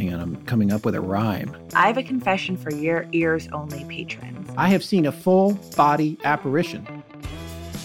Hang on, I'm coming up with a rhyme. I have a confession for your ears only patrons. I have seen a full body apparition.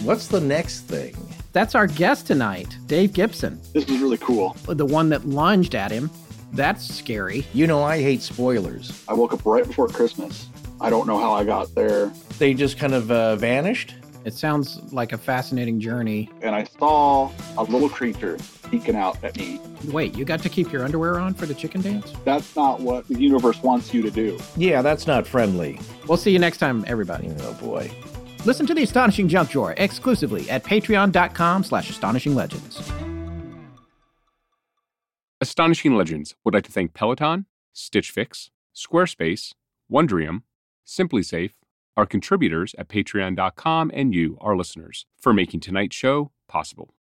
What's the next thing? That's our guest tonight, Dave Gibson. This is really cool. The one that lunged at him. That's scary. You know, I hate spoilers. I woke up right before Christmas. I don't know how I got there. They just kind of uh, vanished. It sounds like a fascinating journey. And I saw a little creature peeking out at me. Wait, you got to keep your underwear on for the chicken dance? That's not what the universe wants you to do. Yeah, that's not friendly. We'll see you next time, everybody. Oh boy. Listen to the Astonishing Junk Drawer exclusively at patreon.com slash astonishing legends. Astonishing Legends would like to thank Peloton, Stitch Fix, Squarespace, Wondrium, SimpliSafe, our contributors at patreon.com, and you, our listeners, for making tonight's show possible.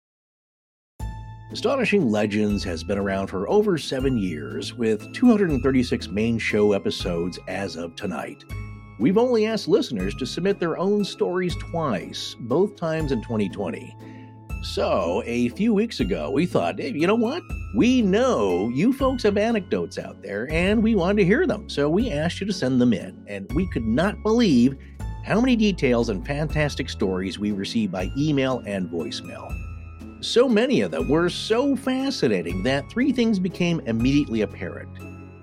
Astonishing Legends has been around for over seven years, with 236 main show episodes as of tonight. We've only asked listeners to submit their own stories twice, both times in 2020. So, a few weeks ago, we thought, hey, you know what? We know you folks have anecdotes out there, and we wanted to hear them. So, we asked you to send them in, and we could not believe how many details and fantastic stories we received by email and voicemail. So many of them were so fascinating that three things became immediately apparent.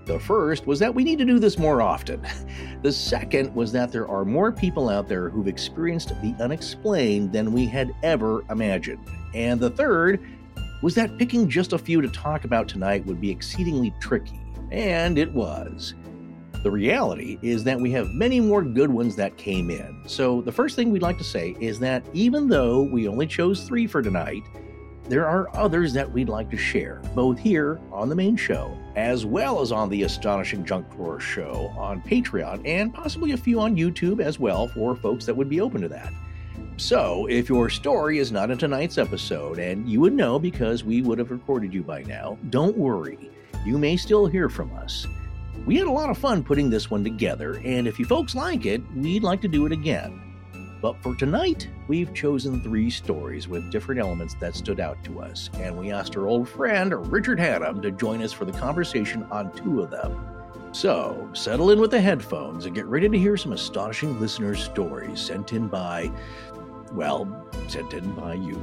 The first was that we need to do this more often. The second was that there are more people out there who've experienced the unexplained than we had ever imagined. And the third was that picking just a few to talk about tonight would be exceedingly tricky. And it was. The reality is that we have many more good ones that came in. So, the first thing we'd like to say is that even though we only chose three for tonight, there are others that we'd like to share, both here on the main show, as well as on the Astonishing Junk Drawer show on Patreon, and possibly a few on YouTube as well for folks that would be open to that. So, if your story is not in tonight's episode, and you would know because we would have recorded you by now, don't worry. You may still hear from us. We had a lot of fun putting this one together, and if you folks like it, we'd like to do it again. But for tonight, we've chosen three stories with different elements that stood out to us, and we asked our old friend Richard Hatem to join us for the conversation on two of them. So, settle in with the headphones and get ready to hear some astonishing listener stories sent in by, well, sent in by you.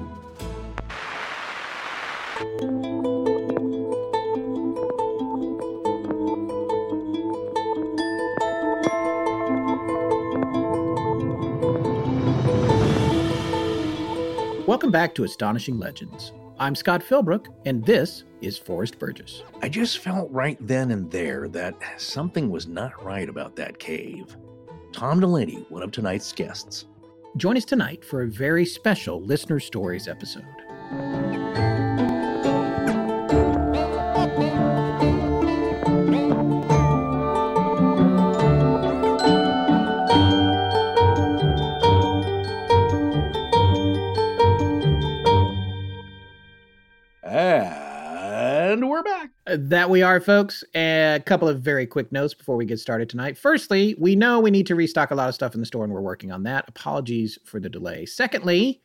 Welcome back to Astonishing Legends. I'm Scott Philbrook, and this is Forrest Burgess. I just felt right then and there that something was not right about that cave. Tom Delaney, one of tonight's guests. Join us tonight for a very special Listener Stories episode. And we're back. Uh, That we are, folks. A couple of very quick notes before we get started tonight. Firstly, we know we need to restock a lot of stuff in the store, and we're working on that. Apologies for the delay. Secondly,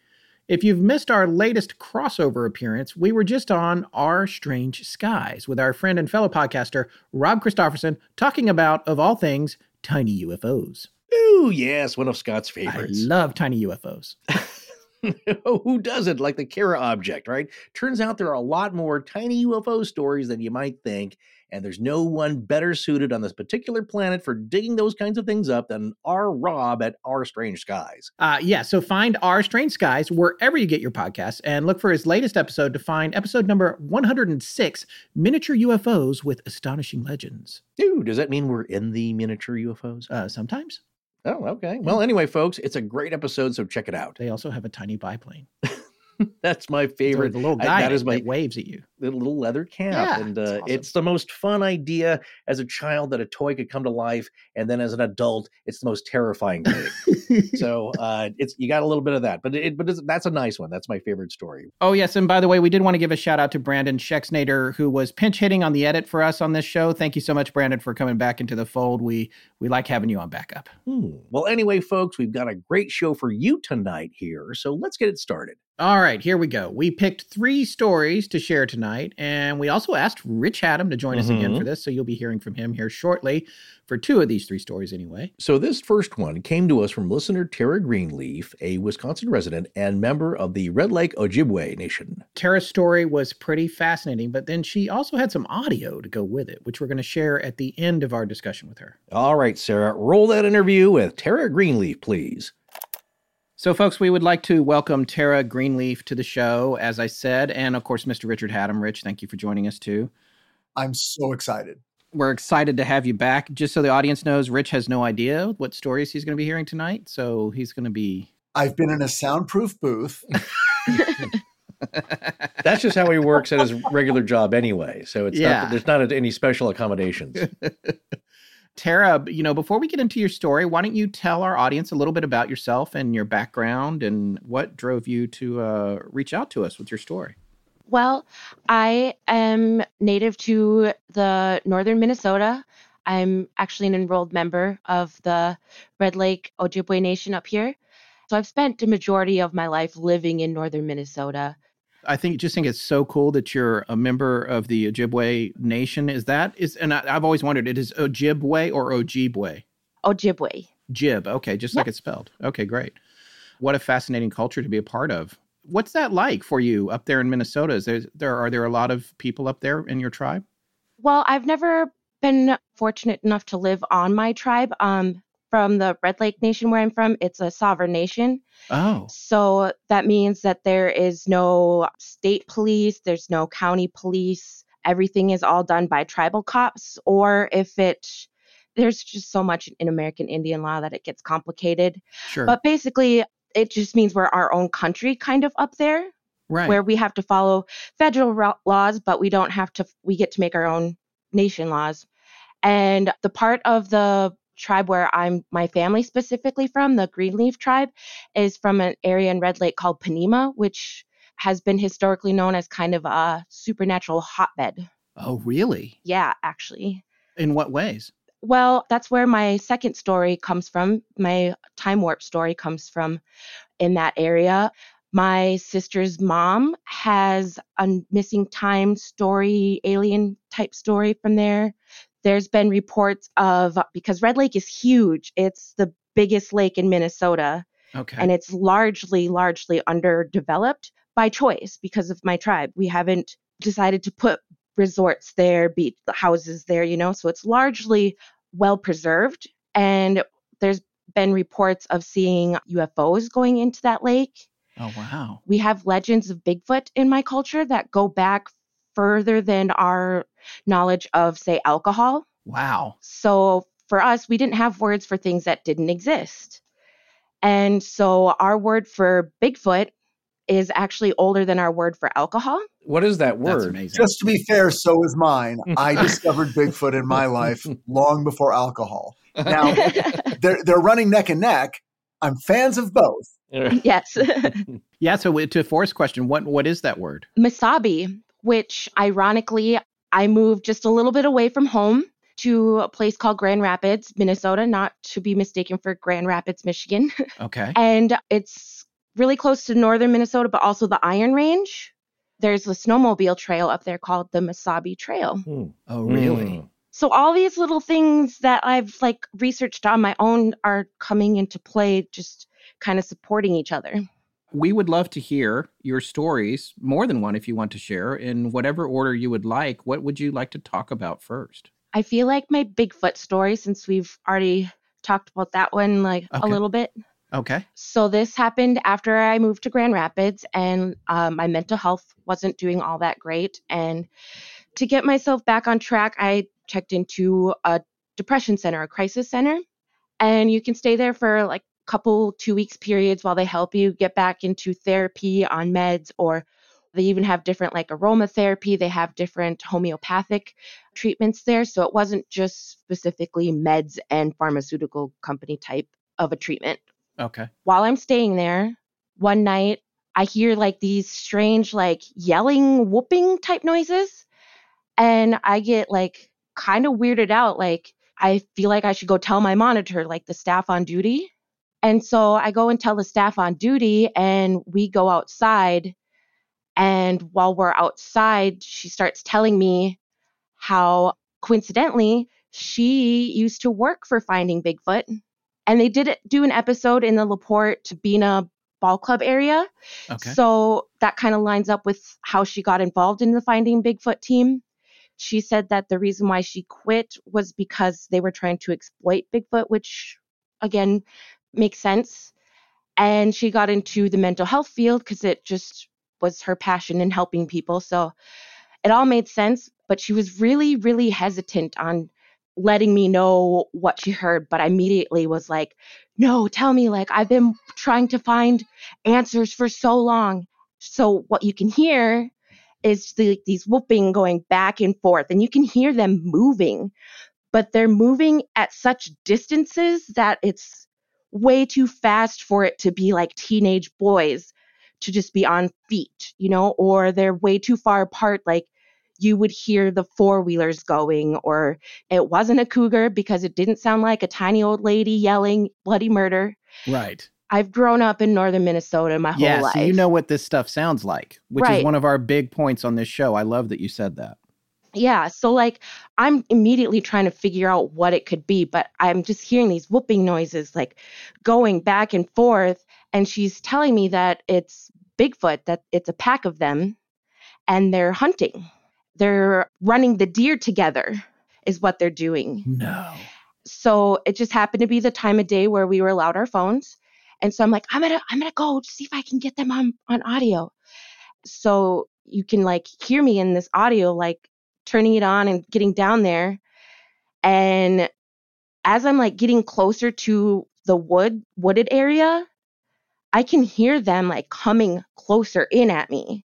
if you've missed our latest crossover appearance, we were just on Our Strange Skies with our friend and fellow podcaster, Rob Christofferson, talking about, of all things, tiny UFOs. Ooh, yes, one of Scott's I favorites. love tiny UFOs. Who doesn't like the Kara object, right? Turns out there are a lot more tiny UFO stories than you might think, and there's no one better suited on this particular planet for digging those kinds of things up than our Rob at Our Strange Skies. Uh, yeah, so find Our Strange Skies wherever you get your podcasts and look for his latest episode to find episode number 106 Miniature UFOs with Astonishing Legends. Dude, does that mean we're in the miniature UFOs? Uh, sometimes Oh, okay. Well, anyway, folks, it's a great episode, so check it out. they also have a tiny biplane. That's my So favorite. the little I- guy that is my that waves at you. The little leather cap Yeah, and it's uh, awesome. it's the most fun idea as a child that a toy could come to life and then as an adult it's the most terrifying thing so uh, it's you got a little bit of that but it but it's, that's a nice one that's my favorite story Oh, yes. And by the way, we did want to give a shout out to Brandon Schexnader, who was pinch hitting on the edit for us on this show. Thank you so much, Brandon, for coming back into the fold. We we like having you on backup. Hmm. well anyway folks we've got a great show for you tonight here so let's get it started All right, here we go. We picked three stories to share tonight, and we also asked Rich Hatem to join us again for mm-hmm. this. So you'll be hearing from him here shortly for two of these three stories, anyway. so this first one came to us from listener Tara Greenleaf, a Wisconsin resident and member of the Red Lake Ojibwe Nation. Tara's story was pretty fascinating, but then she also had some audio to go with it, which we're going to share at the end of our discussion with her. All right, Sarah, roll that interview with Tara Greenleaf, please. So, folks, we would like to welcome Tara Greenleaf to the show, as I said, and of course, Mr. Richard Hatem. Rich, thank you for joining us too. I'm so excited. We're excited to have you back. Just so the audience knows, Rich has no idea what stories he's going to be hearing tonight. So he's going to be. I've been in a soundproof booth. That's just how he works at his regular job anyway. So it's Yeah. not, there's not any special accommodations. Tara, you know, before we get into your story, why don't you tell our audience a little bit about yourself and your background and what drove you to uh, reach out to us with your story? Well, I am native to the northern Minnesota. I'm actually an enrolled member of the Red Lake Ojibwe Nation up here. So I've spent the majority of my life living in northern Minnesota. I think just think it's so cool that you're a member of the Ojibwe Nation. Is that is and I, I've always wondered, it is Ojibwe or Ojibwe? Ojibwe. Jib. Okay, just like it's spelled. Okay, great. What a fascinating culture to be a part of. What's that like for you up there in Minnesota? Is there, there are there a lot of people up there in your tribe? Well, I've never been fortunate enough to live on my tribe. Um, from the Red Lake Nation where I'm from, it's a sovereign nation. Oh, So that means that there is no state police, there's no county police. Everything is all done by tribal cops, or if it, there's just so much in American Indian law that it gets complicated. sure. But basically, it just means we're our own country kind of up there, right. where we have to follow federal laws, but we don't have to, we get to make our own nation laws. And the part of the tribe where I'm my family specifically from, the Greenleaf tribe, is from an area in Red Lake called Ponemah, which has been historically known as kind of a supernatural hotbed. oh, really? Yeah, actually. In what ways? Well, that's where my second story comes from. My time warp story comes from in that area. My sister's mom has a missing time story, alien type story from there. There's been reports of, because Red Lake is huge, it's the biggest lake in Minnesota, Okay. and it's largely, largely underdeveloped by choice because of my tribe. We haven't decided to put resorts there, beach houses there, you know, so it's largely well preserved. And there's been reports of seeing UFOs going into that lake. oh, wow. We have legends of Bigfoot in my culture that go back further than our knowledge of, say, alcohol. Wow. So for us, we didn't have words for things that didn't exist. And so our word for Bigfoot is actually older than our word for alcohol. What is that That's word? amazing. Just to be fair, so is mine. I discovered Bigfoot in my life long before alcohol. Now they're they're running neck and neck. I'm fans of both. yes. yeah. So uh, to a Forrest question, what what is that word? Misabi, which ironically, I moved just a little bit away from home to a place called Grand Rapids, Minnesota, not to be mistaken for Grand Rapids, Michigan. Okay. and it's really close to northern Minnesota, but also the Iron Range. There's a snowmobile trail up there called the Mesabi Trail. Hmm. Oh, really? Hmm. So all these little things that I've like researched on my own are coming into play, just kind of supporting each other. We would love to hear your stories, more than one if you want to share, in whatever order you would like. What would you like to talk about first? I feel like my Bigfoot story, since we've already talked about that one like a little bit. Okay. So this happened after I moved to Grand Rapids, and uh, my mental health wasn't doing all that great. And to get myself back on track, I checked into a depression center, a crisis center, and you can stay there for like couple two weeks periods while they help you get back into therapy on meds, or they even have different like aromatherapy. They have different homeopathic treatments there, so it wasn't just specifically meds and pharmaceutical company type of a treatment Okay. while I'm staying there, one night I hear like these strange, like yelling, whooping type noises. And I get like kind of weirded out. Like, I feel like I should go tell my monitor, like the staff on duty. And so I go and tell the staff on duty, and we go outside. And while we're outside, she starts telling me how coincidentally she used to work for Finding Bigfoot and they did do an episode in the Laporte Bena Ball Club area. Okay. So that kind of lines up with how she got involved in the Finding Bigfoot team. She said that the reason why she quit was because they were trying to exploit Bigfoot, which again makes sense. And she got into the mental health field because it just was her passion in helping people. So it all made sense, but she was really, really hesitant on letting me know what she heard. But I immediately was like, no, tell me, like, I've been trying to find answers for so long. So what you can hear is the, these whooping going back and forth, and you can hear them moving, but they're moving at such distances that it's way too fast for it to be like teenage boys to just be on feet, you know, or they're way too far apart. Like you would hear the four wheelers going, or it wasn't a cougar because it didn't sound like a tiny old lady yelling bloody murder. Right. I've grown up in northern Minnesota my whole yeah, life. so you know what this stuff sounds like, which is one of our big points on this show. I love that you said that. Yeah. So, like, I'm immediately trying to figure out what it could be, but I'm just hearing these whooping noises, like going back and forth. And she's telling me that it's Bigfoot, that it's a pack of them, and they're hunting. They're running the deer together, is what they're doing. No. So it just happened to be the time of day where we were allowed our phones. And so I'm like, I'm gonna, I'm gonna go see if I can get them on on audio. So you can like hear me in this audio, like turning it on and getting down there. And as I'm like getting closer to the wood wooded area, I can hear them like coming closer in at me.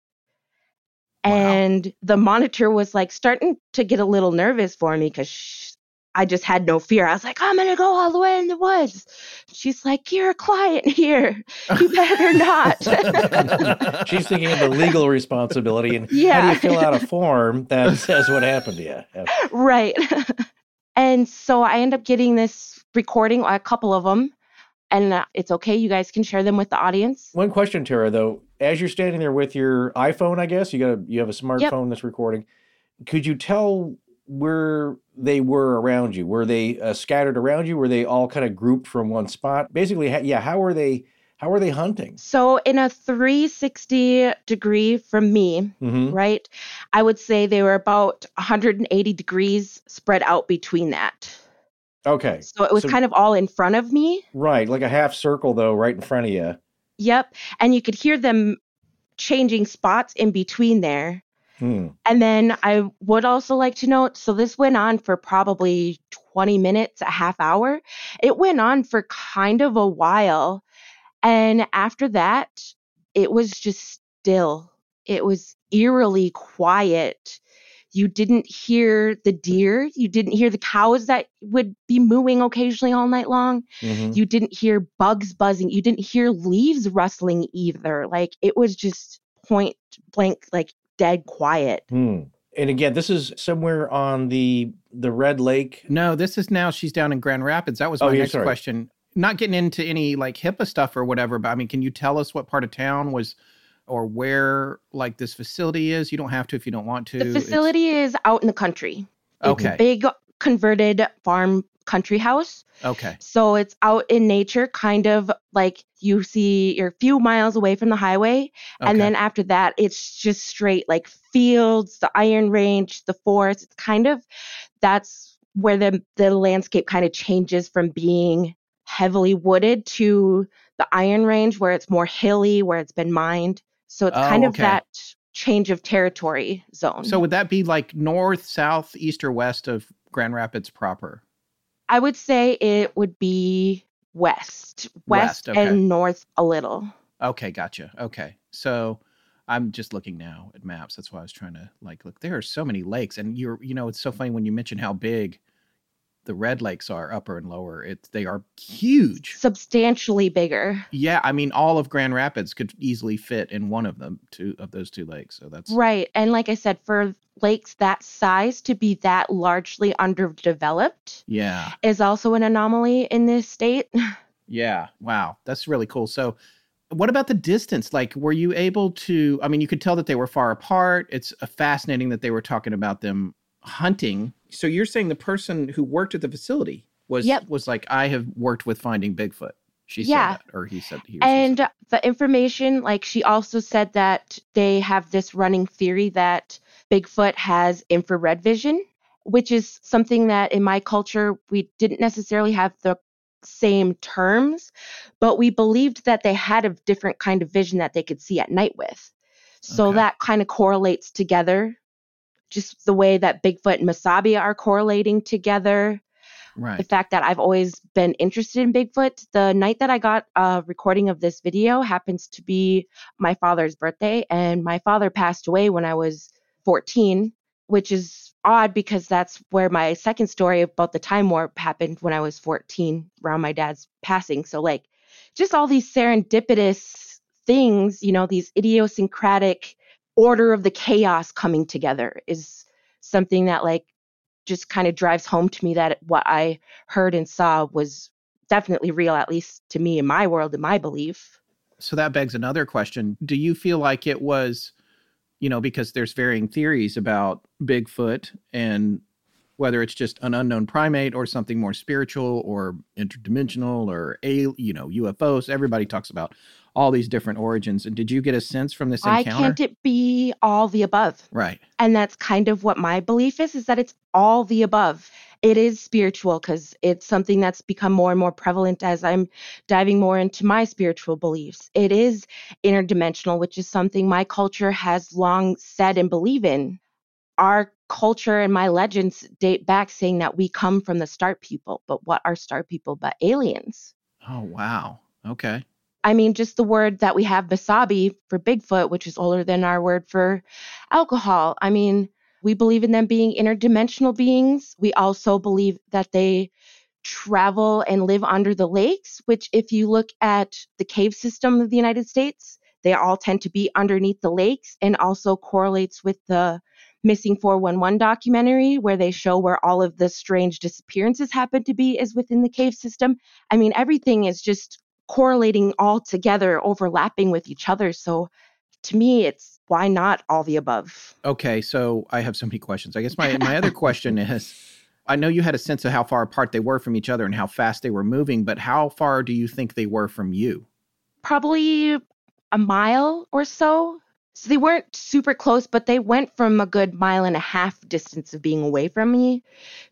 Wow. And the monitor was like starting to get a little nervous for me because I just had no fear. I was like, I'm gonna go all the way in the woods. She's like, You're quiet here. You better not. She's thinking of the legal responsibility and how do you fill out a form that says what happened to you? Yeah. right. and so I end up getting this recording, a couple of them, and uh, it's okay. You guys can share them with the audience. One question, Tara, though, as you're standing there with your iPhone, I guess you got a you have a smartphone that's recording. Could you tell where they were around you? Were they uh, scattered around you? Were they all kind of grouped from one spot? Basically, yeah. How are they? How are they hunting? So, in a 360 degree from me, Mm-hmm. right, I would say they were about 180 degrees spread out between that. Okay, So, it was So- kind of all in front of me. right, like a half circle though, right in front of you. Yep. And you could hear them changing spots in between there. Hmm. And then I would also like to note so this went on for probably 20 minutes, a half hour. It went on for kind of a while. And after that, it was just still. It was eerily quiet. You didn't hear the deer. You didn't hear the cows that would be mooing occasionally all night long. Mhm. You didn't hear bugs buzzing. You didn't hear leaves rustling either. Like it was just point blank, like dead quiet. Hmm. And again, this is somewhere on the the Red Lake. No, this is now she's down in Grand Rapids. That was Oh, my yeah, next sorry. question. Not getting into any like HIPAA stuff or whatever, but I mean, can you tell us what part of town was or where like this facility is? You don't have to if you don't want to. The It's- facility is out in the country. It's Okay. big converted farm country house. Okay. So it's out in nature, kind of like you see you're a few miles away from the highway. Okay. And then after that, it's just straight like fields, the Iron Range, the forest. It's kind of that's where the the landscape kind of changes from being heavily wooded to the Iron Range, where it's more hilly, where it's been mined. So it's Oh, kind of okay. that change of territory zone. So would that be like north, south, east, or west of Grand Rapids proper? I would say it would be west, West, west, okay. and north a little. Okay, gotcha. Okay. So I'm just looking now at maps. That's why I was trying to like look. There are so many lakes, and you're you know it's so funny when you mention how big the red lakes are, upper and lower. It's they are huge. Substantially bigger. Yeah, I mean all of Grand Rapids could easily fit in one of them, two of those two lakes. So that's Right. And like I said, for lakes that size to be that largely underdeveloped yeah, is also an anomaly in this state. yeah. Wow, that's really cool. So. What about the distance? Like, were you able to? I mean, you could tell that they were far apart. It's uh, fascinating that they were talking about them hunting. So you're saying the person who worked at the facility was Yep. was like, I have worked with finding Bigfoot. She Yeah. said that, or he said he. And the information, like she also said that they have this running theory that Bigfoot has infrared vision, which is something that in my culture we didn't necessarily have the same terms, but we believed that they had a different kind of vision that they could see at night with. So Okay. that kind of correlates together. Just the way that Bigfoot and Masabi are correlating together the fact that I've always been interested in Bigfoot. The night that I got a recording of this video happens to be my father's birthday, and my father passed away when I was 14, which is odd because that's where my second story about the time warp happened when I was 14, around my dad's passing. So, like, just all these serendipitous things, you know, these idiosyncratic order of the chaos coming together is something that, like, just kind of drives home to me that what I heard and saw was definitely real, at least to me in my world, in my belief. So that begs another question. Do you feel like it was, you know, because there's varying theories about Bigfoot and whether it's just an unknown primate or something more spiritual or interdimensional or a you know UFOs. Everybody talks about all these different origins. And did you get a sense from this Why encounter? can't it be all the above? right. And that's kind of what my belief is, is that it's all the above. It is spiritual because it's something that's become more and more prevalent as I'm diving more into my spiritual beliefs. It is interdimensional, which is something my culture has long said and believe in. Our culture and my legends date back saying that we come from the star people, but what are star people but aliens? Oh wow. Okay. I mean, just the word that we have, Basabi, for Bigfoot, which is older than our word for alcohol. I mean, we believe in them being interdimensional beings. We also believe that they travel and live under the lakes, which, if you look at the cave system of the United States, they all tend to be underneath the lakes and also correlates with the Missing 411 documentary, where they show where all of the strange disappearances happen to be, is within the cave system. I mean, everything is just correlating all together, overlapping with each other. So to me, it's why not all the above? Okay, so I have so many questions. I guess my my other question is I know you had a sense of how far apart they were from each other and how fast they were moving, but how far do you think they were from you? Probably a mile or so. So they weren't super close, but they went from a good mile and a half distance of being away from me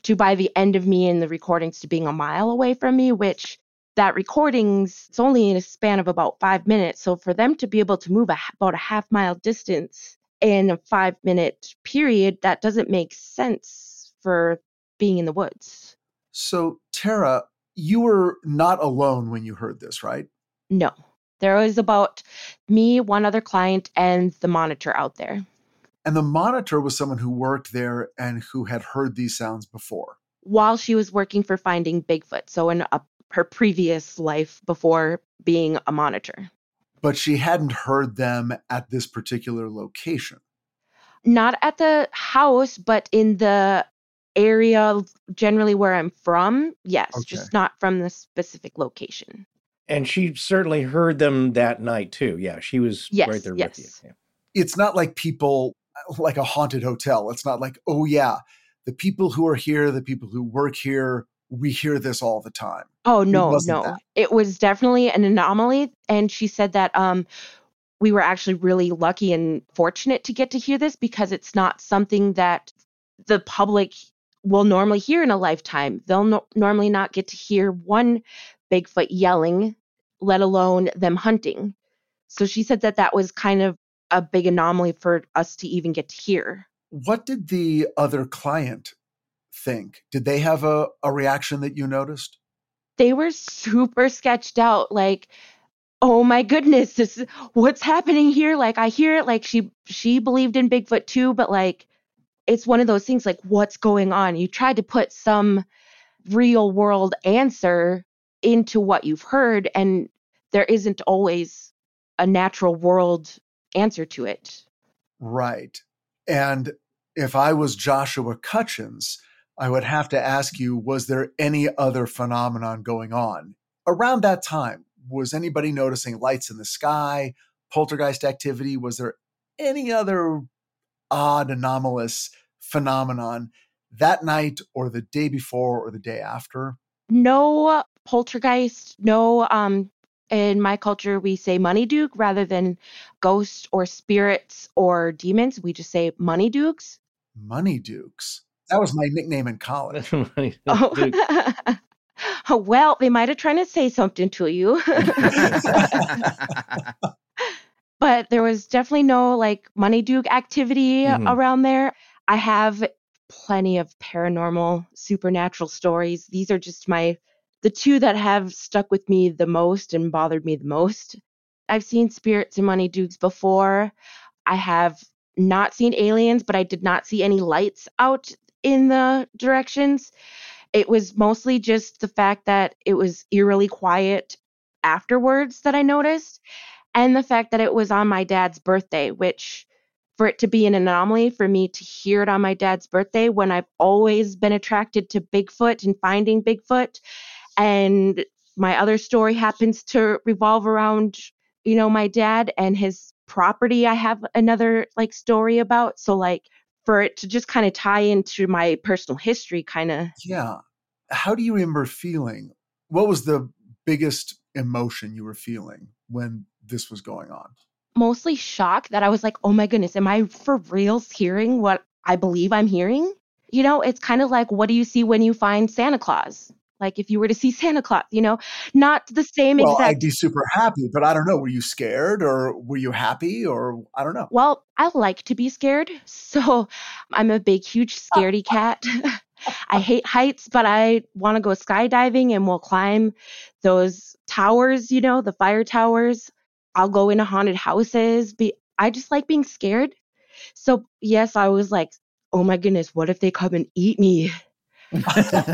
to by the end of me in the recordings to being a mile away from me, which that recordings it's only in a span of about five minutes. So for them to be able to move a, about a half mile distance in a five minute period, that doesn't make sense for being in the woods. So, Tara, you were not alone when you heard this, right? No. There was about me, one other client, and the monitor out there. And the monitor was someone who worked there and who had heard these sounds before. while she was working for Finding Bigfoot. So in a, her previous life before being a monitor. But she hadn't heard them at this particular location. Not at the house, but in the area generally where I'm from. Yes, Okay. just not from the specific location. And she certainly heard them that night too. Yeah, she was Yes, right there yes. with you. Yeah. It's not like people, uh, like a haunted hotel. It's not like, oh, yeah, the people who are here, the people who work here, we hear this all the time. Oh no, wasn't no. that. It was definitely an anomaly and she said that um we were actually really lucky and fortunate to get to hear this because it's not something that the public will normally hear in a lifetime. They'll no- normally not get to hear one Bigfoot yelling, let alone them hunting. So she said that that was kind of a big anomaly for us to even get to hear. What did the other client think? Did they have a, a reaction that you noticed? they were super sketched out like oh my goodness this is what's happening here like i hear it like she she believed in bigfoot too but like it's one of those things like what's going on you tried to put some real world answer into what you've heard and there isn't always a natural world answer to it Right. And if I was Joshua Cutchins, I would have to ask you was there any other phenomenon going on around that time? Was anybody noticing lights in the sky, poltergeist activity? Was there any other odd, anomalous phenomenon that night or the day before or the day after? no poltergeist no um in my culture we say money duke rather than ghosts or spirits or demons we just say money dukes Money Dukes. That was my nickname in college. That's funny. oh. Well they might have tried to say something to you but there was definitely no like money duke activity Mhm. around there i have plenty of paranormal supernatural stories these are just my the two that have stuck with me the most and bothered me the most i've seen spirits and money dukes before i have not seen aliens but i did not see any lights out in the directions it was mostly just the fact that it was eerily quiet afterwards that i noticed and the fact that it was on my dad's birthday, which for it to be an anomaly for me to hear it on my dad's birthday when I've always been attracted to Bigfoot and finding Bigfoot. And my other story happens to revolve around, you know, my dad and his property. I have another like story about. So, like, for it to just kind of tie into my personal history, kind of Yeah. How do you remember feeling? What was the biggest emotion you were feeling when this was going on? mostly shocked that I was like, oh my goodness, am I for reals hearing what I believe I'm hearing? You know, it's kind of like what do you see when you find Santa Claus? Like if you were to see Santa Claus, you know, not the same Well, exact. I'd be super happy, but I don't know. Were you scared or were you happy or I don't know. well, I like to be scared. So I'm a big, huge scaredy cat. I hate heights, but I want to go skydiving and we'll climb those towers, you know, the fire towers. I'll go into haunted houses. Be I just like being scared. So yes, I was like, oh my goodness, what if they come and eat me? And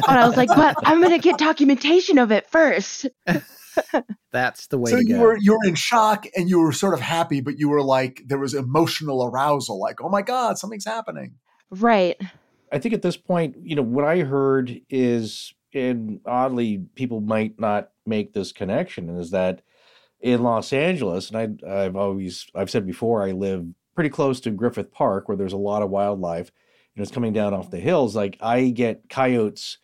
I was like, but I'm gonna get documentation of it first. That's the way so to you go. were you were in shock and you were sort of happy, but you were like there was emotional arousal, like, oh my God, something's happening. Right. I think at this point, you know, what I heard is, and oddly, people might not make this connection, is that in Los Angeles, and I, I've always, I've said before, I live pretty close to Griffith Park, where there's a lot of wildlife, it's coming down off the hills. Like I get coyotes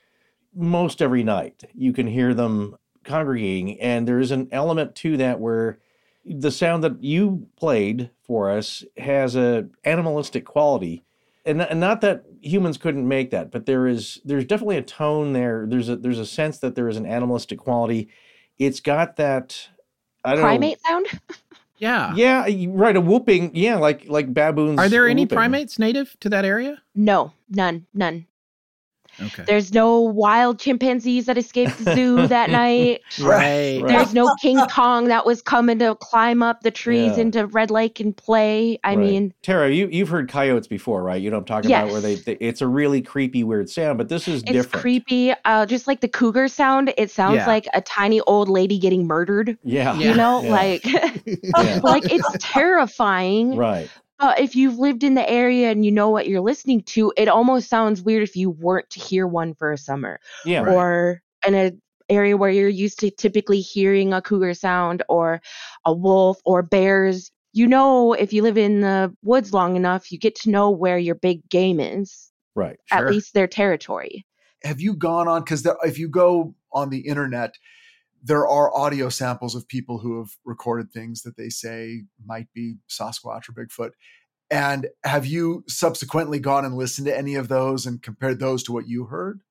most every night. You can hear them congregating, and there's an element to that where the sound that you played for us has a animalistic quality and, and not that humans couldn't make that but there is there's definitely a tone there there's a there's a sense that there is an animalistic quality it's got that i don't Primate sound? yeah. yeah you- right a whooping yeah like like baboons Are there any whooping. primates native to that area? No, none, none. Okay. There's no wild chimpanzees that escaped the zoo that night. Right. Right. There's no King Kong that was coming to climb up the trees Yeah. into Red Lake and play. I Right. mean, tara you you've heard coyotes before right you know what i'm talking about where they, they it's a really creepy weird sound but this is it's different creepy. Uh, just like the cougar sound, it sounds Yeah. like a tiny old lady getting murdered. yeah, Yeah. You know, Yeah. like Yeah. like it's terrifying. right But if you've lived in the area and you know what you're listening to, it almost sounds weird if you weren't to hear one for a summer yeah Right. or in an area where you're used to typically hearing a cougar sound or a wolf or bears. You know, if you live in the woods long enough, you get to know where your big game is. Right. at Sure. least their territory. Have you gone on? Because if you go on the internet, there are audio samples of people who have recorded things that they say might be Sasquatch or Bigfoot. And have you subsequently gone and listened to any of those and compared those to what you heard?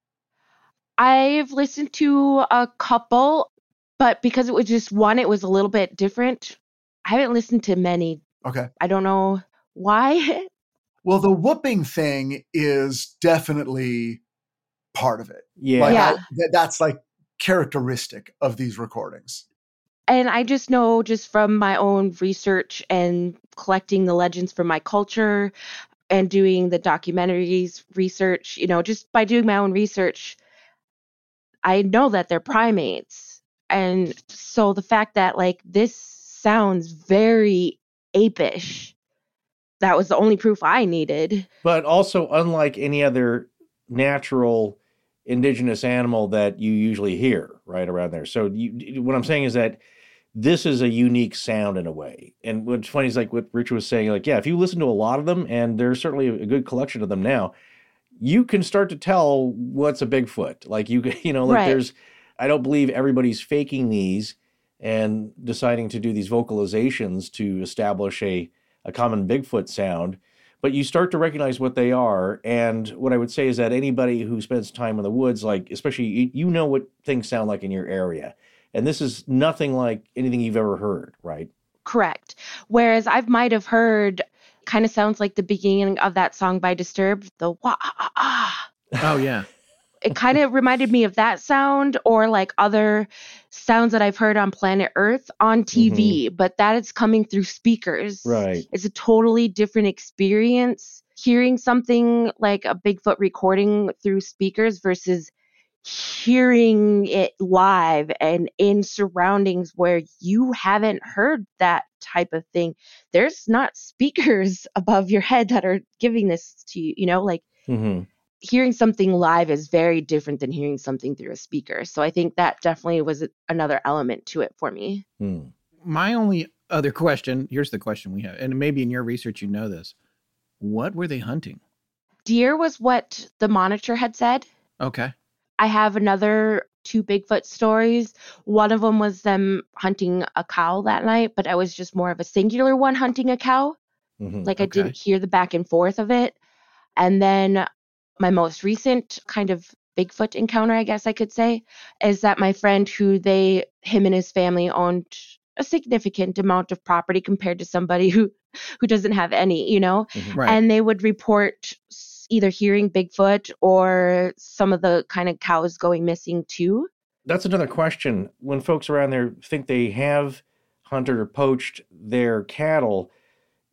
I've listened to a couple, but because it was just one, it was a little bit different. I haven't listened to many. Okay. I don't know why. Well, the whooping thing is definitely part of it. Yeah. Like, Yeah. I- that's like characteristic of these recordings. and I just know just from my own research and collecting the legends from my culture and doing the documentaries research, you know, just by doing my own research, I know that they're primates. And so the fact that like this sounds very apish, that was the only proof I needed. But also, unlike any other natural indigenous animal that you usually hear right around there. So, you, what I'm saying is that this is a unique sound in a way. And what's funny is like what Richard was saying, like, yeah, if you listen to a lot of them, and there's certainly a good collection of them now, you can start to tell what's a Bigfoot. Like, you, you know, like Right. there's, I don't believe everybody's faking these and deciding to do these vocalizations to establish a, a common Bigfoot sound but you start to recognize what they are. And what I would say is that anybody who spends time in the woods, like especially you, you know what things sound like in your area. And this is nothing like anything you've ever heard, right? Correct. Whereas I might have heard kind of sounds like the beginning of that song by Disturbed, the wah ah, ah, ah. Oh yeah. it kind of reminded me of that sound or like other sounds that I've heard on planet Earth on TV, but that is coming through speakers. Right. It's a totally different experience hearing something like a Bigfoot recording through speakers versus hearing it live and in surroundings where you haven't heard that type of thing. There's not speakers above your head that are giving this to you, you know, like hmm hearing something live is very different than hearing something through a speaker. So I think that definitely was another element to it for me. Hmm. My only other question, here's the question we have, and maybe in your research you know this. What were they hunting? Deer was what the monitor had said. Okay. I have another two Bigfoot stories. One of them was them hunting a cow that night, but I was just more of a singular one hunting a cow. hmm Like I Okay. didn't hear the back and forth of it. And then my most recent kind of Bigfoot encounter, I guess I could say, is that my friend who they him and his family owned a significant amount of property compared to somebody who who doesn't have any, you know, mm-hmm. Right. and they would report either hearing Bigfoot or some of the kind of cows going missing too. That's another question. When folks around there think they have hunted or poached their cattle,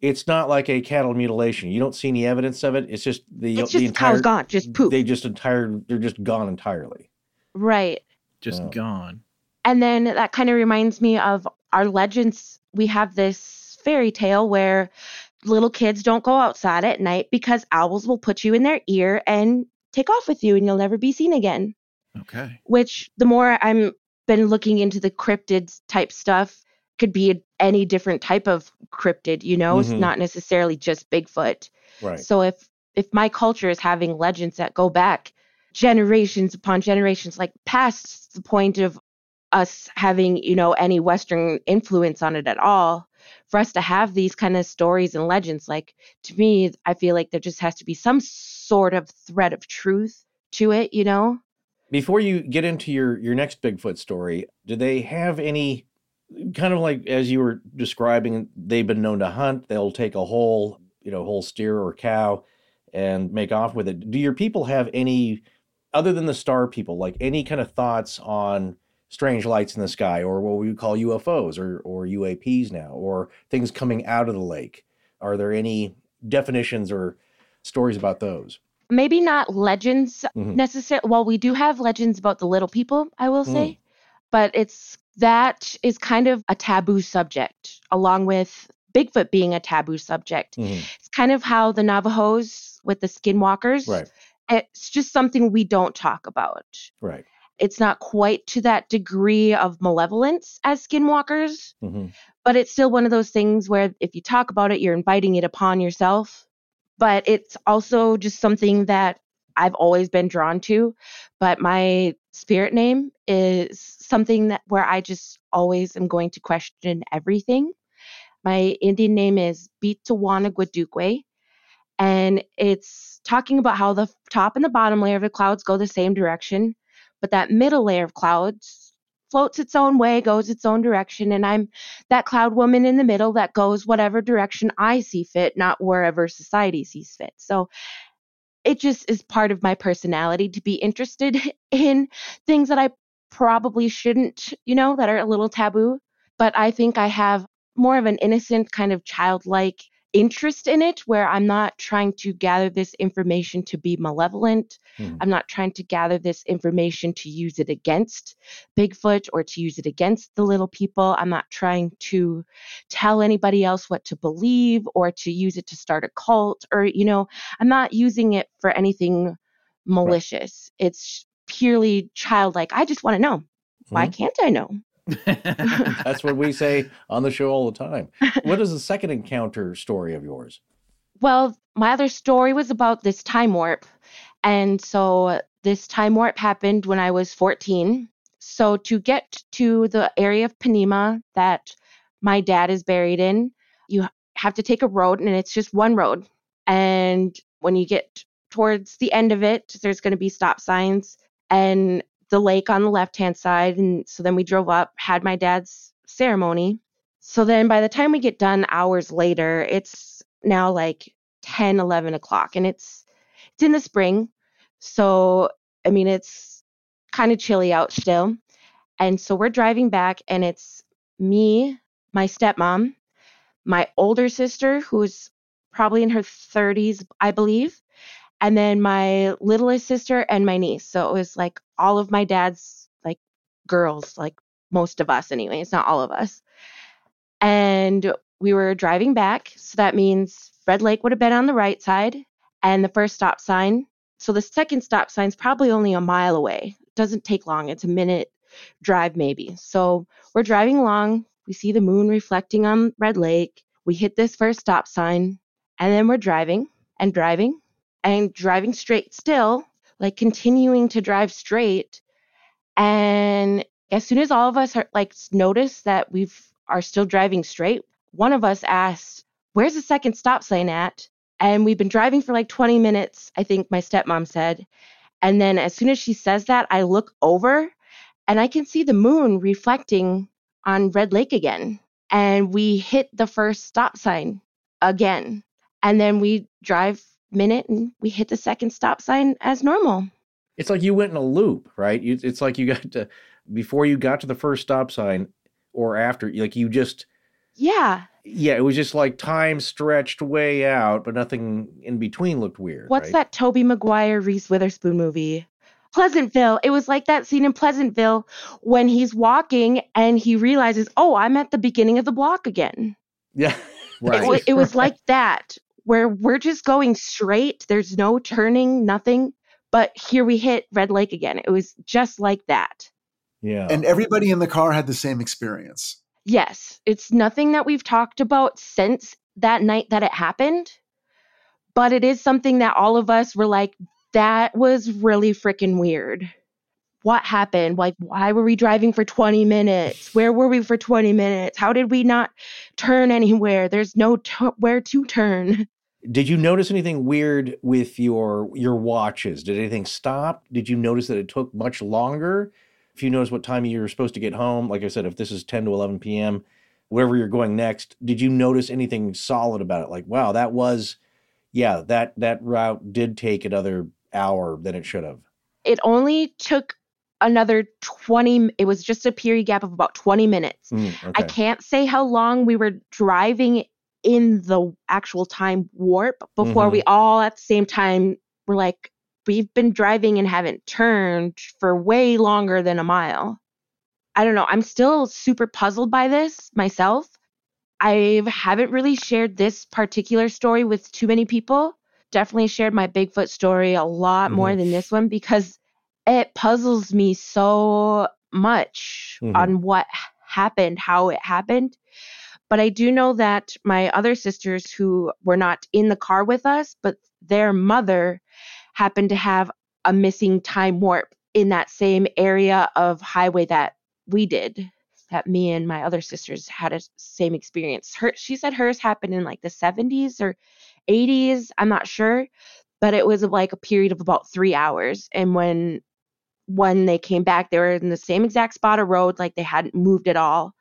it's not like a cattle mutilation. You don't see any evidence of it. It's just the It's the just entire cow's gone, just poop. They just entire they're just gone entirely. right. Just gone. And then that kind of reminds me of our legends. We have this fairy tale where little kids don't go outside at night because owls will put you in their ear and take off with you and you'll never be seen again. Okay. Which the more I'm been looking into the cryptid type stuff could be any different type of cryptid, you know, it's Mhm. not necessarily just Bigfoot. Right. So if if my culture is having legends that go back generations upon generations, like past the point of us having, you know, any Western influence on it at all, for us to have these kind of stories and legends, like to me, I feel like there just has to be some sort of thread of truth to it, you know? Before you get into your your next Bigfoot story, do they have any kind of like as you were describing? They've been known to hunt. They'll take a whole you know whole steer or cow and make off with it. Do your people have any other than the star people like any kind of thoughts on strange lights in the sky or what we would call UFOs or or UAPs now or things coming out of the lake? Are there any definitions or stories about those? Maybe not legends Mhm. necessarily. Well, we do have legends about the little people, I will say, but it's that is kind of a taboo subject, along with Bigfoot being a taboo subject. Mhm. It's kind of how the Navajos with the skinwalkers. Right, It's just something we don't talk about. right. It's not quite to that degree of malevolence as skinwalkers, hmm but it's still one of those things where if you talk about it, you're inviting it upon yourself. but it's also just something that I've always been drawn to. But my spirit name is something that where I just always am going to question everything. My Indian name is Bitawana Guadukwe, and it's talking about how the top and the bottom layer of the clouds go the same direction, but that middle layer of clouds floats its own way, goes its own direction, and I'm that cloud woman in the middle that goes whatever direction I see fit, not wherever society sees fit. So it just is part of my personality to be interested in things that I probably shouldn't, you know, that are a little taboo. But I think I have more of an innocent kind of childlike interest in it where I'm not trying to gather this information to be malevolent. Hmm. I'm not trying to gather this information to use it against Bigfoot or to use it against the little people. I'm not trying to tell anybody else what to believe or to use it to start a cult or, you know, I'm not using it for anything malicious. It's purely childlike. I just want to know. Why Mhm. can't I know? That's what we say on the show all the time. What is the second encounter story of yours? Well, my other story was about this time warp. And so this time warp happened when I was 14. So to get to the area of Ponemah that my dad is buried in, you have to take a road and it's just one road. And when you get towards the end of it, there's going to be stop signs and the lake on the left hand side. And so then we drove up, had my dad's ceremony. So then by the time we get done hours later, it's now like 10, 11 o'clock and it's it's in the spring. So I mean it's kind of chilly out still. And so we're driving back and it's me, my stepmom, my older sister who's probably in her 30s, I believe, and then my littlest sister and my niece. So it was like all of my dad's like girls, like most of us anyway. It's not all of us. And we were driving back. So that means Red Lake would have been on the right side and the first stop sign. So the second stop sign's probably only a mile away. It doesn't take long. It's a minute drive maybe. So we're driving along. We see the moon reflecting on Red Lake. We hit this first stop sign and then we're driving and driving and driving straight still, like continuing to drive straight. And as soon as all of us are like notice that we've are still driving straight, one of us asked, "Where's the second stop sign at?" And we've been driving for like 20 minutes, I think my stepmom said. And then as soon as she says that, I look over and I can see the moon reflecting on Red Lake again. And we hit the first stop sign again. And then we drive minute and we hit the second stop sign as normal. It's like you went in a loop, right? You, it's like you got to before you got to the first stop sign or after, like you just Yeah. yeah, it was just like time stretched way out, but nothing in between looked weird. What's right? that Tobey Maguire Reese Witherspoon movie? Pleasantville. It was like that scene in Pleasantville when he's walking and he realizes, oh, I'm at the beginning of the block again. Yeah. Right. It, it was like that, where we're just going straight. There's no turning, nothing. But here we hit Red Lake again. It was just like that. Yeah. And everybody in the car had the same experience. Yes, it's nothing that we've talked about since that night that it happened, but it is something that all of us were like, that was really freaking weird. What happened? Like, why were we driving for 20 minutes? Where were we for 20 minutes? How did we not turn anywhere? There's no t- where to turn. Did you notice anything weird with your your watches? Did anything stop? Did you notice that it took much longer? If you notice what time you were supposed to get home, like I said, if this is 10 to 11 p.m., wherever you're going next, did you notice anything solid about it? Like, wow, that was, yeah, that that route did take another hour than it should have. It only took another 20, it was just a period gap of about 20 minutes. Mm, I can't say how long we were driving in the actual time warp before we all at the same time were like, we've been driving and haven't turned for way longer than a mile. I don't know. I'm still super puzzled by this myself. I haven't really shared this particular story with too many people. Definitely shared my Bigfoot story a lot more Mhm. than this one because it puzzles me so much Mhm. on what happened, how it happened. But I do know that my other sisters who were not in the car with us, but their mother happened to have a missing time warp in that same area of highway that we did that me and my other sisters had a same experience. Her she said hers happened in like the 70s or 80s, I'm not sure, but it was like a period of about 3 hours and when when they came back they were in the same exact spot of road like they hadn't moved at all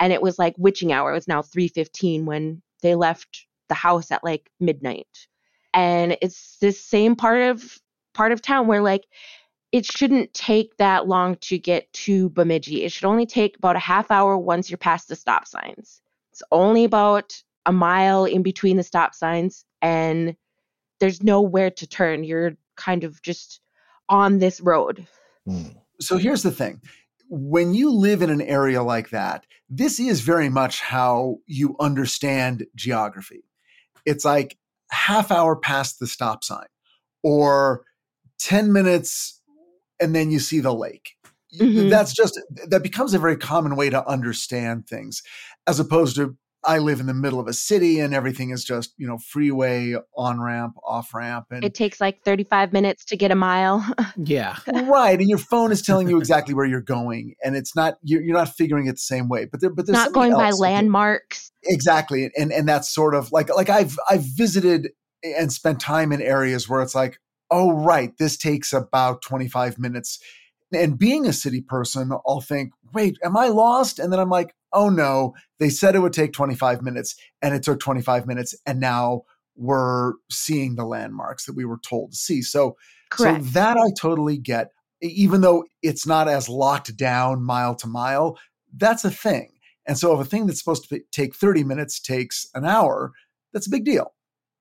and it was like witching hour. It was now 3:15 when they left the house at like midnight. And it's this same part of part of town where like it shouldn't take that long to get to Bemidji. It should only take about a half hour once you're past the stop signs. It's only about a mile in between the stop signs and there's nowhere to turn. You're kind of just on this road. Hmm. So here's the thing. When you live in an area like that, this is very much how you understand geography. It's like half hour past the stop sign or 10 minutes and then you see the lake. Mhm. That's just that becomes a very common way to understand things as opposed to I live in the middle of a city and everything is just, you know, freeway, on ramp, off ramp and It takes like 35 minutes to get a mile. Yeah. right and your phone is telling you exactly where you're going and it's not you're, you're not figuring it the same way but there but there's not going by landmarks. exactly and and that's sort of like like i've i've visited and spent time in areas where it's like oh right this takes about 25 minutes and being a city person i'll think wait am i lost and then i'm like oh no they said it would take 25 minutes and it took 25 minutes and now we're seeing the landmarks that we were told to see so Correct. so that I totally get, even though it's not as locked down mile to mile. That's a thing. And so if a thing that's supposed to take 30 minutes takes an hour, that's a big deal.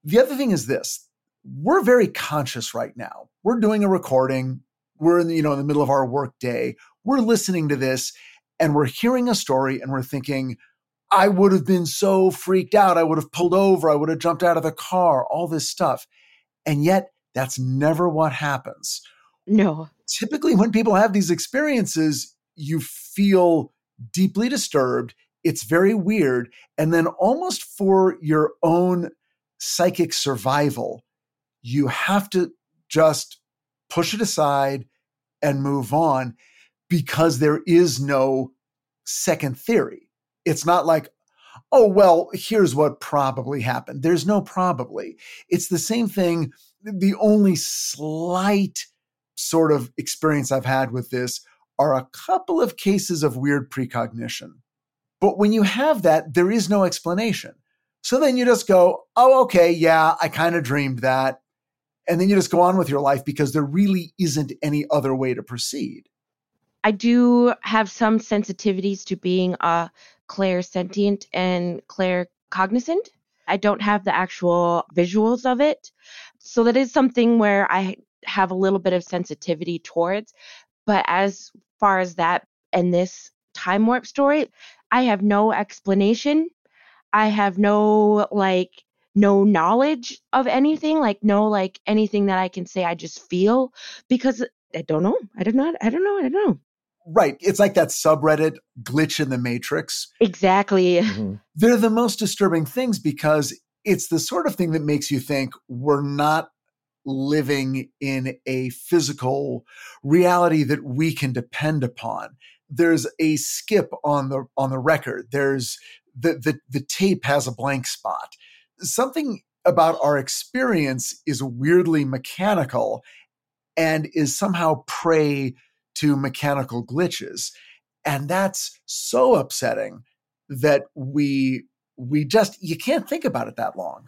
The other thing is this we're very conscious right now. We're doing a recording. We're in the, you know, in the middle of our work day. We're listening to this and we're hearing a story and we're thinking, I would have been so freaked out. I would have pulled over. I would have jumped out of the car, all this stuff. And yet, that's never what happens. no. Typically, when people have these experiences, you feel deeply disturbed. It's very weird. And then, almost for your own psychic survival, you have to just push it aside and move on because there is no second theory. It's not like, oh, well, here's what probably happened. There's no probably. It's the same thing. The only slight sort of experience I've had with this are a couple of cases of weird precognition. But when you have that, there is no explanation. So then you just go, oh, okay, yeah, I kind of dreamed that. And then you just go on with your life because there really isn't any other way to proceed. I do have some sensitivities to being uh, a clairsentient and clair cognizant. I don't have the actual visuals of it. So that is something where I have a little bit of sensitivity towards. But as far as that and this time warp story, I have no explanation. I have no like no knowledge of anything, like no like anything that I can say I just feel because I don't know. I don't know. I don't know. I don't know. Right. It's like that subreddit glitch in the matrix. Exactly. Mm-hmm. They're the most disturbing things because it's the sort of thing that makes you think we're not living in a physical reality that we can depend upon. There's a skip on the on the record. There's the the, the tape has a blank spot. Something about our experience is weirdly mechanical and is somehow prey to mechanical glitches. And that's so upsetting that we we just you can't think about it that long.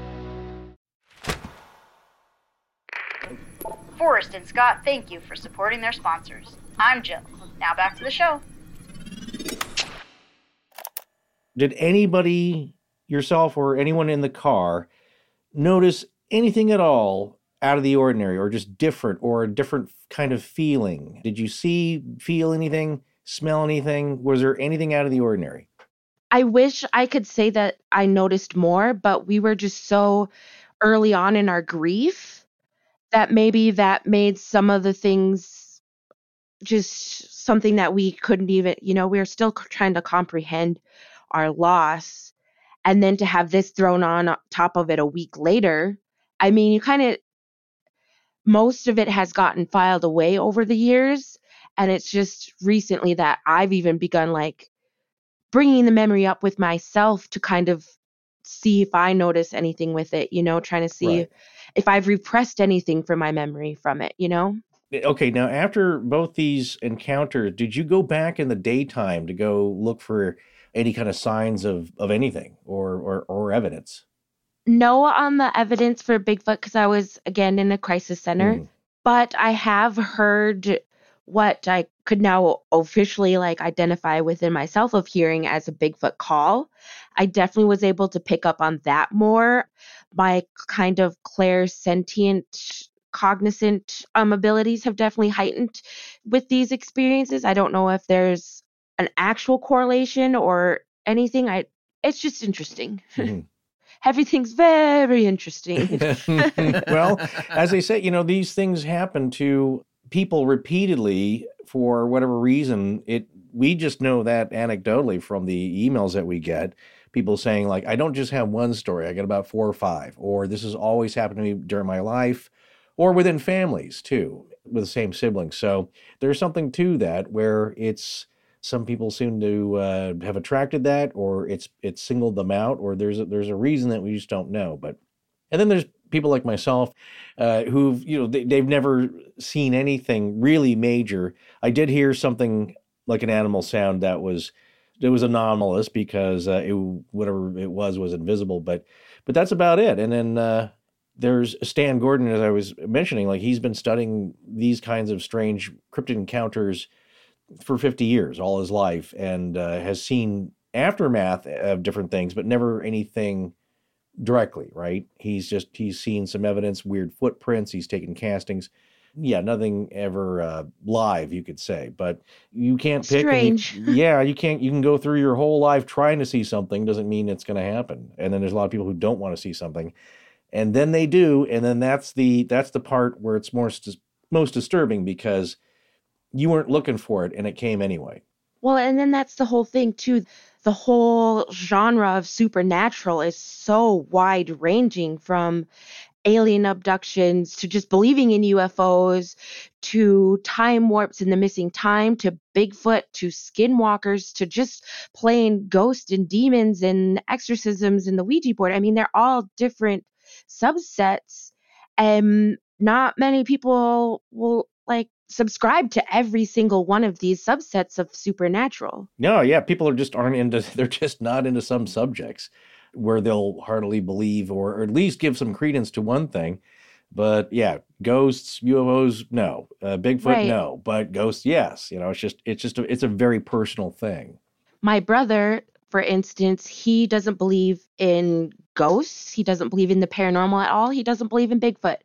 Forrest and Scott thank you for supporting their sponsors. I'm Jill. Now back to the show. Did anybody, yourself or anyone in the car, notice anything at all out of the ordinary or just different or a different kind of feeling? Did you see, feel anything, smell anything? Was there anything out of the ordinary? I wish I could say that I noticed more, but we were just so early on in our grief that maybe that made some of the things just something that we couldn't even, you know, we were still trying to comprehend our loss. And then to have this thrown on top of it a week later, I mean, you kind of, most of it has gotten filed away over the years. And it's just recently that I've even begun like bringing the memory up with myself to kind of see if I notice anything with it, you know, trying to see Right. if I've repressed anything from my memory from it, you know? Eh, Okay, now after both these encounters, did you go back in the daytime to go look for any kind of signs of, of anything or, or, or evidence? No on the evidence for Bigfoot because I was again in a crisis center, Mhm. but I have heard what I could now officially like identify within myself of hearing as a Bigfoot call. I definitely was able to pick up on that more. My kind of clairsentient cognizant um, abilities have definitely heightened with these experiences. I don't know if there's an actual correlation or anything. I it's just interesting. Mhm. Everything's very interesting. well, as they say, you know, these things happen to people repeatedly for whatever reason. It we just know that anecdotally from the emails that we get. People saying like, I don't just have one story. I got about four or five, or this has always happened to me during my life, or within families too, with the same siblings. So there's something to that where it's some people seem to uh, have attracted that, or it's it's singled them out, or there's a, there's a reason that we just don't know. But and then there's people like myself uh, who've you know they, they've never seen anything really major. I did hear something like an animal sound that was it was anomalous because uh, it whatever it was was invisible, but but that's about it. And then uh, there's Stan Gordon, as I was mentioning, like he's been studying these kinds of strange cryptid encounters for 50 years, all his life, and uh, has seen aftermath of different things, but never anything directly, right? He's just he's seen some evidence, weird footprints, he's taken castings. Yeah, nothing ever uh, live, you could say, but you can't pick. and you- Strange. yeah, you can't. You can go through your whole life trying to see something. Doesn't mean it's going to happen. And then there's a lot of people who don't want to see something, and then they do, and then that's the that's the part where it's more most disturbing because you weren't looking for it and it came anyway. Well, and then that's the whole thing too. The whole genre of supernatural is so wide ranging from alien abductions to just believing in UFOs to time warps in the missing time to Bigfoot to skinwalkers to just plain ghosts and demons and exorcisms and the Ouija board. I mean, they're all different subsets and not many people will like subscribe to every single one of these subsets of supernatural. No, yeah, people are just aren't into. They're just not into some subjects where they'll heartily believe or, or at least give some credence to one thing. But yeah, ghosts, UFOs, no. Uh, Bigfoot, Right. no. But ghosts, yes. You know, it's just it's just a, it's a very personal thing. My brother for instance, he doesn't believe in ghosts. He doesn't believe in the paranormal at all. He doesn't believe in Bigfoot.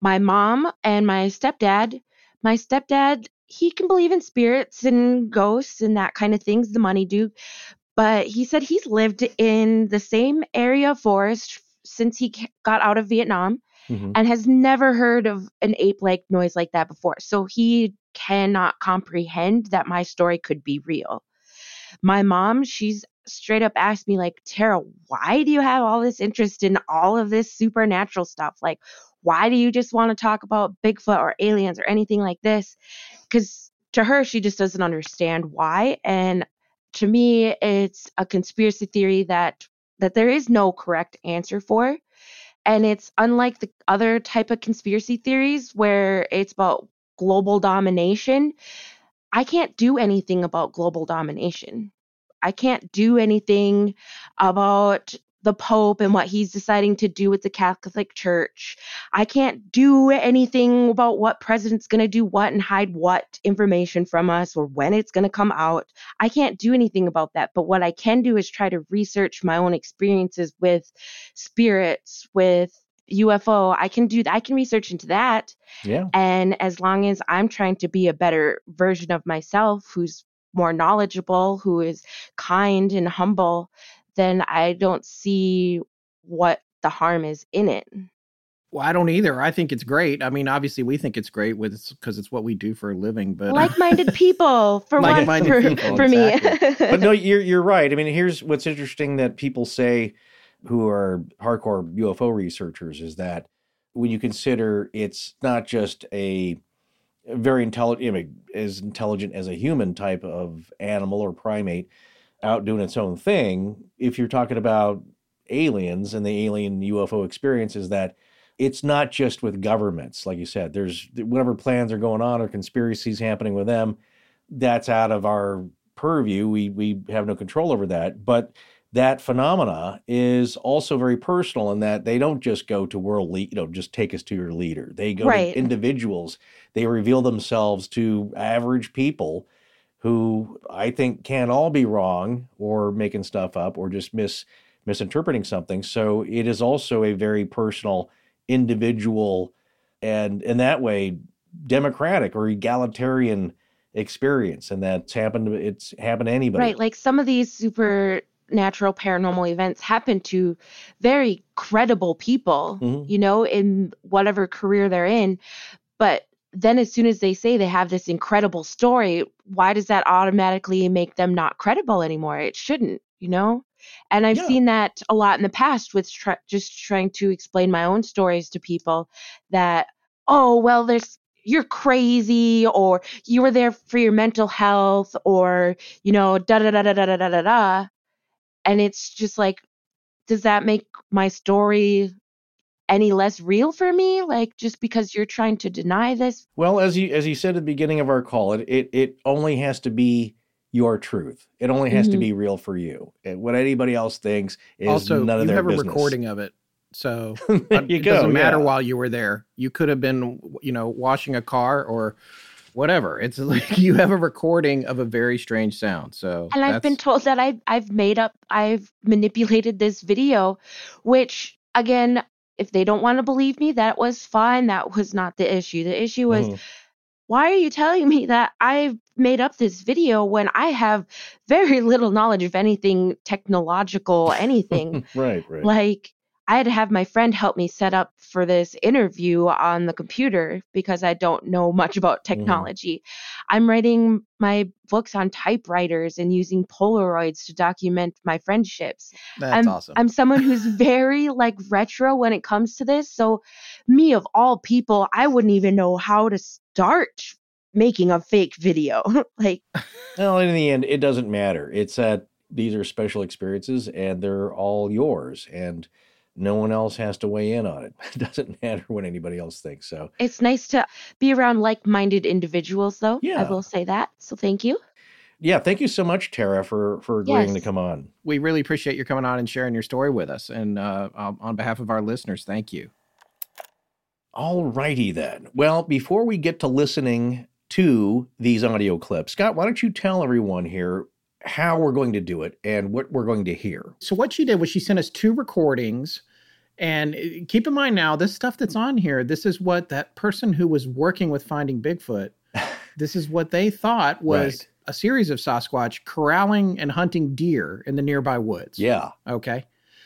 My mom and my stepdad, my stepdad, he can believe in spirits and ghosts and that kind of things, the money duke. But he said he's lived in the same area of forest since he got out of Vietnam mm-hmm. and has never heard of an ape like noise like that before. So he cannot comprehend that my story could be real. My mom, she's straight up asked me like tara why do you have all this interest in all of this supernatural stuff like why do you just want to talk about bigfoot or aliens or anything like this because to her she just doesn't understand why and to me it's a conspiracy theory that that there is no correct answer for and it's unlike the other type of conspiracy theories where it's about global domination I can't do anything about global domination. I can't do anything about the Pope and what he's deciding to do with the Catholic Church. I can't do anything about what president's going to do what and hide what information from us or when it's going to come out. I can't do anything about that. But what I can do is try to research my own experiences with spirits, with UFO. I can do I can research into that. Yeah. And as long as I'm trying to be a better version of myself who's more knowledgeable, who is kind and humble, then I don't see what the harm is in it. Well, I don't either. I think it's great. I mean, obviously, we think it's great with because it's what we do for a living. But like-minded people for like-minded for, people, for exactly. me. but no, you're you're right. I mean, here's what's interesting that people say who are hardcore UFO researchers is that when you consider it's not just a very intelligent, I mean, as intelligent as a human type of animal or primate out doing its own thing. If you're talking about aliens and the alien UFO experience, is that it's not just with governments, like you said. There's whatever plans are going on or conspiracies happening with them. That's out of our purview. We we have no control over that. But that phenomena is also very personal in that they don't just go to world lead, you know, just take us to your leader. They go right. to individuals. They reveal themselves to average people who I think can all be wrong or making stuff up or just mis misinterpreting something. So it is also a very personal, individual, and in that way, democratic or egalitarian experience and that's happened it's happened to anybody right like some of these super natural paranormal events happen to very credible people, mm-hmm. you know, in whatever career they're in. But then as soon as they say they have this incredible story, why does that automatically make them not credible anymore? It shouldn't, you know? And I've yeah. seen that a lot in the past with tr- just trying to explain my own stories to people that, oh, well, there's you're crazy or you were there for your mental health or you know da da da da da da da da and it's just like does that make my story any less real for me like just because you're trying to deny this well as you as you said at the beginning of our call it it, it only has to be your truth it only has mm-hmm. to be real for you and what anybody else thinks is also, none of their business you have a recording of it so it go, doesn't matter yeah. while you were there you could have been you know washing a car or whatever. It's like you have a recording of a very strange sound. So And I've been told that I I've made up I've manipulated this video, which again, if they don't want to believe me, that was fine. That was not the issue. The issue was mm. why are you telling me that I've made up this video when I have very little knowledge of anything technological, anything? right, right. Like I had to have my friend help me set up for this interview on the computer because I don't know much about mm-hmm. technology. Mm. I'm writing my books on typewriters and using Polaroids to document my friendships. That's I'm, awesome. I'm someone who's very like retro when it comes to this. So, me of all people, I wouldn't even know how to start making a fake video. like, well, in the end, it doesn't matter. It's that these are special experiences and they're all yours. And no one else has to weigh in on it. It doesn't matter what anybody else thinks. So it's nice to be around like minded individuals, though. Yeah. I will say that. So thank you. Yeah, thank you so much, Tara, for for agreeing yes. to come on. We really appreciate your coming on and sharing your story with us. And uh, on behalf of our listeners, thank you. All righty then. Well, before we get to listening to these audio clips, Scott, why don't you tell everyone here how we're going to do it and what we're going to hear. So what she did was she sent us two recordings. And uh, keep in mind now, this stuff that's on here, this is what that person who was working with finding Bigfoot, this is what they thought was Right. a series of Sasquatch corralling and hunting deer in the nearby woods. Yeah. Okay.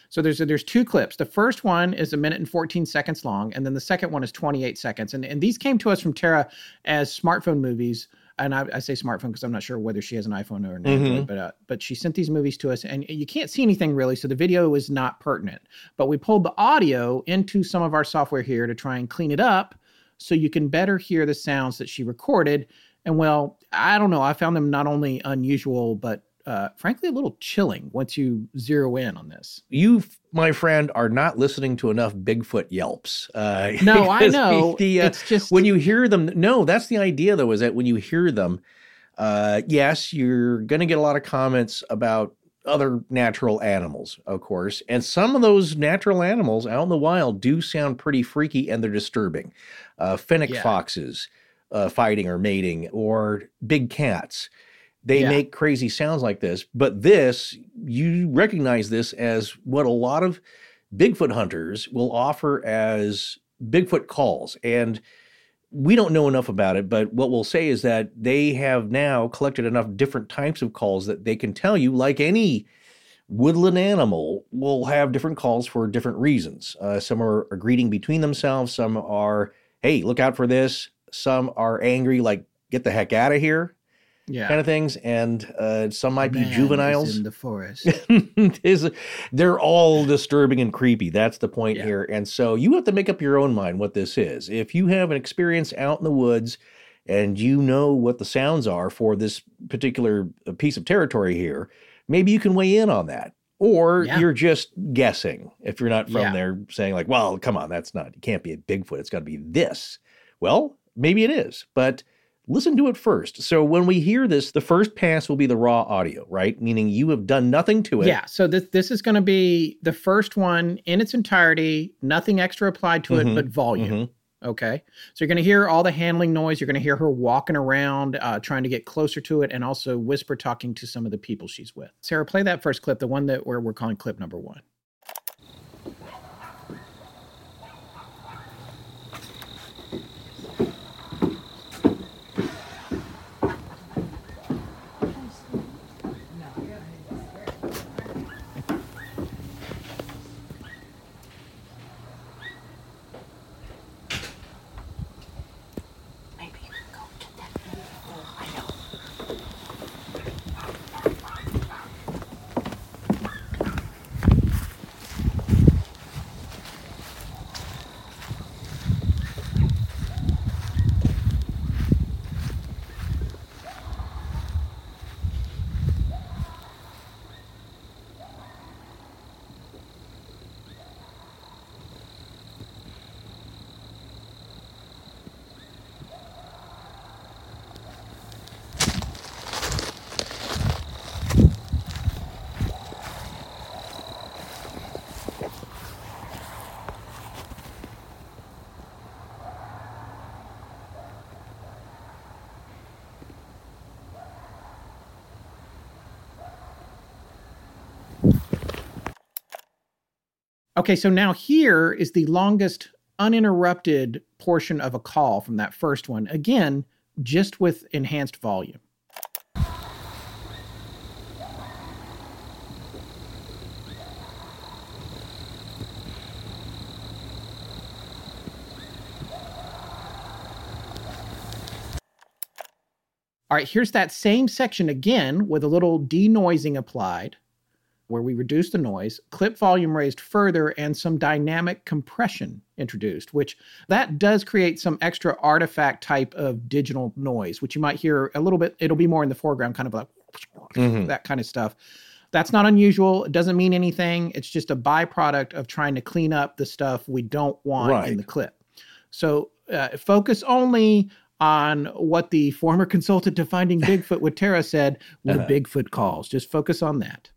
So there's there's two clips. The first one is a minute and 14 seconds long, and then the second one is 28 seconds. And and these came to us from Tara as smartphone movies. And I, I say smartphone because I'm not sure whether she has an iPhone or an Android, Mhm. but uh, but she sent these movies to us, and you can't see anything really, so the video is not pertinent. But we pulled the audio into some of our software here to try and clean it up, so you can better hear the sounds that she recorded. And well, I don't know, I found them not only unusual, but uh, frankly a little chilling once you zero in on this. You, my friend, are not listening to enough Bigfoot yelps. Uh, No, I know. The, uh, it's just when you hear them, no, that's the idea though, is that when you hear them, uh, yes, you're going to get a lot of comments about other natural animals, of course. And some of those natural animals out in the wild do sound pretty freaky and they're disturbing. Uh, fennec Yeah. foxes uh, fighting or mating, or big cats. They Yeah. make crazy sounds like this. But this, you recognize this as what a lot of Bigfoot hunters will offer as Bigfoot calls. And we don't know enough about it, but what we'll say is that they have now collected enough different types of calls that they can tell you, like any woodland animal, will have different calls for different reasons. Uh, some are a greeting between themselves, some are, hey, look out for this, some are angry, like, get the heck out of here, yeah. kind of things, and uh, some might Man be juveniles. in the forest. is they're all disturbing and creepy. That's the point Yeah. here. And so you have to make up your own mind what this is. If you have an experience out in the woods and you know what the sounds are for this particular uh, piece of territory here, maybe you can weigh in on that. Or Yeah. you're just guessing if you're not from Yeah. there saying like, well, come on, that's not, it can't be a Bigfoot. It's got to be this. Well, maybe it is, but listen to it first. So when we hear this, the first pass will be the raw audio, right? Meaning you have done nothing to it. Yeah, so this this is going to be the first one in its entirety, nothing extra applied to Mhm, it but volume. mhm. Okay, so you're going to hear all the handling noise. You're going to hear her walking around, uh, trying to get closer to it, and also whisper talking to some of the people she's with. Sarah, play that first clip, the one that where we're calling clip number one. Okay, so now here is the longest uninterrupted portion of a call from that first one. Again, just with enhanced volume. All right, here's that same section again with a little denoising applied where we reduce the noise, clip volume raised further, and some dynamic compression introduced, which that does create some extra artifact type of digital noise, which you might hear a little bit. It'll be more in the foreground, kind of like Mhm. that kind of stuff. That's not unusual. It doesn't mean anything. It's just a byproduct of trying to clean up the stuff we don't want Right. in the clip. So uh, focus only on what the former consultant to finding Bigfoot with Tara said were Uh-huh. Bigfoot calls. Just focus on that.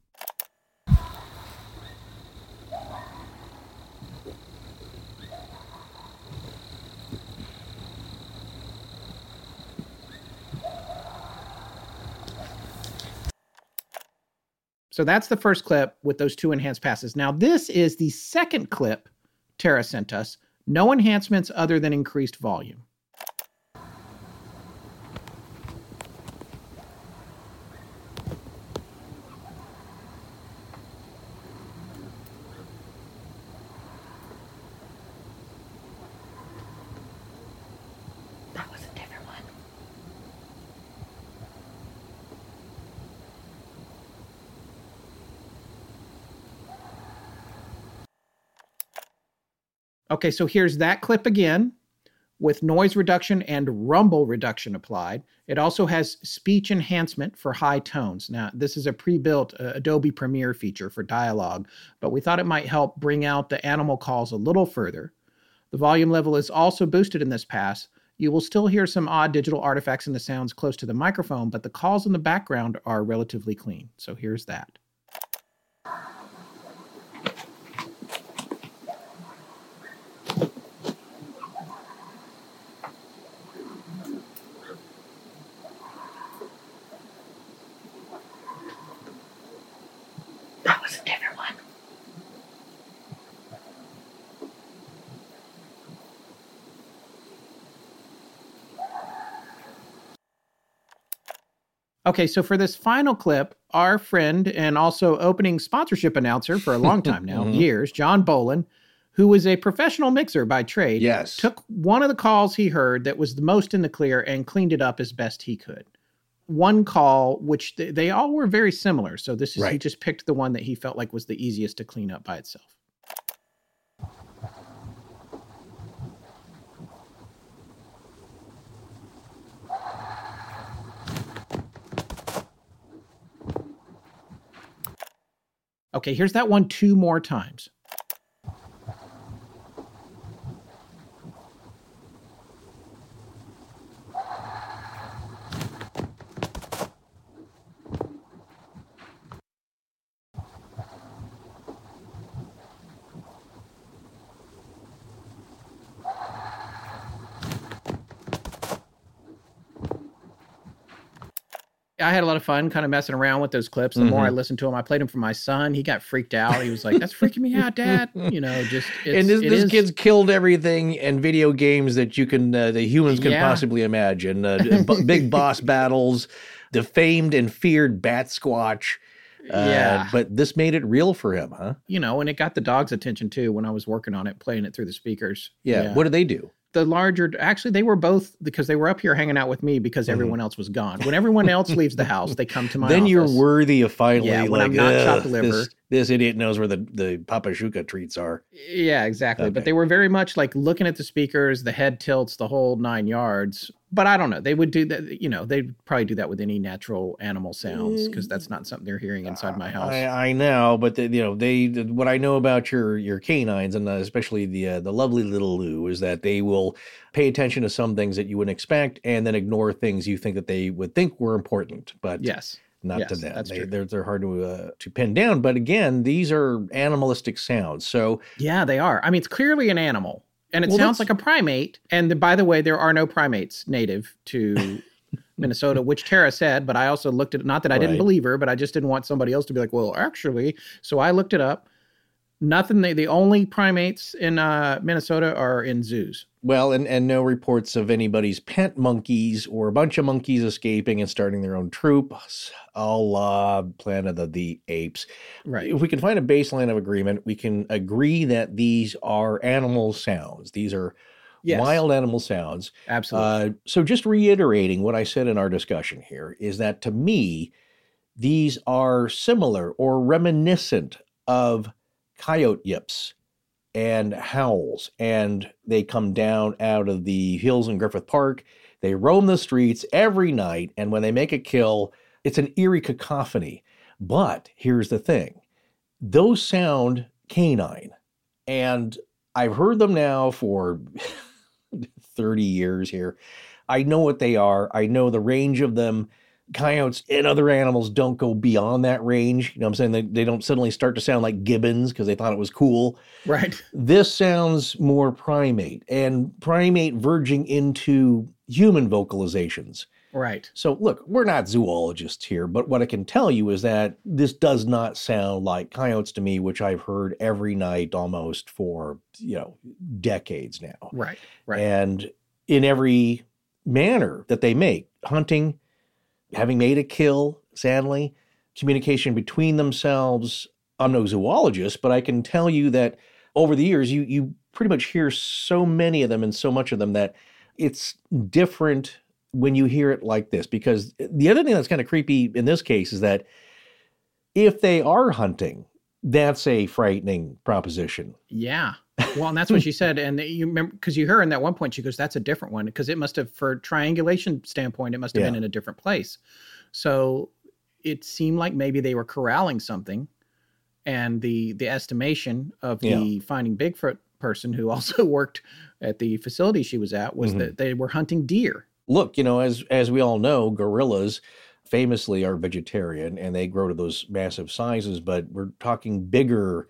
So that's the first clip with those two enhanced passes. Now, this is the second clip Tara sent us. No enhancements other than increased volume. Okay, so here's that clip again with noise reduction and rumble reduction applied. It also has speech enhancement for high tones. Now, this is a pre built uh, Adobe Premiere feature for dialogue, but we thought it might help bring out the animal calls a little further. The volume level is also boosted in this pass. You will still hear some odd digital artifacts in the sounds close to the microphone, but the calls in the background are relatively clean. So here's that. That was a different one. Okay, so for this final clip, our friend and also opening sponsorship announcer for a long time now, Mhm. years, John Bolin, who was a professional mixer by trade, Yes. took one of the calls he heard that was the most in the clear and cleaned it up as best he could. One call, which th- they all were very similar. So this is he just picked the one that he felt like was the easiest to clean up by itself. Okay, here's that one two more times. I had a lot of fun kind of messing around with those clips. The more I Mhm. listened to them, I played them for my son. He got freaked out. He was like, "That's freaking me out, Dad." You know, just it's, and this, this is- kid's killed everything and video games that you can, uh, the humans can Yeah. possibly imagine. Uh, big boss battles, the famed and feared Bat Squatch. Uh, Yeah. But this made it real for him, huh? you know, and it got the dog's attention too when I was working on it, playing it through the speakers. Yeah. What do they do? The larger actually they were both because they were up here hanging out with me because everyone else was gone. When everyone else leaves the house, they come to my Mm-hmm. then office. you're worthy of finally Yeah, when like, I'm not chopped liver." this, this idiot knows where the, the Papashuka treats are. Yeah, exactly. But they were very much like looking at the speakers, the head tilts, the whole nine yards. But I don't know. They would do that. You know, they'd probably do that with any natural animal sounds because that's not something they're hearing inside my house. I, I know, but the, you know they. the- What I know about your your canines and uh, especially the uh, the lovely little Lou is that they will pay attention to some things that you wouldn't expect and then ignore things you think that they would think were important, but yes. not to Yes, them. that's They, true. they're they're hard to uh, to pin down. But again, these are animalistic sounds, so Yeah, they are. I mean, it's clearly an animal, and it Well, sounds that's- like a primate. And by the way, there are no primates native to Minnesota, which Tara said. But I also looked at it. Not that I didn't Right. believe her, but I just didn't want somebody else to be like, "Well, actually." So I looked it up. Nothing. The, the only primates in uh, Minnesota are in zoos. Well, and, and no reports of anybody's pet monkeys or a bunch of monkeys escaping and starting their own troop, a la Planet of the Apes. Right. If we can find a baseline of agreement, we can agree that these are animal sounds. These are Yes. wild animal sounds. Absolutely. Uh, so, just reiterating what I said in our discussion here is that to me, these are similar or reminiscent of coyote yips and howls. And they come down out of the hills in Griffith Park. They roam the streets every night. And when they make a kill, it's an eerie cacophony. But here's the thing those sound canine. And I've heard them now for 30 years here. I know what they are. I know the range of them. Coyotes and other animals don't go beyond that range. You know what I'm saying? They, they don't suddenly start to sound like gibbons because they thought it was cool. right. This sounds more primate and primate verging into human vocalizations. Right. So, look, we're not zoologists here, but what I can tell you is that this does not sound like coyotes to me, which I've heard every night almost for, you know, decades now. Right. Right. And in every manner that they make, hunting, having made a kill, sadly, communication between themselves. I'm no zoologist, but I can tell you that over the years, you you pretty much hear so many of them and so much of them that it's different when you hear it like this. Because the other thing that's kind of creepy in this case is that if they are hunting, that's a frightening proposition. Yeah. Well, and that's what she said. And you remember, because you heard in that one point, she goes, that's a different one. Because it must have, for triangulation standpoint, it must have Yeah. been in a different place. So it seemed like maybe they were corralling something. And the the estimation of the finding Bigfoot person who also worked at the facility she was at was Mhm. that they were hunting deer. look, you know, as as we all know, gorillas famously are vegetarian and they grow to those massive sizes, but we're talking bigger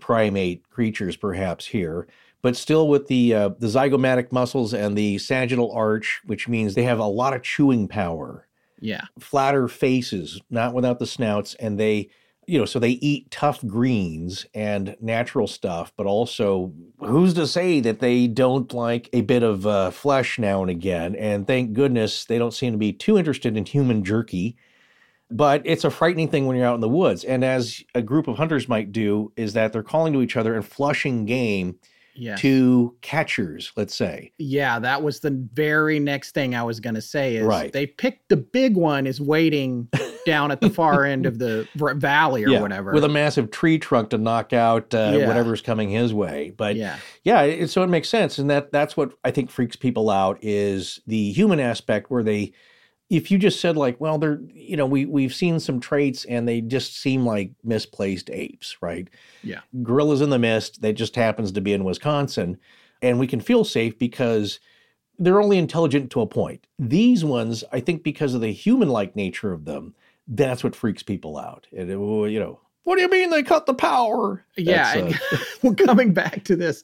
primate creatures perhaps here, but still with the uh, the zygomatic muscles and the sagittal arch, which means they have a lot of chewing power. Yeah. Flatter faces, not without the snouts, and they you know, so they eat tough greens and natural stuff, but also who's to say that they don't like a bit of uh, flesh now and again? And thank goodness they don't seem to be too interested in human jerky. But it's a frightening thing when you're out in the woods. And as a group of hunters might do, is that they're calling to each other and flushing game Yeah. to catchers, let's say. Yeah, that was the very next thing I was going to say is Right. they picked the big one is waiting down at the far end of the valley or Yeah, whatever. With a massive tree trunk to knock out uh, Yeah. whatever's coming his way. But yeah. Yeah, it, so it makes sense, and that that's what I think freaks people out is the human aspect where they, if you just said like, well, they're you know we we've seen some traits and they just seem like misplaced apes, right? Yeah. Gorillas in the mist. That just happens to be in Wisconsin, and we can feel safe because they're only intelligent to a point. These ones, I think, because of the human-like nature of them, that's what freaks people out. And it, you know, what do you mean they cut the power? Yeah, That's, and uh, well, coming back to this,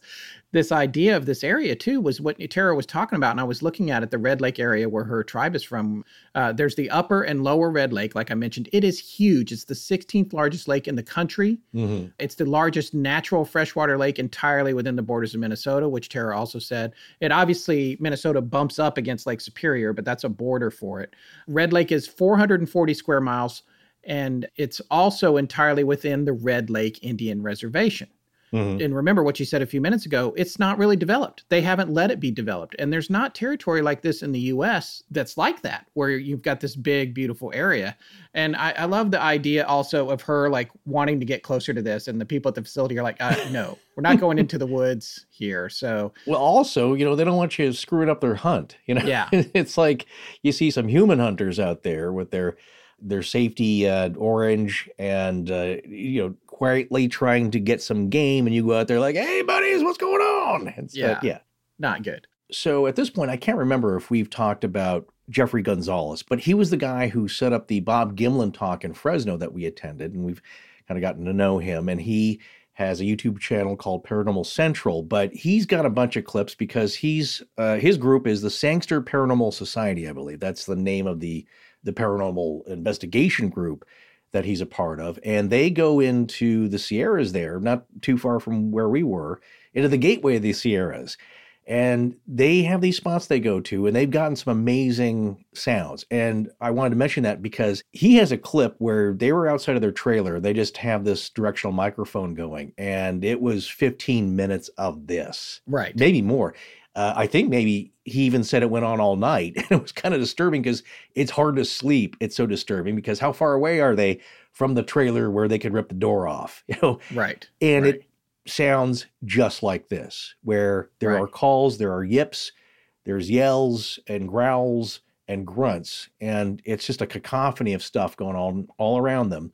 this idea of this area too was what Tara was talking about, and I was looking at it. The Red Lake area where her tribe is from. Uh, there's the Upper and Lower Red Lake, like I mentioned. It is huge. It's the 16th largest lake in the country. mhm. It's the largest natural freshwater lake entirely within the borders of Minnesota, which Tara also said. It obviously, Minnesota bumps up against Lake Superior, but that's a border for it. Red Lake is 440 square miles, and it's also entirely within the Red Lake Indian Reservation. Mhm. And remember what you said a few minutes ago, it's not really developed. They haven't let it be developed. And there's not territory like this in the US that's like that, where you've got this big, beautiful area. And I, I love the idea also of her like wanting to get closer to this. And the people at the facility are like, uh, no, we're not going into the woods here. So, Well, also, you know, they don't want you screwing up their hunt. You know, Yeah. it's like you see some human hunters out there with their their safety uh, orange and uh, you know quietly trying to get some game, and you go out there like, "Hey, buddies, what's going on?" It's Yeah. yeah. not good. So at this point, I can't remember if we've talked about Jeffrey Gonzalez, but he was the guy who set up the Bob Gimlin talk in Fresno that we attended, and we've kind of gotten to know him. And he has a YouTube channel called Paranormal Central, but he's got a bunch of clips because he's uh, his group is the Sangster Paranormal Society, I believe. That's the name of the the paranormal investigation group that he's a part of, and they go into the Sierras there, not too far from where we were, into the gateway of the Sierras. And they have these spots they go to and they've gotten some amazing sounds. And i wanted to mention that because he has a clip where they were outside of their trailer they just have this directional microphone going and it was 15 minutes of this Right. maybe more uh, i think maybe he even said it went on all night and it was kind of disturbing because it's hard to sleep it's so disturbing because how far away are they from the trailer where they could rip the door off you know Right. and Right. it sounds just like this, where there Right. are calls, there are yips, there's yells and growls and grunts, and it's just a cacophony of stuff going on all around them.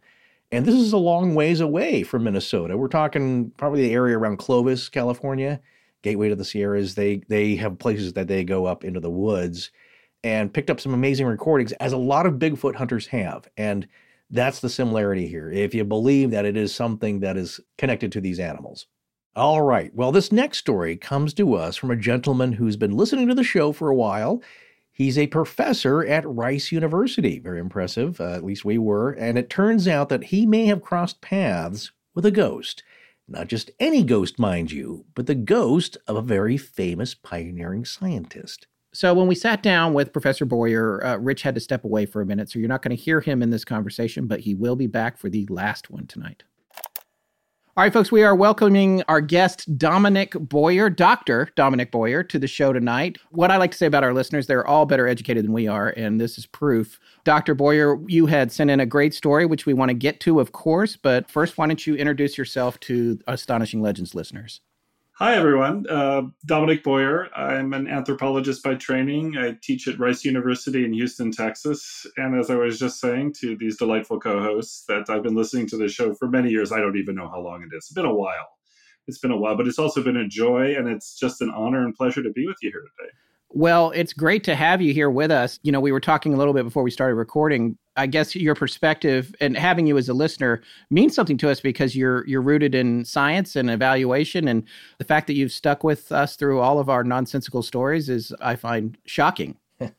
And this is a long ways away from Minnesota. We're talking probably the area around Clovis, California, gateway to the Sierras. They they have places that they go up into the woods and picked up some amazing recordings, as a lot of Bigfoot hunters have. And that's the similarity here. If you believe that it is something that is connected to these animals. All right. Well, this next story comes to us from a gentleman who's been listening to the show for a while. He's a professor at Rice University. Very impressive, uh, at least we were. And it turns out that he may have crossed paths with a ghost. Not just any ghost, mind you, but the ghost of a very famous pioneering scientist. So when we sat down with Professor Boyer, uh, Rich had to step away for a minute, so you're not going to hear him in this conversation, but he will be back for the last one tonight. All right, folks, we are welcoming our guest, Dominic Boyer, Dr. Dominic Boyer, to the show tonight. What I like to say about our listeners, they're all better educated than we are, and this is proof. Dr. Boyer, you had sent in a great story, which we want to get to, of course, but first, why don't you introduce yourself to Astonishing Legends listeners? Hi, everyone. Uh, Dominic Boyer. I'm an anthropologist by training. I teach at Rice University in Houston, Texas. And as I was just saying to these delightful co hosts, that I've been listening to this show for many years. I don't even know how long it is. It's been a while. It's been a while, but it's also been a joy. And it's just an honor and pleasure to be with you here today. Well, it's great to have you here with us. You know, we were talking a little bit before we started recording. I guess your perspective and having you as a listener means something to us because you're you're rooted in science and evaluation and the fact that you've stuck with us through all of our nonsensical stories is I find shocking. That's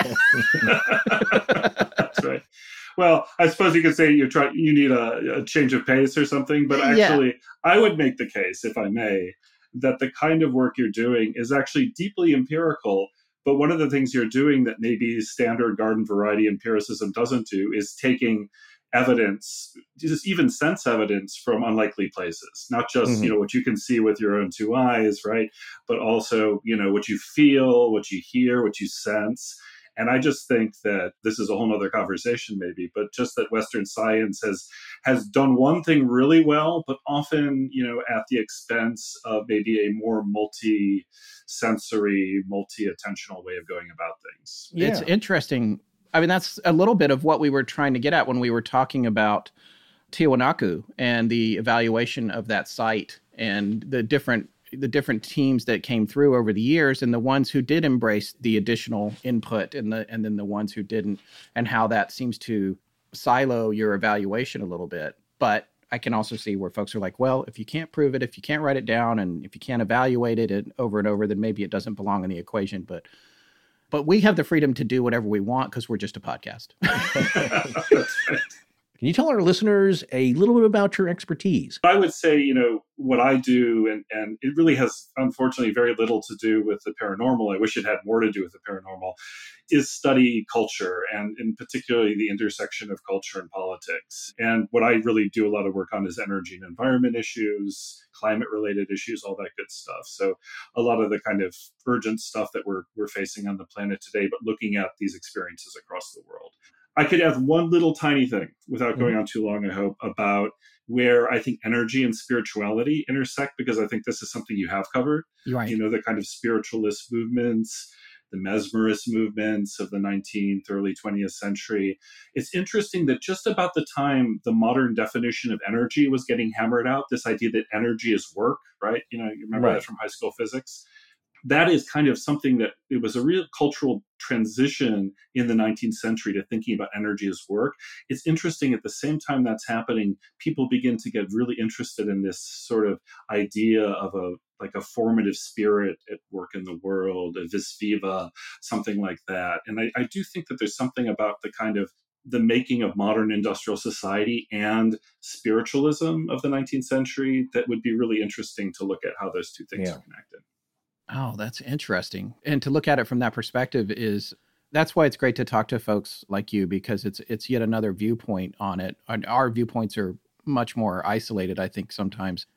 right. Well, I suppose you could say you try you need a, a change of pace or something, but actually yeah. I would make the case if I may that the kind of work you're doing is actually deeply empirical but one of the things you're doing that maybe standard garden variety empiricism doesn't do is taking evidence, just even sense evidence from unlikely places, not just, mm-hmm. you know, what you can see with your own two eyes, right? But also, you know, what you feel, what you hear, what you sense. And I just think that this is a whole other conversation, maybe, but just that Western science has has done one thing really well, but often, you know, at the expense of maybe a more multi-sensory, multi-attentional way of going about things. Yeah. It's interesting. I mean, that's a little bit of what we were trying to get at when we were talking about Tiwanaku and the evaluation of that site and the different the different teams that came through over the years and the ones who did embrace the additional input and the and then the ones who didn't and how that seems to silo your evaluation a little bit. But i can also see where folks are like well if you can't prove it if you can't write it down and if you can't evaluate it over and over then maybe it doesn't belong in the equation. But but we have the freedom to do whatever we want because we're just a podcast Can you tell our listeners a little bit about your expertise? I would say, you know, what I do, and, and it really has unfortunately very little to do with the paranormal. I wish it had more to do with the paranormal, is study culture and in particularly the intersection of culture and politics. And what I really do a lot of work on is energy and environment issues, climate related issues, all that good stuff. So a lot of the kind of urgent stuff that we're we're facing on the planet today, but looking at these experiences across the world. I could add one little tiny thing without going mm-hmm. on too long, I hope, about where I think energy and spirituality intersect, because I think this is something you have covered. Right. You know, the kind of spiritualist movements, the mesmerist movements of the 19th, early 20th century. It's interesting that just about the time the modern definition of energy was getting hammered out, this idea that energy is work, right? You know, you remember right. that from high school physics that is kind of something that it was a real cultural transition in the 19th century to thinking about energy as work. It's interesting at the same time that's happening, people begin to get really interested in this sort of idea of a like a formative spirit at work in the world, a vis viva, something like that. And I, I do think that there's something about the kind of the making of modern industrial society and spiritualism of the 19th century that would be really interesting to look at how those two things yeah. are connected. Oh, that's interesting. And to look at it from that perspective is that's why it's great to talk to folks like you because it's it's yet another viewpoint on it. Our viewpoints are much more isolated, I think, sometimes.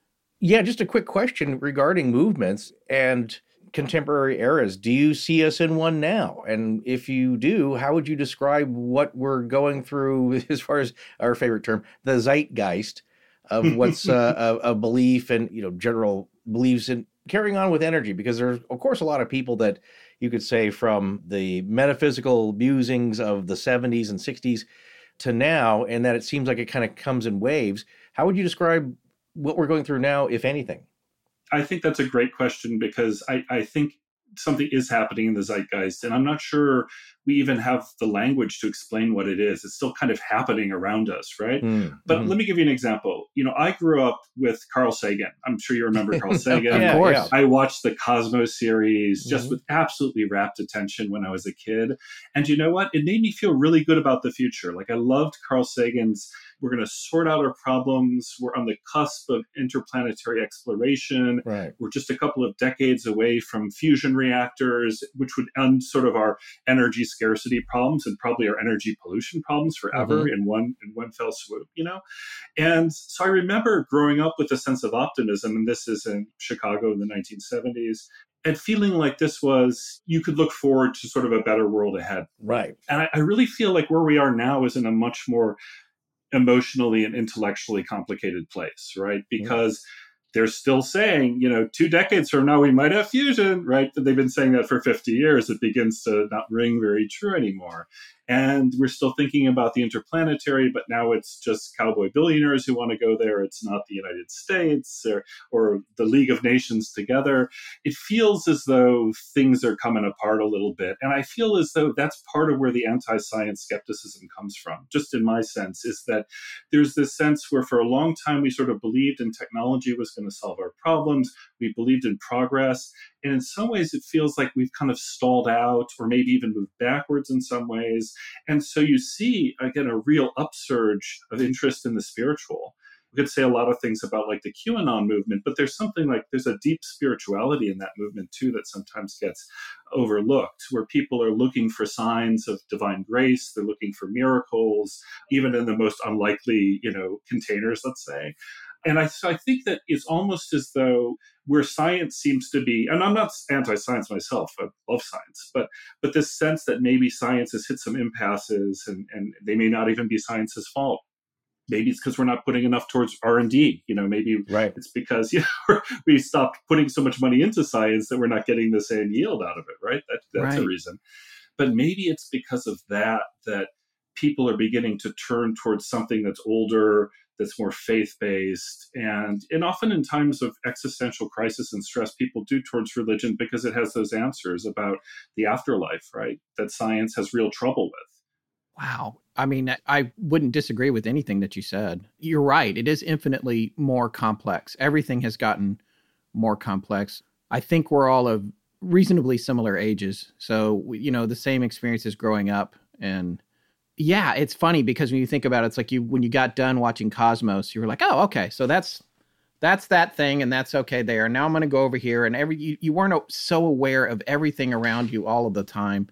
Yeah, just a quick question regarding movements and contemporary eras. Do you see us in one now? And if you do, how would you describe what we're going through as far as our favorite term, the zeitgeist of what's uh, a, a belief and you know general beliefs in carrying on with energy because there's of course a lot of people that you could say from the metaphysical musings of the 70s and 60s to now and that it seems like it kind of comes in waves. How would you describe what we're going through now if anything? I think that's a great question because i, I think something is happening in the zeitgeist, and I'm not sure we even have the language to explain what it is. It's still kind of happening around us, right? Mm-hmm. But let me give you an example. You know, I grew up with Carl Sagan. I'm sure you remember Carl Sagan. of course. I watched the Cosmos series just Mhm. with absolutely rapt attention when I was a kid. And you know what? It made me feel really good about the future. Like I loved Carl Sagan's we're going to sort out our problems. We're on the cusp of interplanetary exploration. Right. We're just a couple of decades away from fusion reactors, which would end sort of our energy scarcity problems and probably our energy pollution problems forever mm-hmm. in one in one fell swoop, you know? And so I remember growing up with a sense of optimism, and this is in Chicago in the 1970s, and feeling like this was you could look forward to sort of a better world ahead. Right. And I, I really feel like where we are now is in a much more emotionally and intellectually complicated place, right? Because they're still saying, you know, two decades from now we might have fusion, right? They've been saying that for 50 years. It begins to not ring very true anymore. And we're still thinking about the interplanetary, but now it's just cowboy billionaires who want to go there. It's not the United States or, or the League of Nations together. It feels as though things are coming apart a little bit. And I feel as though that's part of where the anti science skepticism comes from, just in my sense, is that there's this sense where for a long time we sort of believed in technology was going to solve our problems. We believed in progress. And in some ways, it feels like we've kind of stalled out or maybe even moved backwards in some ways. And so you see, again, a real upsurge of interest in the spiritual. We could say a lot of things about like the QAnon movement, but there's something like there's a deep spirituality in that movement too that sometimes gets overlooked, where people are looking for signs of divine grace, they're looking for miracles, even in the most unlikely, you know, containers, let's say. And I, so I think that it's almost as though where science seems to be, and I'm not anti-science myself, I love science, but but this sense that maybe science has hit some impasses and, and they may not even be science's fault. Maybe it's because we're not putting enough towards R and D. You know, maybe Right. it's because you know, we stopped putting so much money into science that we're not getting the same yield out of it. Right? That, that's a reason. But maybe it's because of that that people are beginning to turn towards something that's older, that's more faith based, and and often in times of existential crisis and stress, people do towards religion because it has those answers about the afterlife, right? That science has real trouble with. Wow. I mean, I- wouldn't disagree with anything that you said. You're right. It is infinitely more complex. Everything has gotten more complex. I think we're all of reasonably similar ages. So, you know, the same experiences growing up. And yeah, it's funny because when you think about it, it's like you, when you got done watching Cosmos, you were like, oh, okay. So that's, that's that thing and that's okay there. Now I'm going to go over here and every, you, you weren't so aware of everything around you all of the time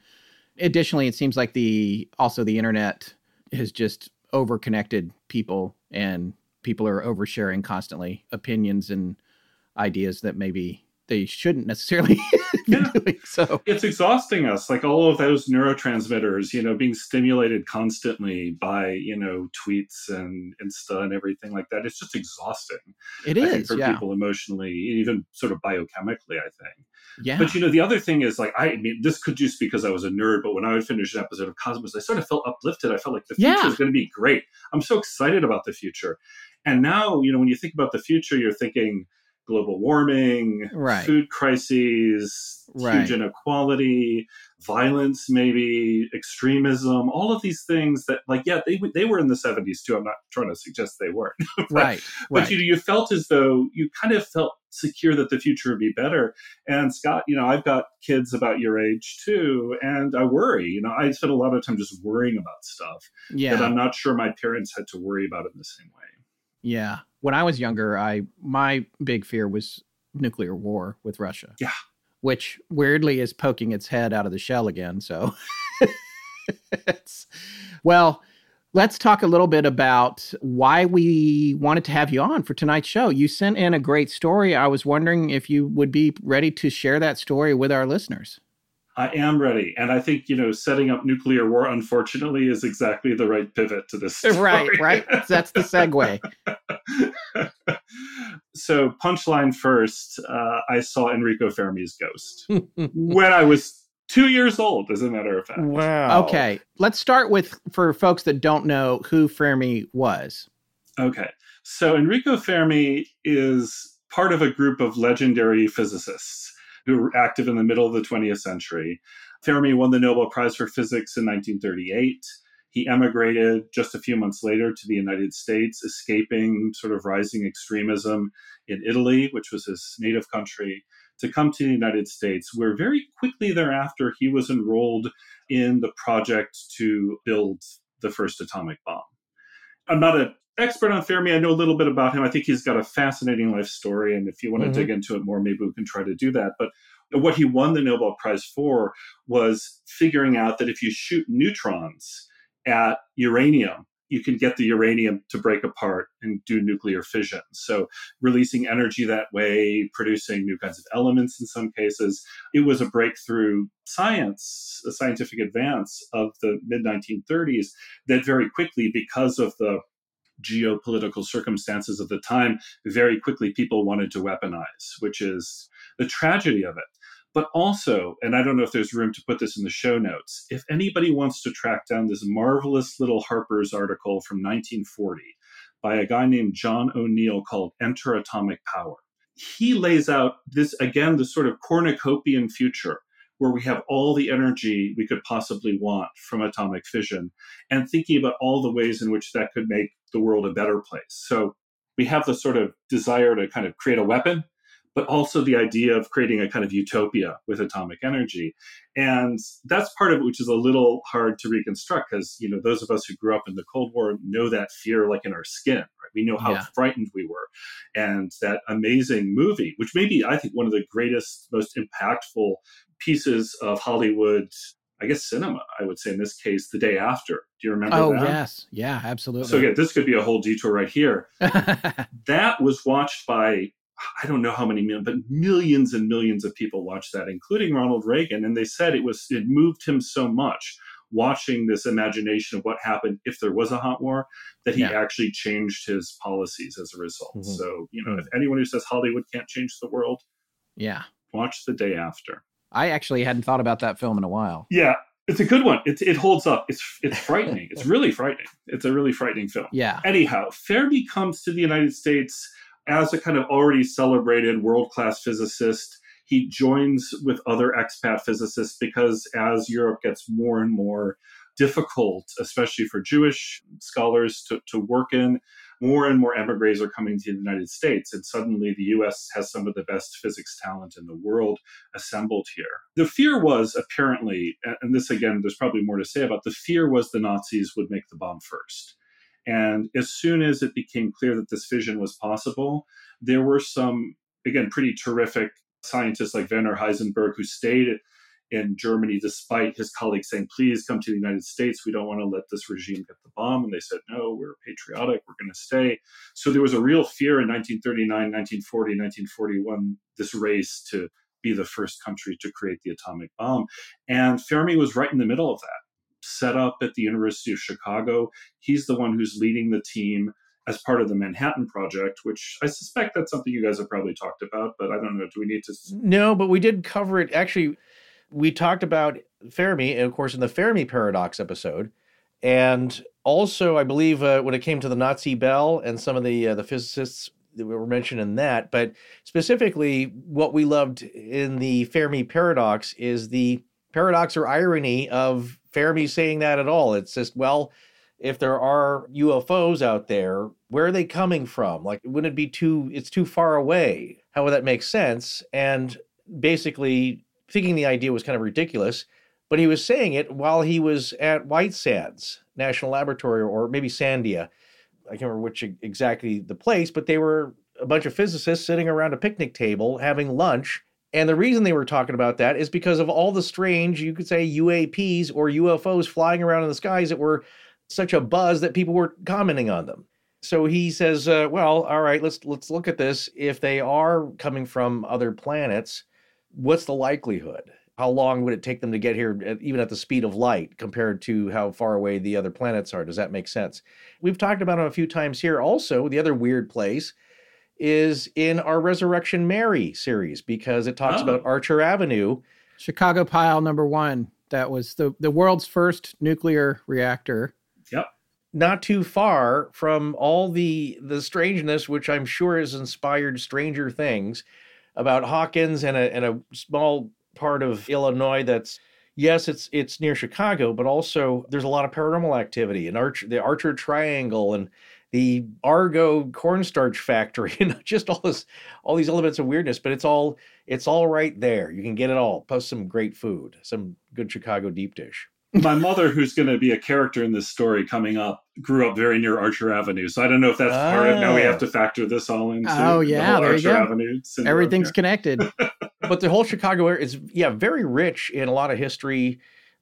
additionally it seems like the also the internet has just overconnected people and people are oversharing constantly opinions and ideas that maybe they shouldn't necessarily be doing so. It's exhausting us like all of those neurotransmitters you know being stimulated constantly by you know tweets and insta and everything like that. It's just exhausting it I is for yeah. people emotionally even sort of biochemically i think. Yeah. But you know the other thing is like i mean this could just because i was a nerd but when i would finish an episode of cosmos i sort of felt uplifted. I felt like the future Yeah. is going to be great. I'm so excited about the future. And now you know when you think about the future you're thinking global warming Right. food crises Right. huge inequality violence maybe extremism all of these things that like yeah they, they were in the 70s too i'm not trying to suggest they weren't But- right but right you you felt as though you kind of felt secure that the future would be better. And Scott, you know, I've got kids about your age too, and I worry. You know, I spent a lot of time just worrying about stuff that yeah I'm not sure my parents had to worry about it in the same way. Yeah. When i was younger i my big fear was nuclear war with russia. Yeah. which weirdly is poking its head out of the shell again so. It's, well let's talk a little bit about why we wanted to have you on for tonight's show. You sent in a great story. I was wondering if you would be ready to share that story with our listeners I am ready, and I think you know, setting up nuclear war, unfortunately, is exactly the right pivot to this. Story. right right that's the segue so, punchline first, uh, I saw Enrico Fermi's ghost when I was two years old, as a matter of fact. Wow. okay let's start with for folks that don't know who fermi was Okay. So Enrico Fermi is part of a group of legendary physicists. Who were active in the middle of the 20th century. Fermi won the Nobel Prize for Physics in 1938. He emigrated just a few months later to the United States, escaping sort of rising extremism in Italy, which was his native country, to come to the United States, where very quickly thereafter he was enrolled in the project to build the first atomic bomb. I'm not an expert on Fermi. I know a little bit about him. I think he's got a fascinating life story. And if you want to mm-hmm. dig into it more, maybe we can try to do that. But what he won the Nobel Prize for was figuring out that if you shoot neutrons at uranium, you can get the uranium to break apart and do nuclear fission. So, releasing energy that way, producing new kinds of elements in some cases, it was a breakthrough science, a scientific advance of the mid 1930s that very quickly, because of the geopolitical circumstances of the time, very quickly people wanted to weaponize, which is the tragedy of it. But also, and I don't know if there's room to put this in the show notes, if anybody wants to track down this marvelous little Harper's article from 1940 by a guy named John O'Neill called Enter Atomic Power, he lays out this, again, the sort of cornucopian future where we have all the energy we could possibly want from atomic fission and thinking about all the ways in which that could make the world a better place. So we have the sort of desire to kind of create a weapon but also the idea of creating a kind of utopia with atomic energy. And that's part of it, which is a little hard to reconstruct because, you know, those of us who grew up in the Cold War know that fear like in our skin, right? We know how yeah. frightened we were. And that amazing movie, which may be, I think, one of the greatest, most impactful pieces of Hollywood I guess cinema, I would say in this case, the day after. Do you remember oh, that? yes. Yeah, absolutely. So again, this could be a whole detour right here. that was watched by I don't know how many million, but millions and millions of people watched that, including Ronald Reagan. And they said it was it moved him so much watching this imagination of what happened if there was a hot war that he yeah. actually changed his policies as a result. Mm-hmm. So, you know, mm-hmm. if anyone who says Hollywood can't change the world, yeah, watch the day after. I actually hadn't thought about that film in a while. Yeah, it's a good one. It, it holds up. It's it's frightening. it's really frightening. It's a really frightening film. Yeah. Anyhow, Fermi comes to the United States as a kind of already celebrated world class physicist, he joins with other expat physicists because as Europe gets more and more difficult, especially for Jewish scholars to, to work in, more and more emigres are coming to the United States, and suddenly the US has some of the best physics talent in the world assembled here. The fear was apparently, and this again, there's probably more to say about the fear was the Nazis would make the bomb first. And as soon as it became clear that this fission was possible, there were some, again, pretty terrific scientists like Werner Heisenberg who stayed in Germany despite his colleagues saying, please come to the United States. We don't want to let this regime get the bomb. And they said, no, we're patriotic. We're going to stay. So there was a real fear in 1939, 1940, 1941, this race to be the first country to create the atomic bomb. And Fermi was right in the middle of that set up at the University of Chicago. He's the one who's leading the team as part of the Manhattan Project, which I suspect that's something you guys have probably talked about, but I don't know. Do we need to? No, but we did cover it. Actually, we talked about Fermi, of course, in the Fermi paradox episode. And also, I believe uh, when it came to the Nazi bell and some of the uh, the physicists that were mentioned in that, but specifically, what we loved in the Fermi paradox is the paradox or irony of Fermi saying that at all. It's just, well, if there are UFOs out there, where are they coming from? Like, wouldn't it be too, it's too far away? How would that make sense? And basically, thinking the idea was kind of ridiculous, but he was saying it while he was at White Sands National Laboratory or maybe Sandia. I can't remember which exactly the place, but they were a bunch of physicists sitting around a picnic table having lunch and the reason they were talking about that is because of all the strange, you could say UAPs or UFOs flying around in the skies that were such a buzz that people were commenting on them. So he says, uh, "Well, all right, let's let's look at this. If they are coming from other planets, what's the likelihood? How long would it take them to get here, at, even at the speed of light, compared to how far away the other planets are? Does that make sense? We've talked about it a few times here. Also, the other weird place is in our Resurrection Mary series because it talks oh. about Archer Avenue. Chicago Pile number one. That was the, the world's first nuclear reactor. Yep. Not too far from all the the strangeness, which I'm sure has inspired Stranger Things. about Hawkins and a and a small part of Illinois that's yes, it's it's near Chicago, but also there's a lot of paranormal activity and Arch the Archer Triangle and the Argo cornstarch factory and just all this all these elements of weirdness, but it's all it's all right there. You can get it all, plus some great food, some good Chicago deep dish. My mother, who's going to be a character in this story coming up, grew up very near Archer Avenue. So I don't know if that's part of now we have to oh. factor this all into. Oh yeah, the there Archer you go. Avenue. syndrome Everything's here. connected. but the whole Chicago area is yeah very rich in a lot of history,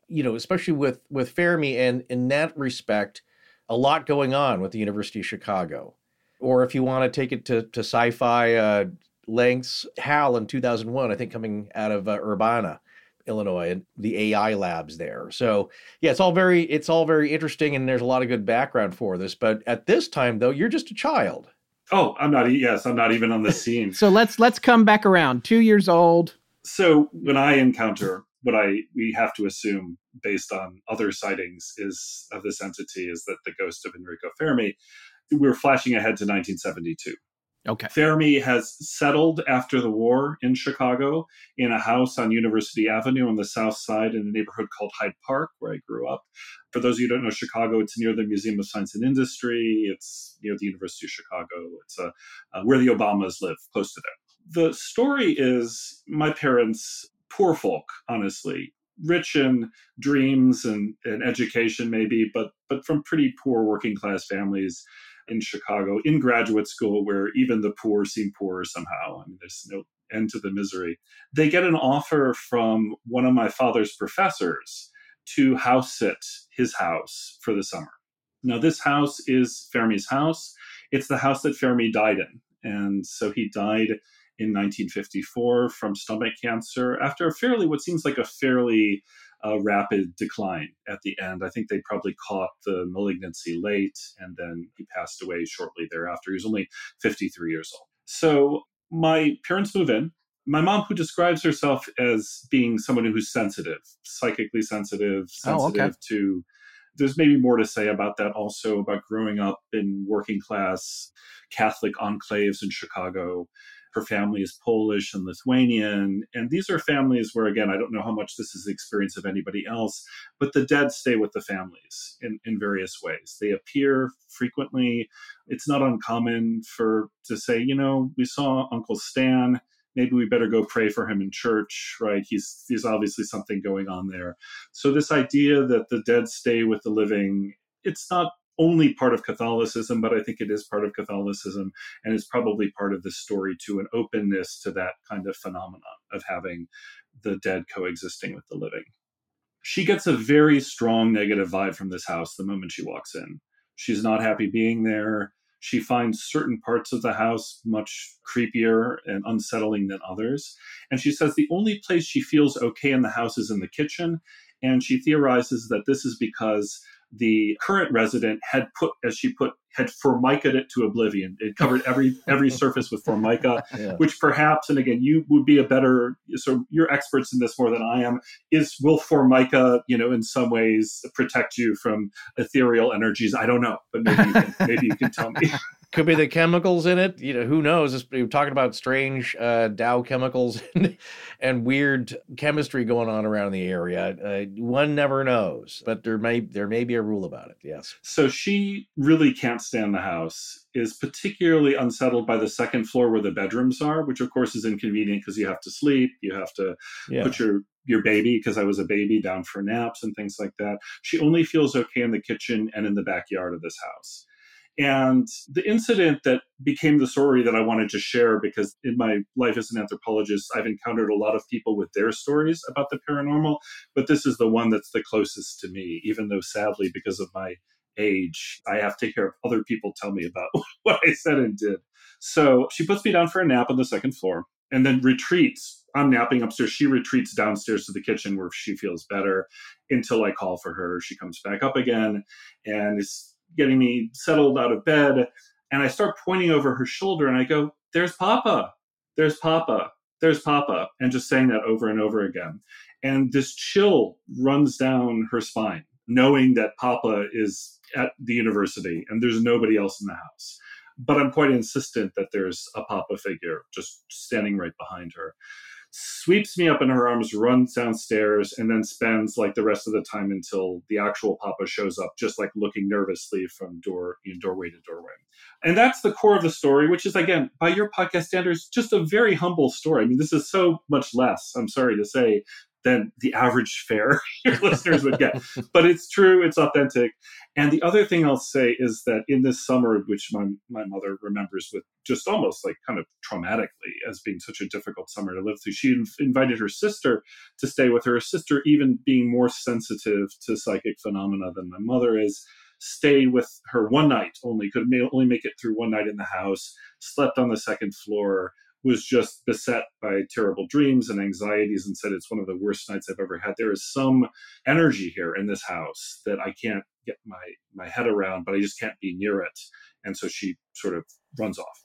you know, especially with with Fermi and in that respect, a lot going on with the University of Chicago. Or if you want to take it to to sci-fi uh, lengths, Hal in 2001, I think coming out of uh, Urbana, Illinois, and the AI labs there. So yeah, it's all very it's all very interesting, and there's a lot of good background for this. But at this time, though, you're just a child. Oh, I'm not. Yes, I'm not even on the scene. so let's let's come back around. Two years old. so when I encounter what I we have to assume based on other sightings is of this entity is that the ghost of Enrico Fermi. We're flashing ahead to 1972. Okay. Fermi has settled after the war in Chicago in a house on University Avenue on the south side in a neighborhood called Hyde Park, where I grew up. For those of you who don't know Chicago, it's near the Museum of Science and Industry. It's near the University of Chicago. It's uh, uh, where the Obamas live, close to there. The story is my parents, poor folk, honestly, rich in dreams and, and education, maybe, but but from pretty poor working class families in Chicago in graduate school where even the poor seem poorer somehow. I mean, there's no end to the misery. They get an offer from one of my father's professors to house sit his house for the summer. Now, this house is Fermi's house. It's the house that Fermi died in. And so he died in 1954 from stomach cancer after a fairly, what seems like a fairly uh, rapid decline at the end. I think they probably caught the malignancy late, and then he passed away shortly thereafter. He was only 53 years old. So my parents move in. My mom, who describes herself as being someone who's sensitive, psychically sensitive, Oh, okay. sensitive to. There's maybe more to say about that also about growing up in working class Catholic enclaves in Chicago her family is Polish and Lithuanian. And these are families where, again, I don't know how much this is the experience of anybody else, but the dead stay with the families in, in various ways. They appear frequently. It's not uncommon for to say, you know, we saw Uncle Stan. Maybe we better go pray for him in church, right? He's there's obviously something going on there. So this idea that the dead stay with the living, it's not only part of Catholicism, but I think it is part of Catholicism and it's probably part of the story to an openness to that kind of phenomenon of having the dead coexisting with the living. She gets a very strong negative vibe from this house the moment she walks in. She's not happy being there. She finds certain parts of the house much creepier and unsettling than others. And she says the only place she feels okay in the house is in the kitchen. And she theorizes that this is because the current resident had put, as she put, had formica'd it to oblivion. It covered every every surface with formica, Yeah. which perhaps, and again, you would be a better, so you're experts in this more than I am. Is will formica, you know, in some ways protect you from ethereal energies? I don't know, but maybe you can, maybe you can tell me. Could be the chemicals in it. You know, who knows? We're talking about strange uh, Dow chemicals and, and weird chemistry going on around the area. Uh, one never knows, but there may there may be a rule about it. Yes. So she really can't stand the house, is particularly unsettled by the second floor where the bedrooms are, which of course is inconvenient because you have to sleep, you have to Yeah. put your your baby because I was a baby down for naps and things like that. She only feels okay in the kitchen and in the backyard of this house. And the incident that became the story that I wanted to share, because in my life as an anthropologist, I've encountered a lot of people with their stories about the paranormal, but this is the one that's the closest to me, even though sadly, because of my age, I have to hear other people tell me about what I said and did. So she puts me down for a nap on the second floor and then retreats. I'm napping upstairs. She retreats downstairs to the kitchen where she feels better until I call for her. She comes back up again and is getting me settled out of bed. And I start pointing over her shoulder and I go, There's Papa. There's Papa. There's Papa. And just saying that over and over again. And this chill runs down her spine, knowing that Papa is at the university and there's nobody else in the house. but I'm quite insistent that there's a Papa figure just standing right behind her. Sweeps me up in her arms, runs downstairs, and then spends like the rest of the time until the actual Papa shows up, just like looking nervously from door know, doorway to doorway. And that's the core of the story, which is again, by your podcast standards, just a very humble story. I mean, this is so much less, I'm sorry to say, than the average fare your listeners would get. But it's true, it's authentic. And the other thing I'll say is that in this summer, which my, my mother remembers with just almost like kind of traumatically as being such a difficult summer to live through, she inv- invited her sister to stay with her. Her sister, even being more sensitive to psychic phenomena than my mother is, stayed with her one night only, could only make it through one night in the house, slept on the second floor, was just beset by terrible dreams and anxieties and said it's one of the worst nights I've ever had. There is some energy here in this house that I can't get my my head around, but I just can't be near it. And so she sort of runs off.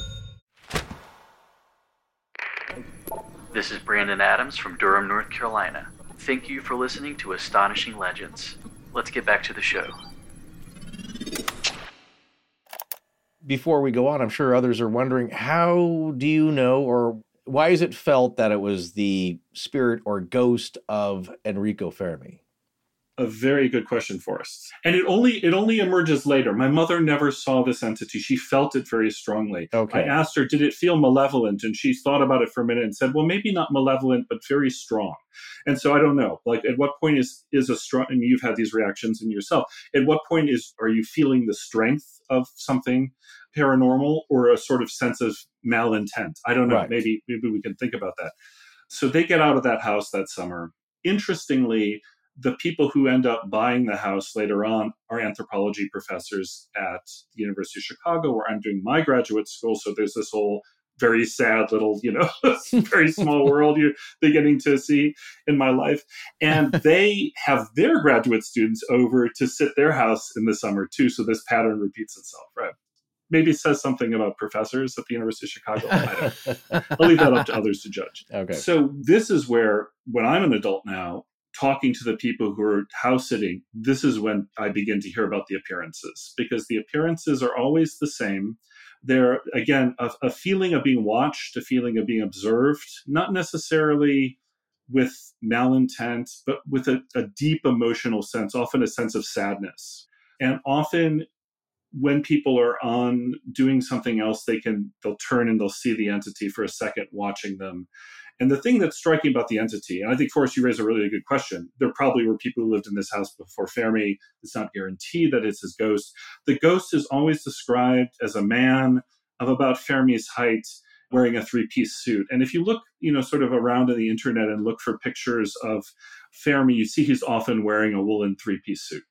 This is Brandon Adams from Durham, North Carolina. Thank you for listening to Astonishing Legends. Let's get back to the show. Before we go on, I'm sure others are wondering how do you know or why is it felt that it was the spirit or ghost of Enrico Fermi? A very good question for us. And it only it only emerges later. My mother never saw this entity. She felt it very strongly. Okay. i asked her did it feel malevolent? And she thought about it for a minute and said well maybe not malevolent but very strong. And so i don't know. Like at what point is is a strong I mean, you've had these reactions in yourself at what point is are you feeling the strength of something paranormal or a sort of sense of malintent? I don't know. Right. maybe maybe we can think about that. So they get out of that house that summer. Interestingly the people who end up buying the house later on are anthropology professors at the University of Chicago, where I'm doing my graduate school. So there's this whole very sad little, you know, very small world you're beginning to see in my life. And they have their graduate students over to sit their house in the summer too. So this pattern repeats itself, right? Maybe it says something about professors at the University of Chicago. I don't- I'll leave that up to others to judge. Okay. So this is where, when I'm an adult now, talking to the people who are house sitting, this is when I begin to hear about the appearances because the appearances are always the same. They're again a, a feeling of being watched, a feeling of being observed, not necessarily with malintent, but with a, a deep emotional sense, often a sense of sadness. And often when people are on doing something else, they can they'll turn and they'll see the entity for a second watching them. And the thing that's striking about the entity, and I think Forrest, you raise a really good question. There probably were people who lived in this house before Fermi. It's not guaranteed that it's his ghost. The ghost is always described as a man of about Fermi's height, wearing a three-piece suit. And if you look, you know, sort of around on the internet and look for pictures of Fermi, you see he's often wearing a woolen three-piece suit.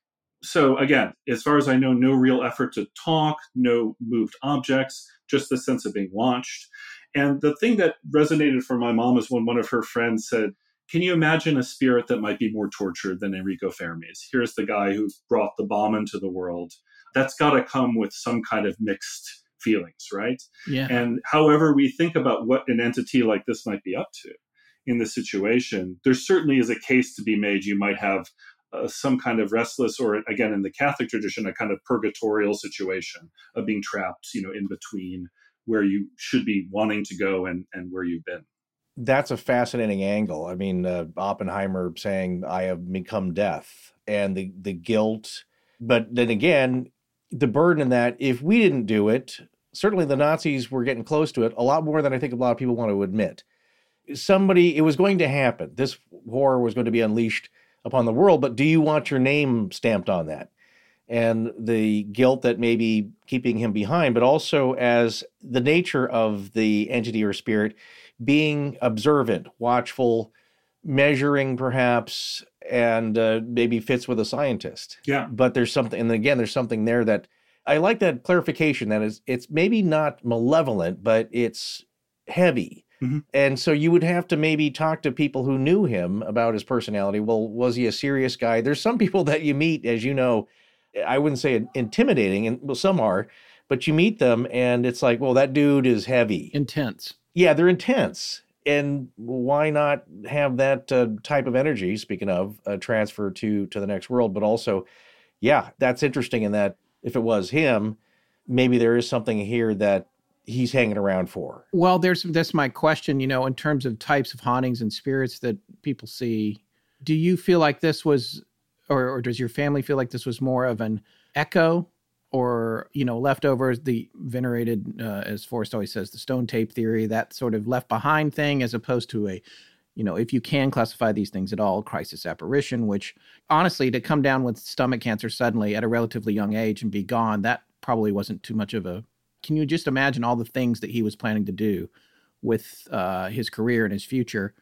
So again, as far as I know, no real effort to talk, no moved objects, just the sense of being watched. And the thing that resonated for my mom is when one of her friends said, Can you imagine a spirit that might be more tortured than Enrico Fermi's? Here's the guy who brought the bomb into the world. that's got to come with some kind of mixed feelings, right? Yeah. And however we think about what an entity like this might be up to in the situation, there certainly is a case to be made. You might have uh, some kind of restless, or again, in the Catholic tradition, a kind of purgatorial situation of being trapped, you know, in between where you should be wanting to go and, and where you've been. That's a fascinating angle. I mean, uh, Oppenheimer saying, I have become death and the, the guilt. But then again, the burden in that, if we didn't do it, certainly the Nazis were getting close to it a lot more than I think a lot of people want to admit. Somebody, it was going to happen. This horror was going to be unleashed upon the world, but do you want your name stamped on that? And the guilt that may be keeping him behind, but also as the nature of the entity or spirit being observant, watchful, measuring perhaps, and uh, maybe fits with a scientist. Yeah. But there's something, and again, there's something there that I like that clarification that is, it's maybe not malevolent, but it's heavy. Mm-hmm. And so you would have to maybe talk to people who knew him about his personality. Well, was he a serious guy? There's some people that you meet, as you know, I wouldn't say intimidating, and well, some are, but you meet them and it's like, well, that dude is heavy, intense. Yeah, they're intense. And why not have that uh, type of energy? Speaking of uh, transfer to to the next world, but also, yeah, that's interesting in that if it was him, maybe there is something here that he's hanging around for. Well, there's that's my question. You know, in terms of types of hauntings and spirits that people see, do you feel like this was, or, or does your family feel like this was more of an echo, or you know, leftovers, the venerated, uh, as Forrest always says, the stone tape theory, that sort of left behind thing, as opposed to a you know, if you can classify these things at all, crisis apparition, which honestly, to come down with stomach cancer suddenly at a relatively young age and be gone, that probably wasn't too much of a. Can you just imagine all the things that he was planning to do with uh, his career and his future,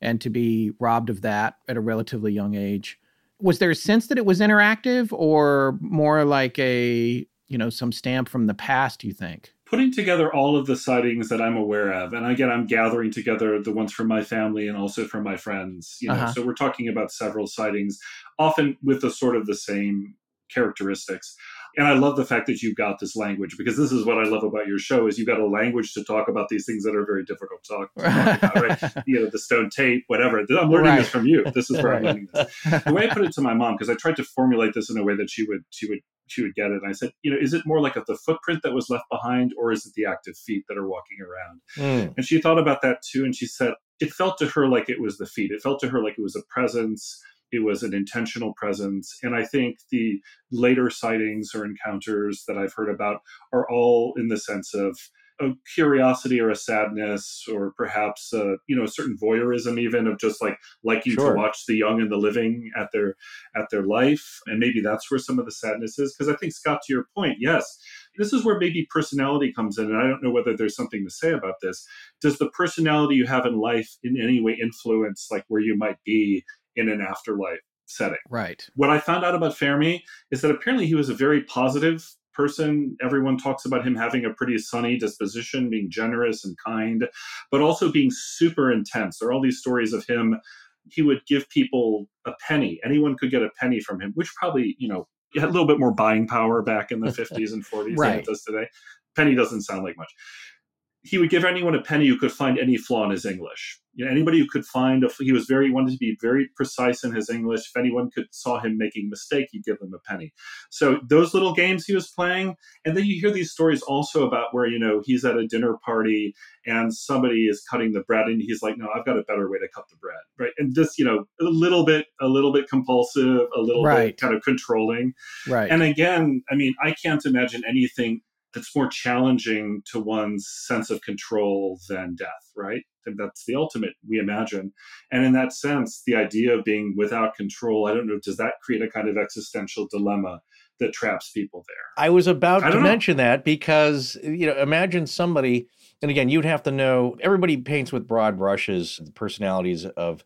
and to be robbed of that at a relatively young age? Was there a sense that it was interactive, or more like a you know some stamp from the past? You think? putting together all of the sightings that I'm aware of, and again, I'm gathering together the ones from my family and also from my friends. You know, Uh-huh. so we're talking about several sightings, often with the sort of the same characteristics. And I love the fact that you've got this language because this is what I love about your show is you've got a language to talk about these things that are very difficult to talk, to talk about, right? You know, the stone tape, whatever. I'm learning Right. this from you. This is where I'm learning this. The way I put it to my mom, because I tried to formulate this in a way that she would she would she would get it. And I said, you know, is it more like a, the footprint that was left behind, or is it the active feet that are walking around? Mm. And she thought about that too. And she said, it felt to her like it was the feet. It felt to her like it was a presence. It was an intentional presence. And I think the later sightings or encounters that I've heard about are all in the sense of a curiosity or a sadness or perhaps uh, you know a certain voyeurism even of just like liking Sure. to watch the young and the living at their at their life and maybe that's where some of the sadness is because i think scott to your point yes this is where maybe personality comes in and i don't know whether there's something to say about this does the personality you have in life in any way influence like where you might be in an afterlife setting Right. what I found out about Fermi is that apparently he was a very positive person. Everyone talks about him having a pretty sunny disposition, being generous and kind, but also being super intense. There are all these stories of him. He would give people a penny. Anyone could get a penny from him, which probably, you know, had a little bit more buying power back in the 50s and 40s than Right. it does today. Penny doesn't sound like much he would give anyone a penny who could find any flaw in his English. You know, anybody who could find a, he was very wanted to be very precise in his English. If anyone could saw him making a mistake, he'd give them a penny. So those little games he was playing, and then you hear these stories also about where you know he's at a dinner party and somebody is cutting the bread, and he's like, "No, I've got a better way to cut the bread," right? And just you know a little bit, a little bit compulsive, a little Right. bit kind of controlling. Right. And again, I mean, I can't imagine anything that's more challenging to one's sense of control than death, right? And that's the ultimate, we imagine. And in that sense, the idea of being without control, I don't know, does that create a kind of existential dilemma that traps people there? I was about I to know. mention that because you know, imagine somebody, and again, you'd have to know. Everybody paints with broad brushes the personalities of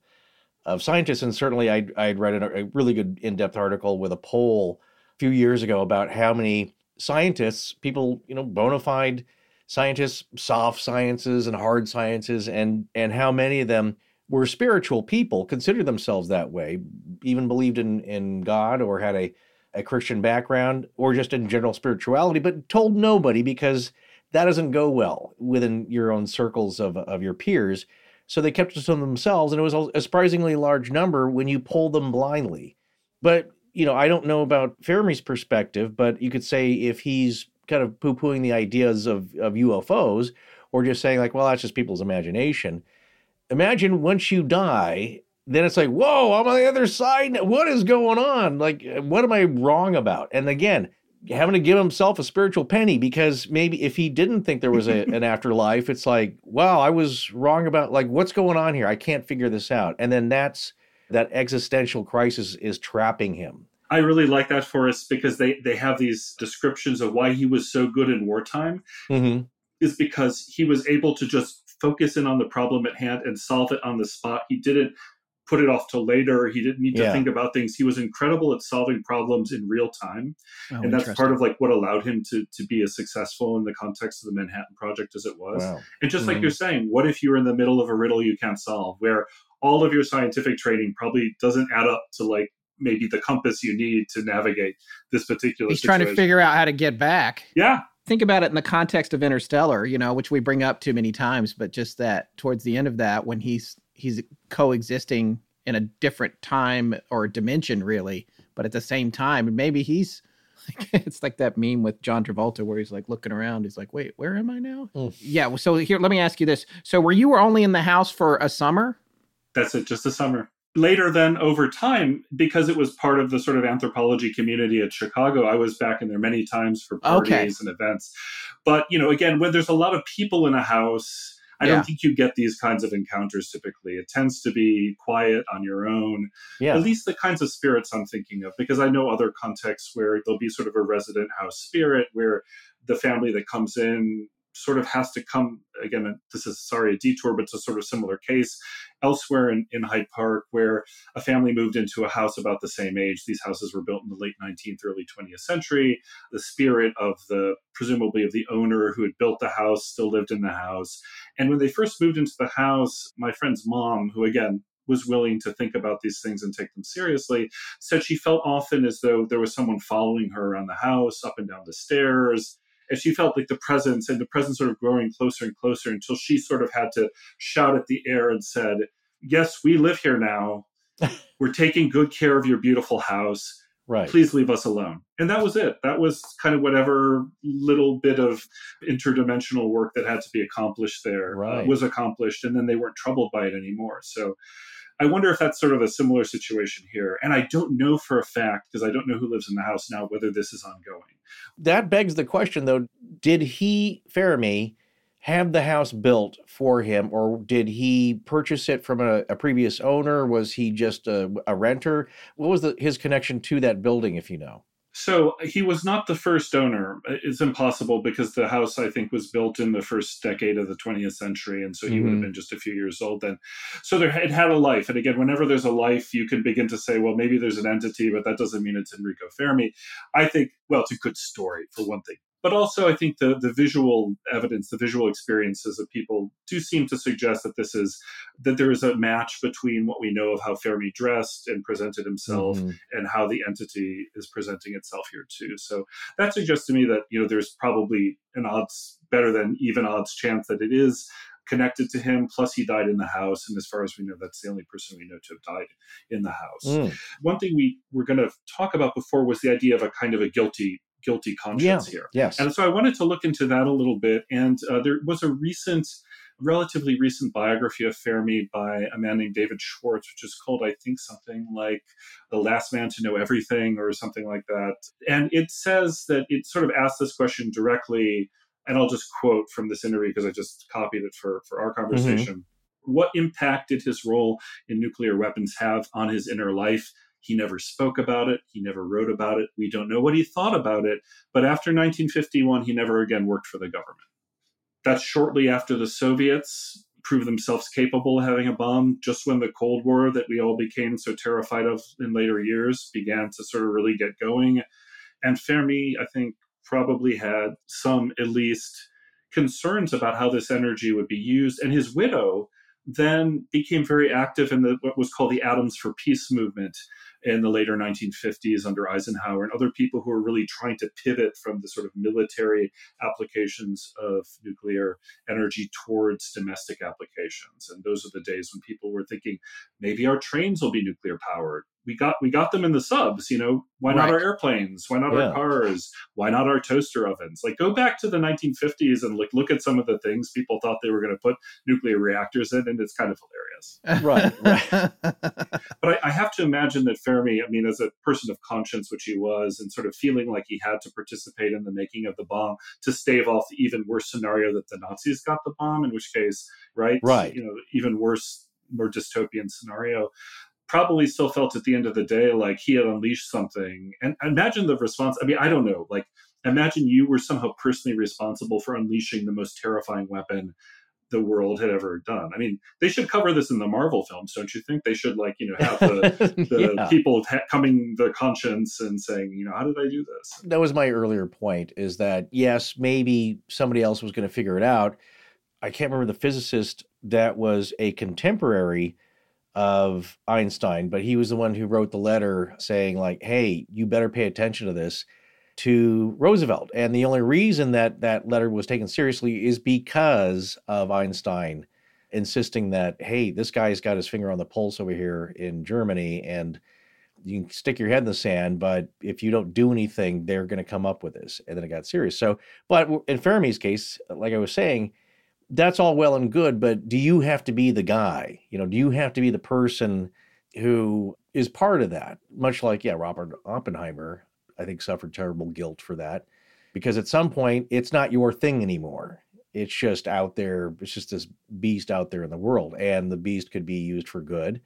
of scientists, and certainly I I had read a, a really good in depth article with a poll a few years ago about how many scientists, people, you know, bona fide scientists, soft sciences and hard sciences, and and how many of them were spiritual people, considered themselves that way, even believed in in God or had a a Christian background or just in general spirituality, but told nobody because that doesn't go well within your own circles of, of your peers. So they kept it to themselves, and it was a surprisingly large number when you pull them blindly. But, you know, I don't know about Fermi's perspective, but you could say if he's kind of poo pooing the ideas of, of UFOs or just saying, like, well, that's just people's imagination. Imagine once you die, then it's like, whoa, I'm on the other side. What is going on? Like, what am I wrong about? And again, having to give himself a spiritual penny because maybe if he didn't think there was a, an afterlife, it's like, wow, I was wrong about like what's going on here. I can't figure this out. And then that's that existential crisis is trapping him. I really like that for us because they they have these descriptions of why he was so good in wartime. Mm-hmm. Is because he was able to just focus in on the problem at hand and solve it on the spot. He didn't put it off till later. He didn't need to Yeah. think about things. He was incredible at solving problems in real time. Oh, and that's part of like what allowed him to to be as successful in the context of the Manhattan Project as it was. Wow. And just like Mhm. you're saying, what if you're in the middle of a riddle you can't solve where all of your scientific training probably doesn't add up to like maybe the compass you need to navigate this particular He's trying to figure out how to get back. Yeah. Think about it in the context of Interstellar, you know, which we bring up too many times, but just that towards the end of that, when he's he's coexisting in a different time or dimension, really, but at the same time, maybe he's it's like that meme with John Travolta where he's like looking around. He's like, "Wait, where am I now?" Mm. Yeah. So here, let me ask you this: So, were you only in the house for a summer? That's it, just a summer. Later, then over time, because it was part of the sort of anthropology community at Chicago, I was back in there many times for parties Okay. and events. But, you know, again, when there's a lot of people in a house, I Yeah. don't think you get these kinds of encounters typically. It tends to be quiet on your own. Yeah. At least the kinds of spirits I'm thinking of, because I know other contexts where there'll be sort of a resident house spirit where the family that comes in sort of has to come again this is sorry a detour but it's a sort of similar case elsewhere in, in hyde park where a family moved into a house about the same age. These houses were built in the late 19th early 20th century. The spirit of the presumably of the owner who had built the house still lived in the house. And when they first moved into the house my friend's mom who again was willing to think about these things and take them seriously said she felt often as though there was someone following her around the house up and down the stairs and she felt like the presence and the presence sort of growing closer and closer until she sort of had to shout at the air and said yes we live here now. We're taking good care of your beautiful house. Right. please leave us alone. And that was it. That was kind of whatever little bit of interdimensional work that had to be accomplished there uh, was accomplished and then they weren't troubled by it anymore. So I wonder if that's sort of a similar situation here. And I don't know for a fact, because I don't know who lives in the house now, whether this is ongoing. That begs the question, though: Did he, Fermi, have the house built for him, or did he purchase it from a, a previous owner? Was he just a, a renter? What was the, his connection to that building, if you know? So he was not the first owner. It's impossible because the house, I think, was built in the first decade of the 20th century. And so he would have Mhm. been just a few years old then. So there, it had a life. And again, whenever there's a life, you can begin to say, well, maybe there's an entity, but that doesn't mean it's Enrico Fermi. I think, well, it's a good story for one thing. But also, I think the, the visual evidence, the visual experiences of people do seem to suggest that this is that there is a match between what we know of how Fermi dressed and presented himself Mhm. and how the entity is presenting itself here too. So that suggests to me that you know there's probably an odds better than even odds chance that it is connected to him. Plus, he died in the house, and as far as we know, that's the only person we know to have died in the house. Mm. One thing we were going to talk about before was the idea of a kind of a guilty guilty conscience Yeah, here. yes. And so I wanted to look into that a little bit. And uh, there was a recent, relatively recent biography of Fermi by a man named David Schwartz, which is called, I think, something like The Last Man to Know Everything or something like that. And it says that it sort of asks this question directly. And I'll just quote from this interview because I just copied it for, for our conversation. What impact did his role in nuclear weapons have on his inner life? He never spoke about it. He never wrote about it. We don't know what he thought about it. But after 1951, he never again worked for the government. That's shortly after the Soviets proved themselves capable of having a bomb, just when the Cold War that we all became so terrified of in later years began to sort of really get going. And Fermi, I think, probably had some, at least, concerns about how this energy would be used. And his widow then became very active in the what was called the Atoms for Peace movement, in the later 1950s under Eisenhower and other people who were really trying to pivot from the sort of military applications of nuclear energy towards domestic applications. And those are the days when people were thinking maybe our trains will be nuclear powered. We got we got them in the subs you know? Why not our airplanes? Why not Yeah. our cars? Why not our toaster ovens? Like go back to the 1950s and like look at some of the things people thought they were going to put nuclear reactors in and it's kind of hilarious. Right, right. but I, I have to imagine that Fermi, I mean, as a person of conscience, which he was, and sort of feeling like he had to participate in the making of the bomb to stave off the even worse scenario that the Nazis got the bomb, in which case, right, Right. you know, even worse, more dystopian scenario. Probably still felt at the end of the day like he had unleashed something. And imagine the response. I mean, I don't know. Like, imagine you were somehow personally responsible for unleashing the most terrifying weapon the world had ever done. I mean, they should cover this in the Marvel films, don't you think? They should like, you know, have the, the Yeah. people coming the conscience and saying, you know, how did I do this? that was my earlier point is that yes maybe somebody else was going to figure it out i can't remember the physicist that was a contemporary of einstein but he was the one who wrote the letter saying like hey you better pay attention to this to roosevelt and the only reason that that letter was taken seriously is because of einstein insisting that hey this guy's got his finger on the pulse over here in germany and you can stick your head in the sand, but if you don't do anything, they're going to come up with this. And then it got serious. So, but in Fermi's case, like I was saying, that's all well and good, but do you have to be the guy? You know, do you have to be the person who is part of that? Much like, yeah, Robert Oppenheimer, I think, suffered terrible guilt for that because at some point it's not your thing anymore. It's just out there, it's just this beast out there in the world. And the beast could be used for good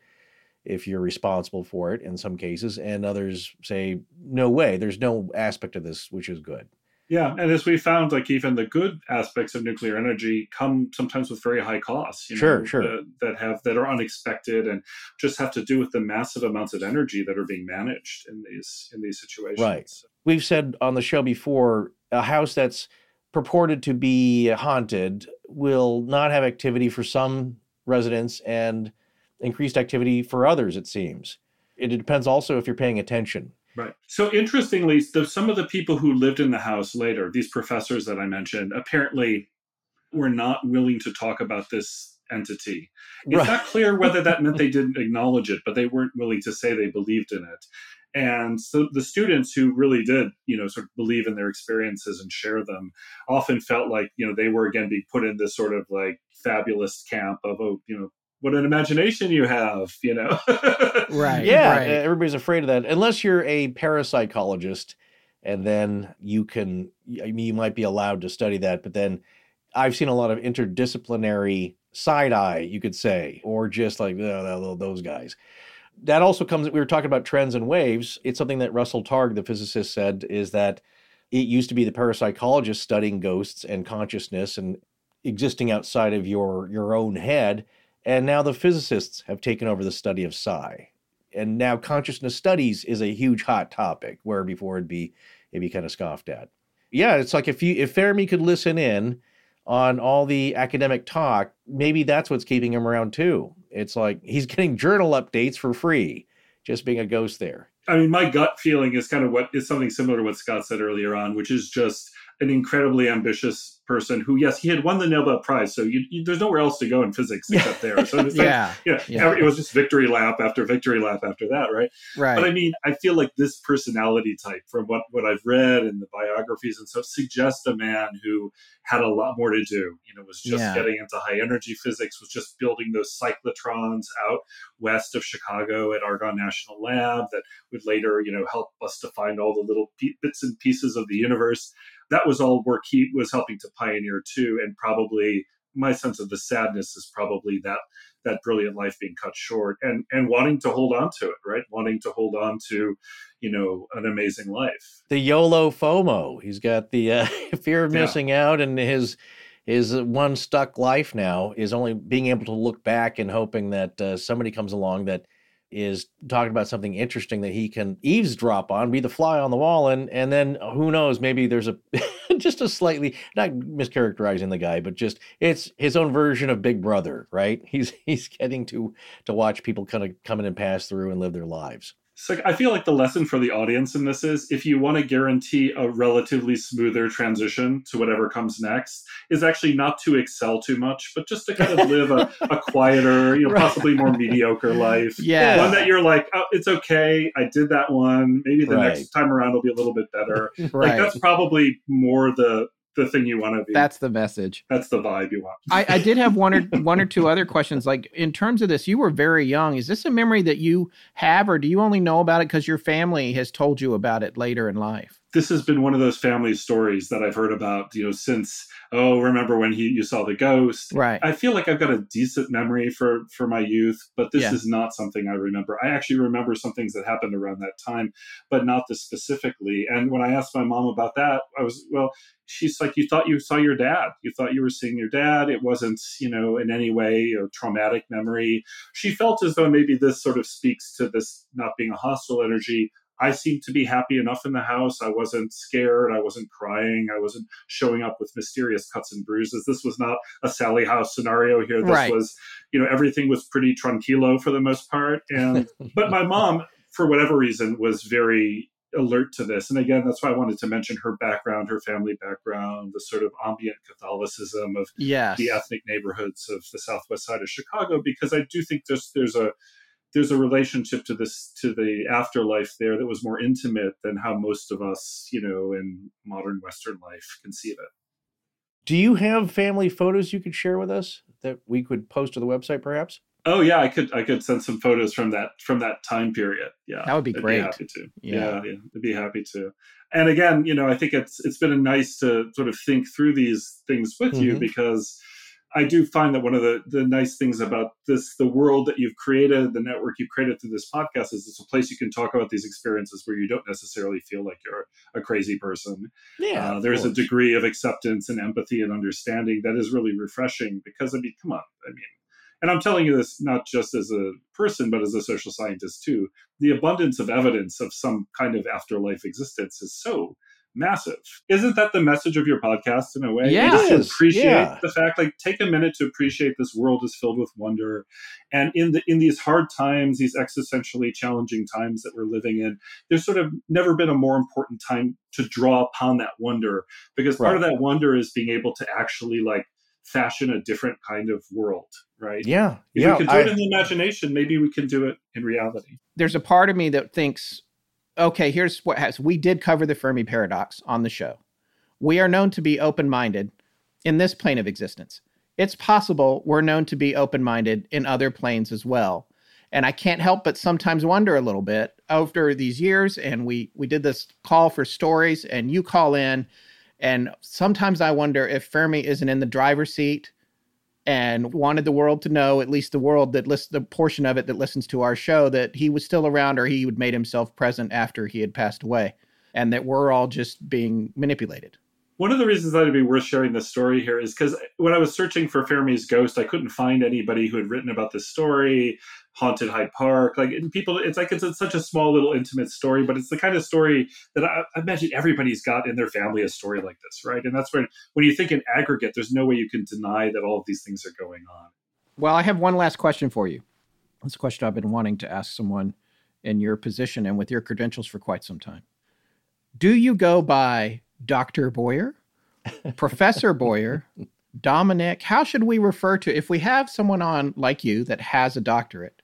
if you're responsible for it in some cases, and others say, no way, there's no aspect of this which is good. Yeah, and as we found, like even the good aspects of nuclear energy come sometimes with very high costs. You Sure, know, sure. That, that have that are unexpected and just have to do with the massive amounts of energy that are being managed in these in these situations. Right. We've said on the show before a house that's purported to be haunted will not have activity for some residents and increased activity for others, it seems. It depends also if you're paying attention. Right. So interestingly, the, some of the people who lived in the house later, these professors that I mentioned, apparently were not willing to talk about this entity. It's Right. not clear whether that meant they didn't acknowledge it, but they weren't willing to say they believed in it. And so the students who really did, you know, sort of believe in their experiences and share them often felt like, you know, they were again being put in this sort of like fabulous camp of, oh, you know, what an imagination you have, you know. Right. Yeah, right. everybody's afraid of that. Unless you're a parapsychologist, and then you can, I mean, you might be allowed to study that. But then I've seen a lot of interdisciplinary side eye, you could say, or just like "Oh, those guys. That also comes. We were talking about trends and waves. It's something that Russell Targ, the physicist, said is that it used to be the parapsychologist studying ghosts and consciousness and existing outside of your your own head and now the physicists have taken over the study of psi. And now consciousness studies is a huge hot topic where before it'd be it'd be kind of scoffed at. Yeah it's like if you if fermi could listen in on all the academic talk maybe that's what's keeping him around too. It's like he's getting journal updates for free just being a ghost there. I mean, my gut feeling is kind of what is something similar to what Scott said earlier on, which is just an incredibly ambitious person who, yes, he had won the Nobel Prize, so you, you, there's nowhere else to go in physics except there. So it's like, Yeah, you know, yeah. it was just victory lap after victory lap after that, right? Right. But I mean, I feel like this personality type, from what what I've read and the biographies and stuff, suggests a man who had a lot more to do. You know, was just Yeah. getting into high energy physics, was just building those cyclotrons out west of Chicago at Argonne National Lab that would later, you know, help us to find all the little bits and pieces of the universe. That was all work he was helping to pioneer too, and probably my sense of the sadness is probably that that brilliant life being cut short and and wanting to hold on to it right wanting to hold on to you know an amazing life the YOLO FOMO. He's got the uh, fear of Yeah. missing out, and his his one stuck life now is only being able to look back and hoping that uh, somebody comes along that is talking about something interesting that he can eavesdrop on, be the fly on the wall, and and then who knows, maybe there's a just a slightly not mischaracterizing the guy, but just it's his own version of Big Brother, right? He's he's getting to to watch people kind of come in and pass through and live their lives. So I feel like the lesson for the audience in this is if you want to guarantee a relatively smoother transition to whatever comes next, is actually not to excel too much, but just to kind of live a, a quieter, you know, right. possibly more mediocre life. Yeah. One that you're like, oh, it's okay. I did that one. Maybe the right. next time around will be a little bit better. right. Like that's probably more the the thing you want to be. That's the message. That's the vibe you want. I, I did have one or one or two other questions. Like in terms of this, you were very young. Is this a memory that you have, or do you only know about it because your family has told you about it later in life? This has been one of those family stories that I've heard about, you know, since oh, remember when he you saw the ghost? Right. I feel like I've got a decent memory for for my youth, but this yeah. is not something I remember. I actually remember some things that happened around that time, but not this specifically. And when I asked my mom about that, I was well, she's like, you thought you saw your dad. You thought you were seeing your dad. It wasn't, you know, in any way a traumatic memory. She felt as though maybe this sort of speaks to this not being a hostile energy I seemed to be happy enough in the house. I wasn't scared. I wasn't crying. I wasn't showing up with mysterious cuts and bruises. This was not a Sallie House scenario here. This right. was, you know, everything was pretty tranquilo for the most part. And but my mom, for whatever reason, was very alert to this. And again, that's why I wanted to mention her background, her family background, the sort of ambient Catholicism of yes. the ethnic neighborhoods of the southwest side of Chicago, because I do think there's there's a there's a relationship to this to the afterlife there that was more intimate than how most of us, you know, in modern Western life conceive it. Do you have family photos you could share with us that we could post to the website, perhaps? Oh yeah, I could I could send some photos from that from that time period. Yeah, that would be I'd great. Be happy to. Yeah. yeah, yeah, I'd be happy to. And again, you know, I think it's it's been nice to sort of think through these things with mm-hmm. you because I do find that one of the, the nice things about this, the world that you've created, the network you've created through this podcast, is it's a place you can talk about these experiences where you don't necessarily feel like you're a crazy person. Yeah, uh, there's a degree of acceptance and empathy and understanding that is really refreshing. Because I mean, come on, I mean, and I'm telling you this not just as a person, but as a social scientist too. The abundance of evidence of some kind of afterlife existence is so massive. Isn't that the message of your podcast in a way? Yeah, to appreciate yeah. the fact, like take a minute to appreciate this world is filled with wonder, and in the in these hard times, these existentially challenging times that we're living in, there's sort of never been a more important time to draw upon that wonder because part right. of that wonder is being able to actually like fashion a different kind of world, right? Yeah. If yeah, we can do I, it in the imagination, maybe we can do it in reality. There's a part of me that thinks okay, here's what has we did cover the Fermi paradox on the show. We are known to be open minded in this plane of existence. It's possible we're known to be open minded in other planes as well. And I can't help but sometimes wonder a little bit after these years. And we we did this call for stories, and you call in, and sometimes I wonder if Fermi isn't in the driver's seat and wanted the world to know, at least the world that lists the portion of it that listens to our show, that he was still around or he would made himself present after he had passed away, and that we're all just being manipulated. One of the reasons that it'd be worth sharing this story here is because when I was searching for Fermi's ghost, I couldn't find anybody who had written about this story, haunted Hyde Park. Like people, it's like it's, such a small little intimate story, but it's the kind of story that I, I, imagine everybody's got in their family a story like this, right? And that's when when you think in aggregate, there's no way you can deny that all of these things are going on. Well, I have one last question for you. It's a question I've been wanting to ask someone in your position and with your credentials for quite some time. Do you go by Dr. Boyer, Professor Boyer, Dominic? How should we refer to if we have someone on like you that has a doctorate,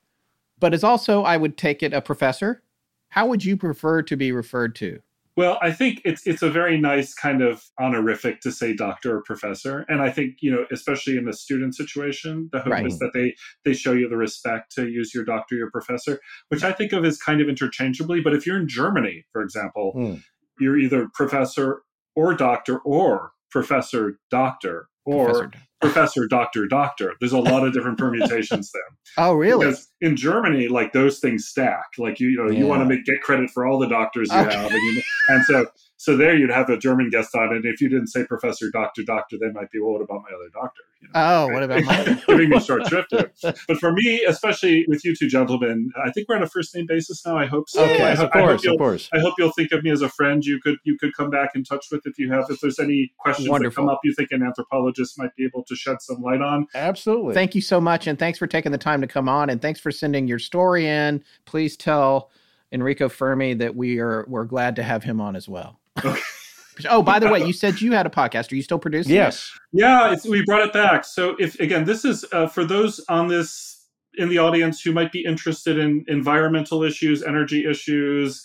but is also, I would take it, a professor? How would you prefer to be referred to? Well, I think it's it's a very nice kind of honorific to say doctor or professor, and I think you know, especially in the student situation, the hope right. is that they they show you the respect to use your doctor, your professor, which I think of as kind of interchangeably. But if you're in Germany, for example, mm you're either professor or doctor or professor doctor or professor, professor doctor doctor there's a lot of different permutations there oh really because in germany like those things stack like you, you know yeah. you want to make get credit for all the doctors you okay. have and, you, and so so there you'd have a German guest on, and if you didn't say professor, doctor, doctor, they might be, well, what about my other doctor? You know, oh, right? what about my giving me short shrift here? But for me, especially with you two gentlemen, I think we're on a first name basis now. I hope so. Okay, I, of course, of course. I hope you'll think of me as a friend. You could you could come back in touch with if you have if there's any questions Wonderful. that come up you think an anthropologist might be able to shed some light on. Absolutely. Thank you so much, and thanks for taking the time to come on, and thanks for sending your story in. Please tell Enrico Fermi that we are we're glad to have him on as well. oh, by the way, you said you had a podcast. Are you still producing? Yes. Yeah, it's, we brought it back. So if again, this is uh, for those on this in the audience who might be interested in environmental issues, energy issues,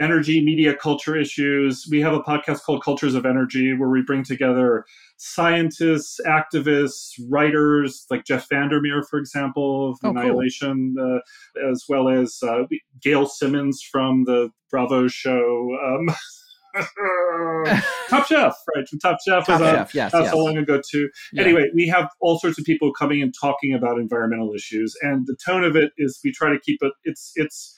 energy media culture issues. We have a podcast called Cultures of Energy where we bring together scientists, activists, writers like Jeff Vandermeer, for example, of Oh, cool. Annihilation, uh, as well as uh, Gail Simmons from the Bravo show. Um, Top Chef, right? Top Chef Top was on Chef, yes, not yes. so long ago too. Yeah. Anyway, we have all sorts of people coming and talking about environmental issues, and the tone of it is we try to keep it. It's it's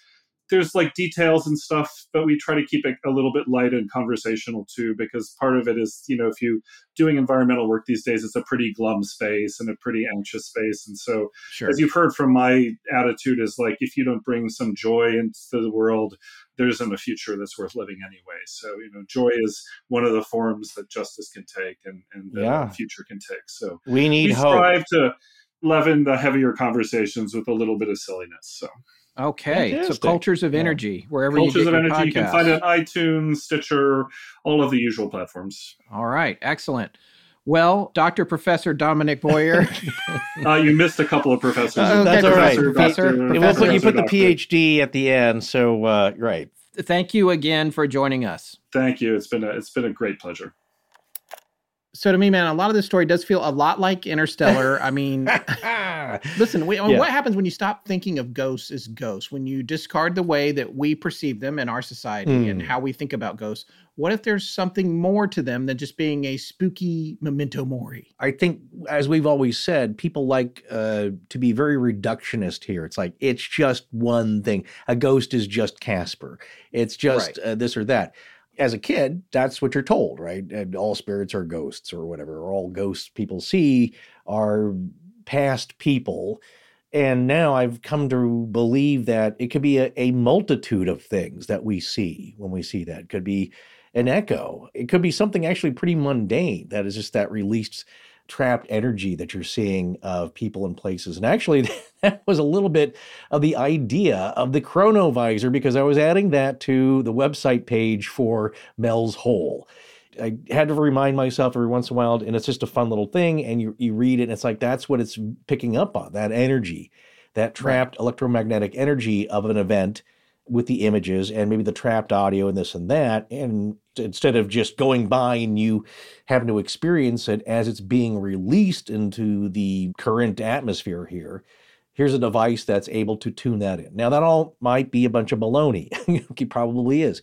there's like details and stuff, but we try to keep it a little bit light and conversational too, because part of it is you know if you doing environmental work these days, it's a pretty glum space and a pretty anxious space, and so Sure. as you've heard from my attitude is like if you don't bring some joy into the world there isn't a future that's worth living anyway so you know joy is one of the forms that justice can take and and the Yeah. future can take so We need we hope. to leaven the heavier conversations with a little bit of silliness so Okay, so cultures of energy, wherever cultures you get of your energy you can find it on itunes stitcher all of the usual platforms All right, excellent. Well, Dr. Professor Dominic Boyer. uh, you missed a couple of professors Oh, That's okay, all right. Professor, Professor, Professor, put, you put the PhD at the end. So, uh, right. Thank you again for joining us. thank you it's been a it's been a great pleasure So to me, man, a lot of this story does feel a lot like Interstellar. I mean, listen, we, Yeah. what happens when you stop thinking of ghosts as ghosts? When you discard the way that we perceive them in our society and Hmm. how we think about ghosts? What if there's something more to them than just being a spooky memento mori? I think, as we've always said, people like uh, to be very reductionist here. It's like it's just one thing. A ghost is just Casper. It's just uh, this or that. As a kid, that's what you're told, right? And all spirits are ghosts or whatever. Or all ghosts people see are past people. And now I've come to believe that it could be a, a multitude of things that we see when we see that. It could be an echo. It could be something actually pretty mundane that is just that released trapped energy that you're seeing of people and places. And actually, that was a little bit of the idea of the chronovisor because I was adding that to the website page for Mel's Hole. I had to remind myself every once in a while, and it's just a fun little thing. And you, you read it, and it's like that's what it's picking up on that energy, that trapped electromagnetic energy of an event with the images and maybe the trapped audio and this and that. And instead of just going by and you having to experience it as it's being released into the current atmosphere here, here's a device that's able to tune that in. Now, that all might be a bunch of baloney. it probably is.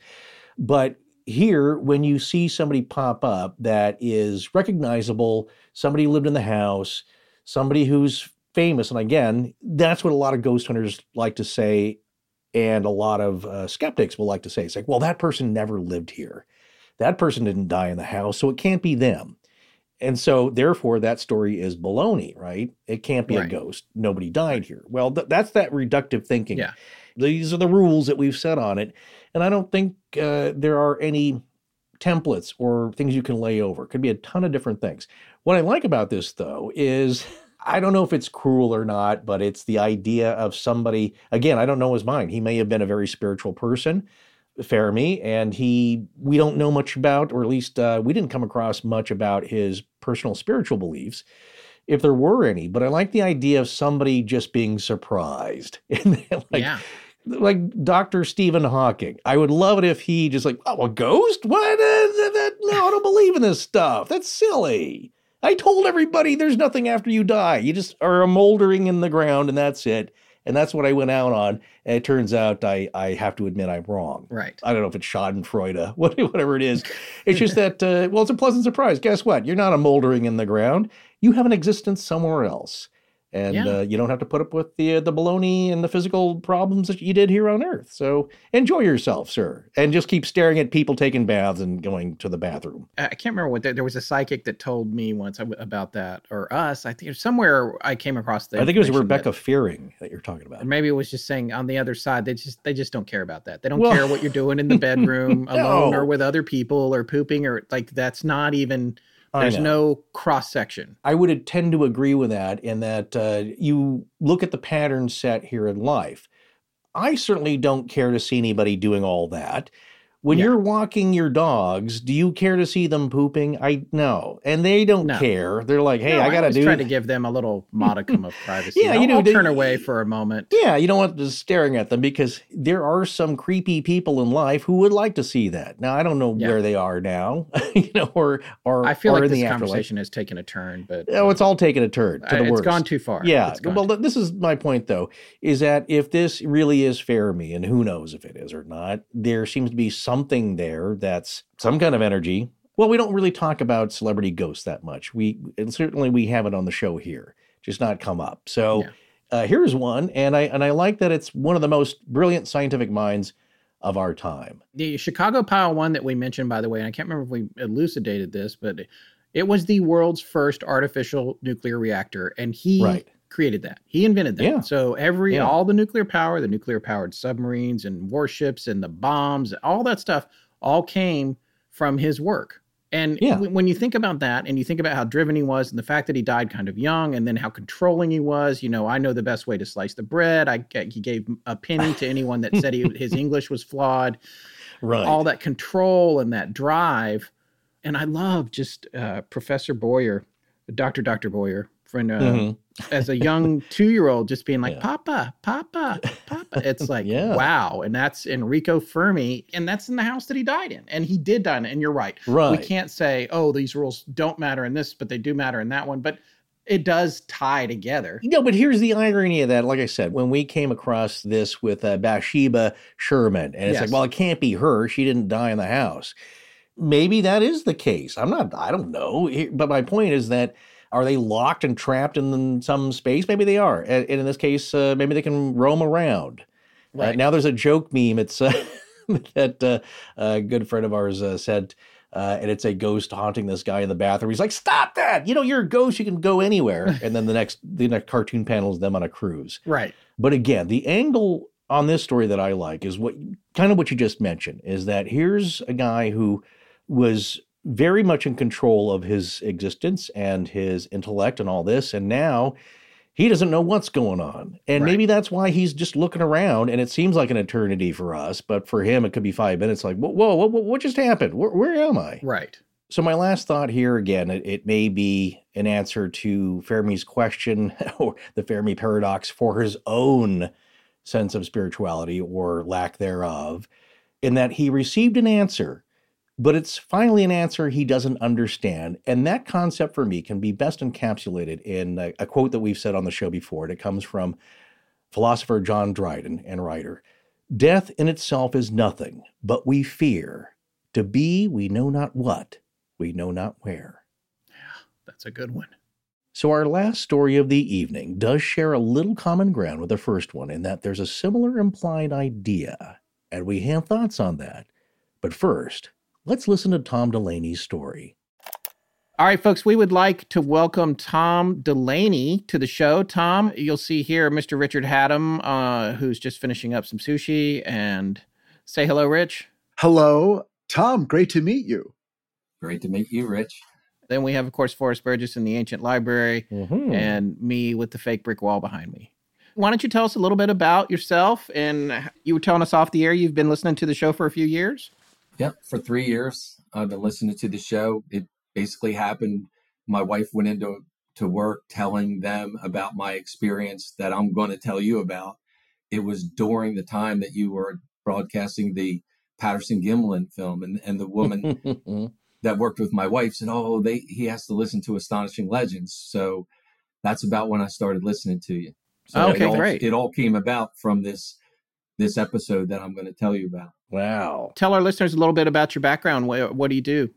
But here, when you see somebody pop up that is recognizable, somebody lived in the house, somebody who's famous, and again, that's what a lot of ghost hunters like to say, and a lot of uh, skeptics will like to say. It's like, well, that person never lived here. That person didn't die in the house, so it can't be them. And so, therefore, that story is baloney, right? It can't be Right. a ghost. Nobody died here. Well, th- that's that reductive thinking. Yeah. These are the rules that we've set on it. And I don't think uh, there are any templates or things you can lay over. It could be a ton of different things. What I like about this, though, is I don't know if it's cruel or not, but it's the idea of somebody, again, I don't know his mind. He may have been a very spiritual person, Fermi, and he, we don't know much about, or at least uh, we didn't come across much about his personal spiritual beliefs, if there were any. But I like the idea of somebody just being surprised. Like, yeah. like Dr. Stephen Hawking. I would love it if he just like, oh, a ghost? What? Uh, no, I don't believe in this stuff. That's silly. I told everybody there's nothing after you die. You just are a moldering in the ground and that's it. And that's what I went out on. And it turns out I, I have to admit I'm wrong. Right. I don't know if it's Schadenfreude, whatever it is. It's just that, uh, well, it's a pleasant surprise. Guess what? You're not a moldering in the ground. You have an existence somewhere else. And Yeah. uh, you don't have to put up with the uh, the baloney and the physical problems that you did here on Earth. So enjoy yourself, sir, and just keep staring at people taking baths and going to the bathroom. I can't remember what there, there was a psychic that told me once about that, or us. I think somewhere I came across the. I think it was information that- Rebecca Fearing that you're talking about. Or maybe it was just saying on the other side, they just they just don't care about that. They don't Well- care what you're doing in the bedroom alone or with other people or pooping or like that's not even. There's no cross section. I would tend to agree with that in that uh, you look at the pattern set here in life. I certainly don't care to see anybody doing all that. When Yeah. you're walking your dogs, do you care to see them pooping? I no, and they don't No. care. They're like, hey, No, I gotta always do. try to give them a little modicum of privacy. Yeah, you I'll- do. I'll They- turn away for a moment. Yeah, you don't want them staring at them because there are some creepy people in life who would like to see that. Now, I don't know Yeah. where they are now, you know, or or I feel or like this the conversation has taken a turn, but Oh, it's um, all taken a turn to I- the it's worst. gone too far. Yeah. It's Well, this is my point, though, is that if this really is Fermi, and who knows if it is or not, there seems to be something there that's some kind of energy. Well, we don't really talk about celebrity ghosts that much. We and certainly we have it on the show here, just not come up. So uh, here's one, and I and I like that it's one of the most brilliant scientific minds of our time. the Chicago Pile one that we mentioned, by the way, and I can't remember if we elucidated this, but it was the world's first artificial nuclear reactor, and he Right. Created that. He invented that. Yeah. So every Yeah. all the nuclear power, the nuclear powered submarines and warships and the bombs, all that stuff, all came from his work. And Yeah. when you think about that and you think about how driven he was and the fact that he died kind of young and then how controlling he was, you know, I know the best way to slice the bread. I he gave a penny to anyone that said he, his English was flawed Right. all that control and that drive. And I love just uh, Professor Boyer, Dr. Dr. Boyer, friend, uh, Mhm. as a young two year old, just being like, Papa, Papa, Papa. It's like, Yeah. wow. And that's Enrico Fermi. And that's in the house that he died in. And he did die in it. And you're right. right. We can't say, oh, these rules don't matter in this, but they do matter in that one. But it does tie together. No, but here's the irony of that. Like I said, when we came across this with uh, Bathsheba Sherman, and it's Yes. like, well, it can't be her. She didn't die in the house. Maybe that is the case. I'm not, I don't know. But my point is that are they locked and trapped in some space? Maybe they are. And, in this case, uh, maybe they can roam around. Uh, Right. now there's a joke meme. It's uh, that uh, a good friend of ours uh, said, uh, and it's a ghost haunting this guy in the bathroom. He's like, "Stop that! You know, you're a ghost. You can go anywhere." and then the next, the next cartoon panel is them on a cruise. Right. But again, the angle on this story that I like is what kind of what you just mentioned is that here's a guy who was very much in control of his existence and his intellect and all this, and now he doesn't know what's going on. And Right. maybe that's why he's just looking around and it seems like an eternity for us, but for him it could be five minutes like, whoa, whoa, what, what just happened? Where, where am I? Right. So my last thought here again, it, it may be an answer to Fermi's question or the Fermi paradox for his own sense of spirituality or lack thereof, in that he received an answer, but it's finally an answer he doesn't understand. And that concept for me can be best encapsulated in a, a quote that we've said on the show before. And it comes from philosopher John Dryden and writer Death in itself is nothing, but we fear. To be, we know not what, we know not where. Yeah, That's a good one. So, our last story of the evening does share a little common ground with the first one in that there's a similar implied idea, and we have thoughts on that. But first, let's listen to Tom Delaney's story. All right, folks, we would like to welcome Tom Delaney to the show. Tom, you'll see here Mr. Richard Hatem, uh, who's just finishing up some sushi. And say hello, Rich. Hello, Tom. Great to meet you. Great to meet you, Rich. Then we have, of course, Forrest Burgess in the Ancient Library Mhm. and me with the fake brick wall behind me. Why don't you tell us a little bit about yourself? And you were telling us off the air you've been listening to the show for a few years. Yep, for three years I've been listening to the show. It basically happened. My wife went into to work telling them about my experience that I'm going to tell you about. It was during the time that you were broadcasting the Patterson Gimlin film, and and the woman that worked with my wife said, "Oh, they he has to listen to Astonishing Legends." So that's about when I started listening to you. So ah, Okay, it all, great. It all came about from this this episode that I'm going to tell you about. Wow. Tell our listeners a little bit about your background. What, what do you do?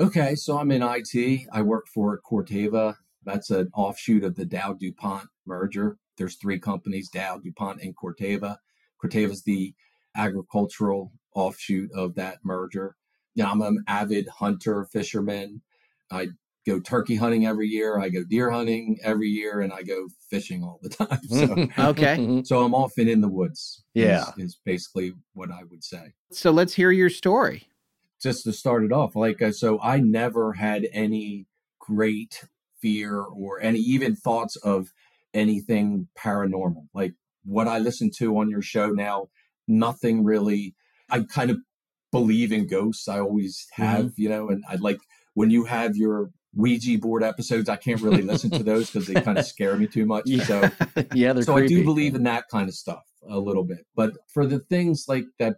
Okay, so I'm in IT. I work for Corteva. That's an offshoot of the Dow DuPont merger. There's three companies, Dow, DuPont, and Corteva. Corteva's the agricultural offshoot of that merger. Yeah, I'm an avid hunter, fisherman. I go turkey hunting every year. I go deer hunting every year, and I go fishing all the time. So, Okay. so I'm often in the woods. Yeah. is basically what I would say So let's hear your story. just to start it off, like uh, so, I never had any great fear or any even thoughts of anything paranormal. Like what I listen to on your show now, nothing really. I kind of believe in ghosts. I always have, mm-hmm. you know, and I like when you have your Ouija board episodes. I can't really listen to those because they kind of scare me too much. Yeah. So yeah, so creepy. I do believe in that kind of stuff a little bit. But for the things like that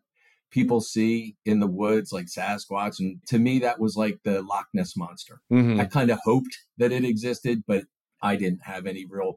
people see in the woods, like Sasquatch, and to me that was like the Loch Ness monster. Mm-hmm. I kind of hoped that it existed, but I didn't have any real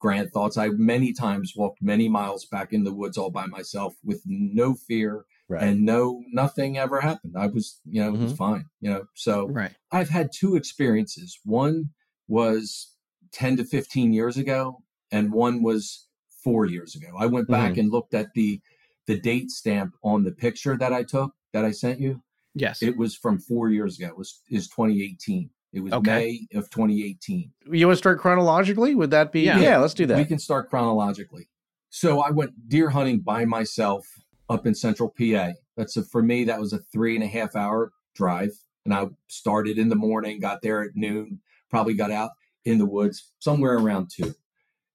grand thoughts. I many times walked many miles back in the woods all by myself with no fear Right. and no nothing ever happened i was you know it was fine you know so Right. i've had two experiences one was 10 to 15 years ago and one was four years ago i went back Mhm. and looked at the the date stamp on the picture that i took that i sent you Yes. it was from four years ago it was is 2018 it was Okay. may of 2018 You want to start chronologically? Would that be? Yeah. Yeah, let's do that. we can start chronologically. So I went deer hunting by myself up in central PA. That's a, for me, that was a three and a half hour drive. And I started in the morning, got there at noon, probably got out in the woods somewhere around two.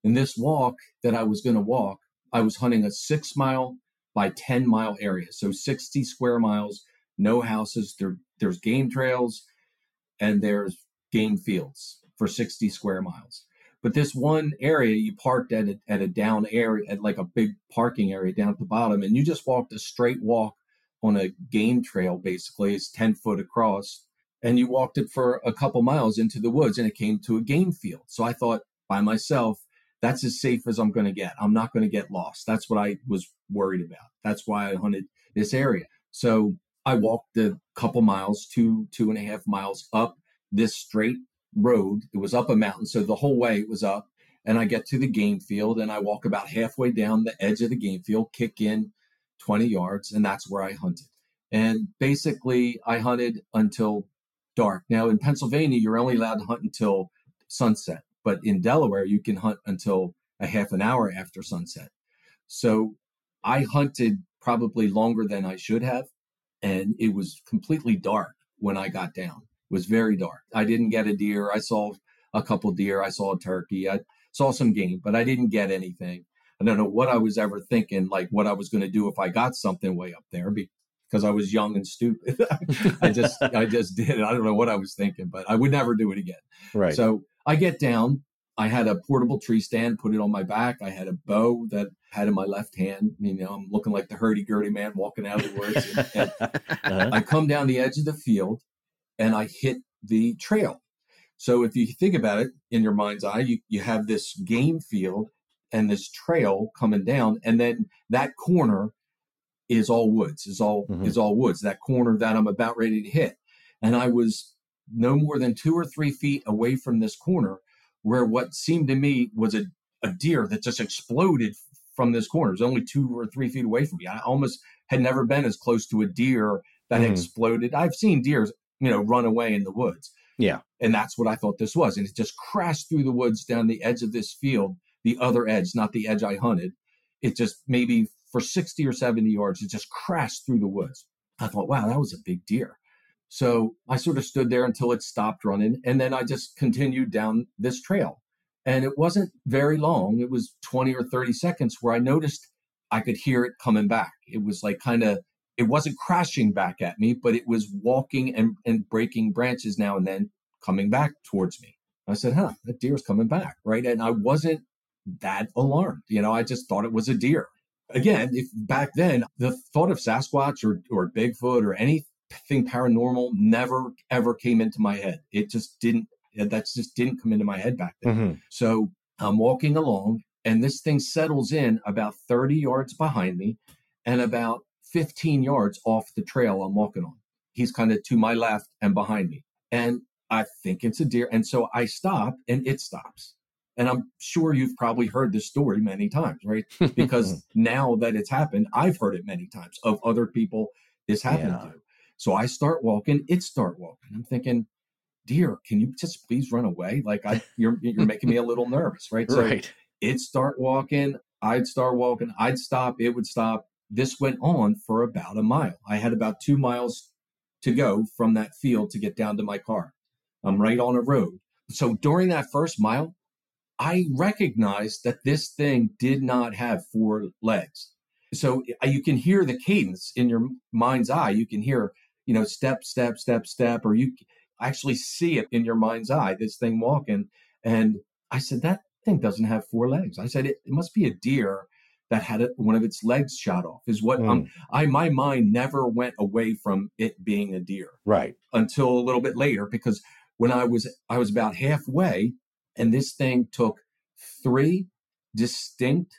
In this walk that I was going to walk, I was hunting a six mile by 10 mile area. So 60 square miles, no houses. There, there's game trails and there's game fields for 60 square miles. But this one area you parked at a, at a down area, at like a big parking area down at the bottom, and you just walked a straight walk on a game trail, basically. It's 10 foot across. And you walked it for a couple miles into the woods and it came to a game field. So I thought by myself, that's as safe as I'm going to get. I'm not going to get lost. That's what I was worried about. That's why I hunted this area. So I walked a couple miles, two, two and a half miles up this straight road. It was up a mountain. So the whole way it was up. And I get to the game field and I walk about halfway down the edge of the game field, kick in 20 yards, and that's where I hunted. And basically, I hunted until dark. Now, in Pennsylvania, you're only allowed to hunt until sunset, but in Delaware, you can hunt until a half an hour after sunset. So I hunted probably longer than I should have, and it was completely dark when I got down. Was very dark. I didn't get a deer. I saw a couple deer. I saw a turkey. I saw some game, but I didn't get anything. I don't know what I was ever thinking, like what I was going to do if I got something way up there because I was young and stupid. I just, I just did it. I don't know what I was thinking, but I would never do it again. Right. So I get down. I had a portable tree stand, put it on my back. I had a bow that I had in my left hand. You know, I'm looking like the hurdy gurdy man walking out of the woods. And, and Uh-huh. I come down the edge of the field and I hit the trail. So if you think about it in your mind's eye, you, you have this game field and this trail coming down, and then that corner is all woods, is all Mhm. is all woods. That corner that I'm about ready to hit. And I was no more than two or three feet away from this corner where what seemed to me was a, a deer that just exploded from this corner. It was only two or three feet away from me. I almost had never been as close to a deer that Mhm. exploded. I've seen deers, you know, run away in the woods. Yeah. And that's what I thought this was. And it just crashed through the woods down the edge of this field, the other edge, not the edge I hunted. It just maybe for 60 or 70 yards, it just crashed through the woods. I thought, wow, that was a big deer. So I sort of stood there until it stopped running. And then I just continued down this trail. And it wasn't very long. It was 20 or 30 seconds where I noticed I could hear it coming back. It was like kind of, it wasn't crashing back at me, but it was walking and, and breaking branches now and then coming back towards me. I said, huh, that deer's coming back. Right. And I wasn't that alarmed. You know, I just thought it was a deer. Again, if back then the thought of Sasquatch or, or Bigfoot or anything paranormal never ever came into my head. It just didn't, that just didn't come into my head back then. Mhm. So I'm walking along and this thing settles in about 30 yards behind me and about 15 yards off the trail I'm walking on. He's kind of to my left and behind me. And I think it's a deer. And so I stop and it stops. And I'm sure you've probably heard this story many times, right? Because now that it's happened, I've heard it many times of other people this happened Yeah. to. So I start walking, it start walking. I'm thinking, dear, can you just please run away? Like I you're you're making me a little nervous, right? So Right. it'd start walking, I'd start walking, I'd stop, it would stop. This went on for about a mile. I had about two miles to go from that field to get down to my car. I'm right on a road. So during that first mile, I recognized that this thing did not have four legs. So uh, you can hear the cadence in your mind's eye. You can hear, you know, step, step, step, step, or you actually see it in your mind's eye, this thing walking. And I said, that thing doesn't have four legs. I said, it, it must be a deer that had one of its legs shot off is what mm. I, my mind never went away from it being a deer. Right. Until a little bit later, because when I was, I was about halfway and this thing took three distinct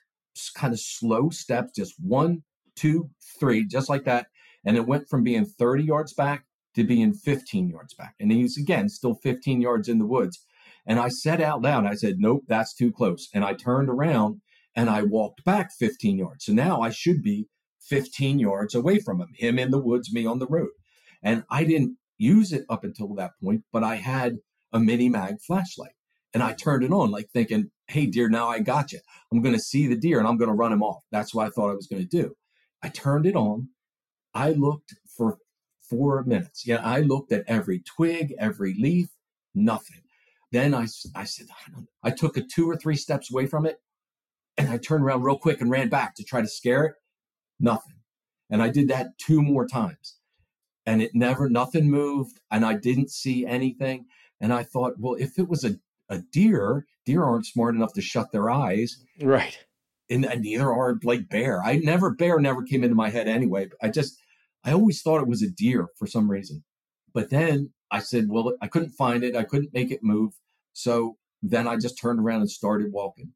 kind of slow steps, just one, two, three, just like that. And it went from being 30 yards back to being 15 yards back. And he's again still 15 yards in the woods. And I said out loud, I said, nope, that's too close. And I turned around and I walked back 15 yards. So now I should be 15 yards away from him, him in the woods, me on the road. And I didn't use it up until that point, but I had a mini mag flashlight and I turned it on, like thinking, hey, deer, now I got you. I'm going to see the deer and I'm going to run him off. That's what I thought I was going to do. I turned it on. I looked for four minutes. Yeah, I looked at every twig, every leaf, nothing. Then I, I said, I, I took a two or three steps away from it and I turned around real quick and ran back to try to scare it. Nothing. And I did that two more times and it never, nothing moved and I didn't see anything. And I thought, well, if it was a, a deer, deer aren't smart enough to shut their eyes. Right. And, and neither are like bear. I never, bear never came into my head anyway. I just, I always thought it was a deer for some reason. But then I said, well, I couldn't find it. I couldn't make it move. So then I just turned around and started walking.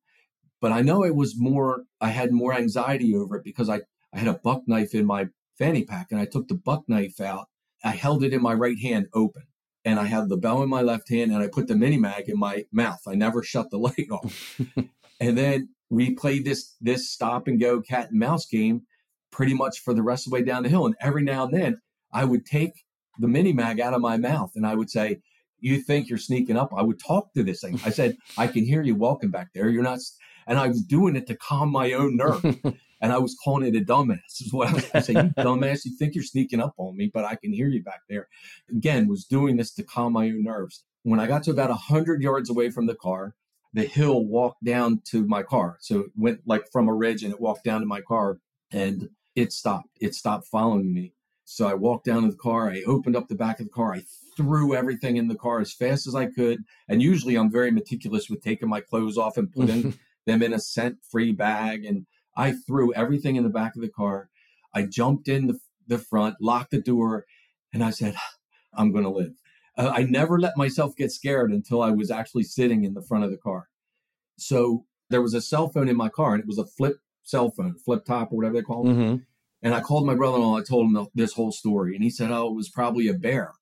But I know it was more, I had more anxiety over it because I, I had a buck knife in my fanny pack and I took the buck knife out. I held it in my right hand open and I had the bell in my left hand and I put the mini mag in my mouth. I never shut the light off. and then we played this, this stop and go cat and mouse game pretty much for the rest of the way down the hill. And every now and then I would take the mini mag out of my mouth and I would say, You think you're sneaking up? I would talk to this thing. I said, I can hear you walking back there. You're not. And I was doing it to calm my own nerve. and I was calling it a dumbass, is what I was saying. You dumbass, you think you're sneaking up on me, but I can hear you back there. Again, was doing this to calm my own nerves. When I got to about 100 yards away from the car, the hill walked down to my car. So it went like from a ridge and it walked down to my car. And it stopped. It stopped following me. So I walked down to the car. I opened up the back of the car. I threw everything in the car as fast as I could. And usually I'm very meticulous with taking my clothes off and putting them in a scent free bag. And I threw everything in the back of the car. I jumped in the, the front, locked the door, and I said, I'm going to live. Uh, I never let myself get scared until I was actually sitting in the front of the car. So there was a cell phone in my car, and it was a flip cell phone, flip top or whatever they call it. Mm-hmm. And I called my brother-in-law. I told him this whole story, and he said, "Oh, it was probably a bear."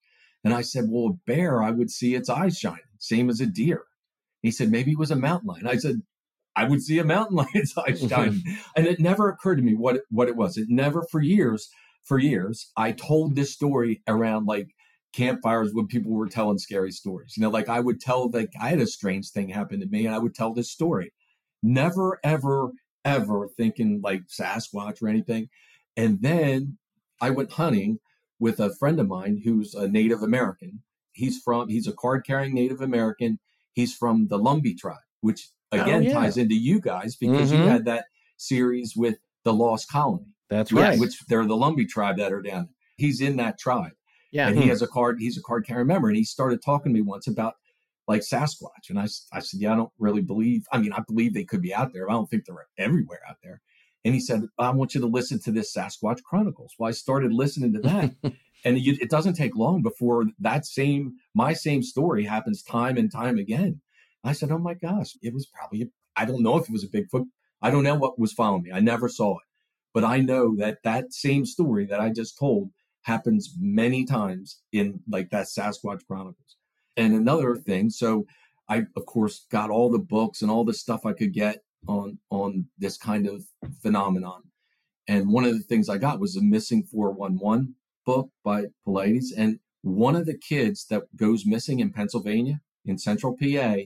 And I said, "Well, a bear, I would see its eyes shining, same as a deer." He said, "Maybe it was a mountain lion." I said, "I would see a mountain lion's eyes shining," and it never occurred to me what it, what it was. It never, for years, for years, I told this story around like campfires when people were telling scary stories. You know, like I would tell, like I had a strange thing happen to me, and I would tell this story. Never, ever ever thinking like Sasquatch or anything. And then I went hunting with a friend of mine who's a Native American. He's from, he's a card carrying Native American. He's from the Lumbee tribe, which again oh, yeah. ties into you guys because mm-hmm. you had that series with the Lost Colony. That's right. Which they're the Lumbee tribe that are down there. He's in that tribe. Yeah. And he hmm. has a card, he's a card carrying member. And he started talking to me once about like Sasquatch. And I, I said, yeah, I don't really believe, I mean, I believe they could be out there. I don't think they're everywhere out there. And he said, I want you to listen to this Sasquatch Chronicles. Well, I started listening to that. and it, it, doesn't take long before that same, my same story happens time and time again. I said, oh my gosh, it was probably, I don't know if it was a Bigfoot. I don't know what was following me. I never saw it. But I know that that same story that I just told happens many times in like that Sasquatch Chronicles. And another thing, so I of course got all the books and all the stuff I could get on on this kind of phenomenon. And one of the things I got was a missing 411 book by Paulides. And one of the kids that goes missing in Pennsylvania, in central PA,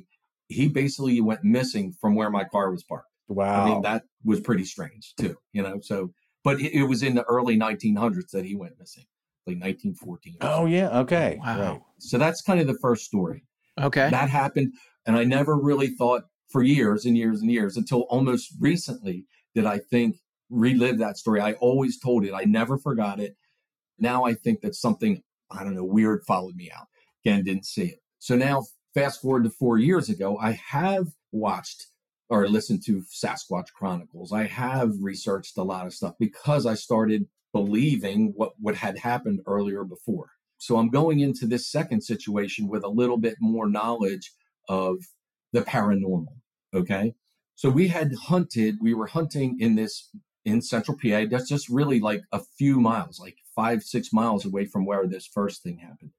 he basically went missing from where my car was parked. Wow. I mean, that was pretty strange too, you know. So, but it, it was in the early 1900s that he went missing like 1914. Oh yeah, okay. Wow. Right. So that's kind of the first story. Okay. That happened and I never really thought for years and years and years until almost recently did I think relive that story. I always told it. I never forgot it. Now I think that something, I don't know, weird followed me out. Again, didn't see it. So now fast forward to four years ago, I have watched or listened to Sasquatch Chronicles. I have researched a lot of stuff because I started believing what, what had happened earlier before. So I'm going into this second situation with a little bit more knowledge of the paranormal. Okay. So we had hunted, we were hunting in this in central PA. That's just really like a few miles, like five, six miles away from where this first thing happened.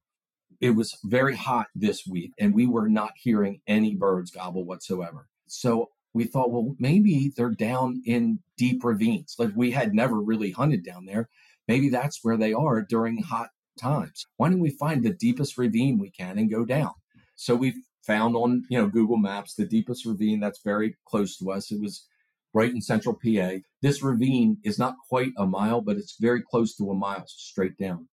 It was very hot this week and we were not hearing any birds gobble whatsoever. So we thought, well, maybe they're down in deep ravines. Like we had never really hunted down there. Maybe that's where they are during hot times. Why don't we find the deepest ravine we can and go down? So we found on, you know, Google Maps the deepest ravine that's very close to us. It was right in central PA. This ravine is not quite a mile, but it's very close to a mile straight down.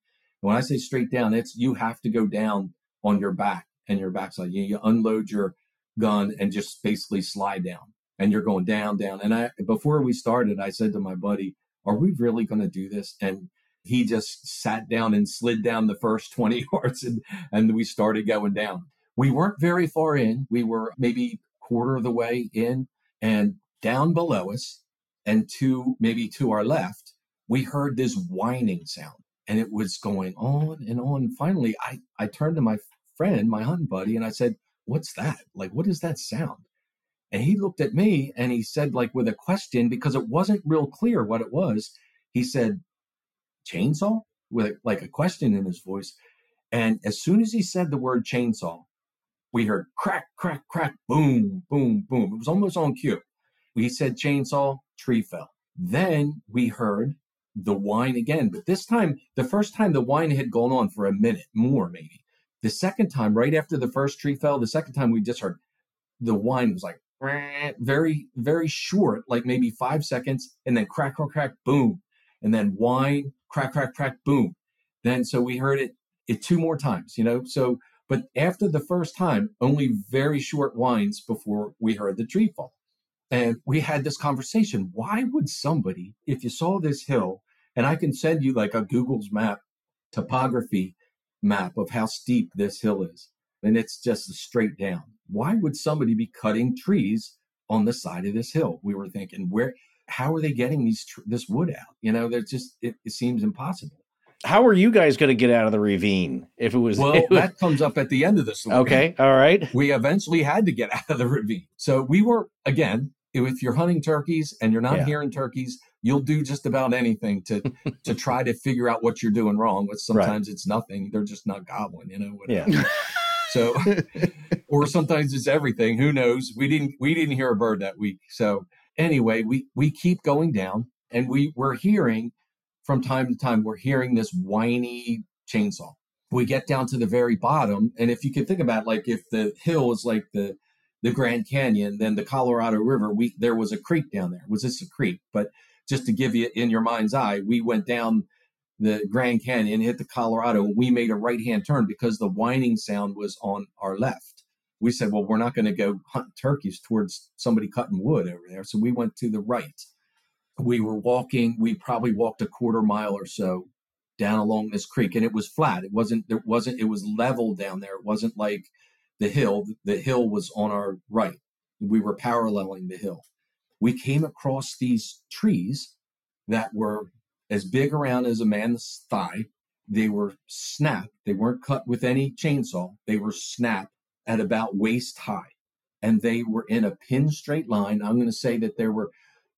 When I say straight down, it's you have to go down on your back and your backside. You, you unload your gun and just basically slide down and you're going down, down. And I, before we started, I said to my buddy, are we really going to do this? And he just sat down and slid down the first 20 yards and, and we started going down. We weren't very far in. We were maybe quarter of the way in and down below us and to maybe to our left, we heard this whining sound and it was going on and on. Finally, I, I turned to my friend, my hunting buddy, and I said, what's that? Like, what is that sound? And he looked at me and he said, like with a question, because it wasn't real clear what it was. He said, chainsaw? With like a question in his voice. And as soon as he said the word chainsaw, we heard crack, crack, crack, boom, boom, boom. It was almost on cue. We said chainsaw, tree fell. Then we heard the whine again, but this time, the first time the whine had gone on for a minute, more maybe. The second time, right after the first tree fell, the second time we just heard the whine was like very, very short, like maybe five seconds, and then crack, crack, crack, boom, and then whine, crack, crack, crack, boom. Then so we heard it it two more times, you know. So, but after the first time, only very short whines before we heard the tree fall. And we had this conversation. Why would somebody, if you saw this hill, and I can send you like a Google's map topography map of how steep this hill is, and it's just straight down why would somebody be cutting trees on the side of this hill? We were thinking, where, how are they getting these tr- this wood out? You know, there's just it, it seems impossible. How are you guys going to get out of the ravine if it was? Well, it was... that comes up at the end of the story. Okay, all right. We eventually had to get out of the ravine. So we were again, if you're hunting turkeys and you're not yeah. hearing turkeys, you'll do just about anything to to try to figure out what you're doing wrong. But sometimes right. it's nothing; they're just not gobbling. You know. Whatever. Yeah. So, or sometimes it's everything. Who knows? We didn't we didn't hear a bird that week. So anyway, we we keep going down, and we we're hearing from time to time we're hearing this whiny chainsaw. We get down to the very bottom, and if you can think about it, like if the hill is like the the Grand Canyon, then the Colorado River, we there was a creek down there. Was this a creek? But just to give you in your mind's eye, we went down the Grand Canyon, hit the Colorado, we made a right hand turn because the whining sound was on our left. We said, well, we're not going to go hunt turkeys towards somebody cutting wood over there. So we went to the right. We were walking, we probably walked a quarter mile or so down along this creek and it was flat. It wasn't, there wasn't, it was level down there. It wasn't like the hill. The hill was on our right. We were paralleling the hill. We came across these trees that were as big around as a man's thigh. They were snapped. They weren't cut with any chainsaw. They were snapped at about waist high. And they were in a pin straight line. I'm going to say that there were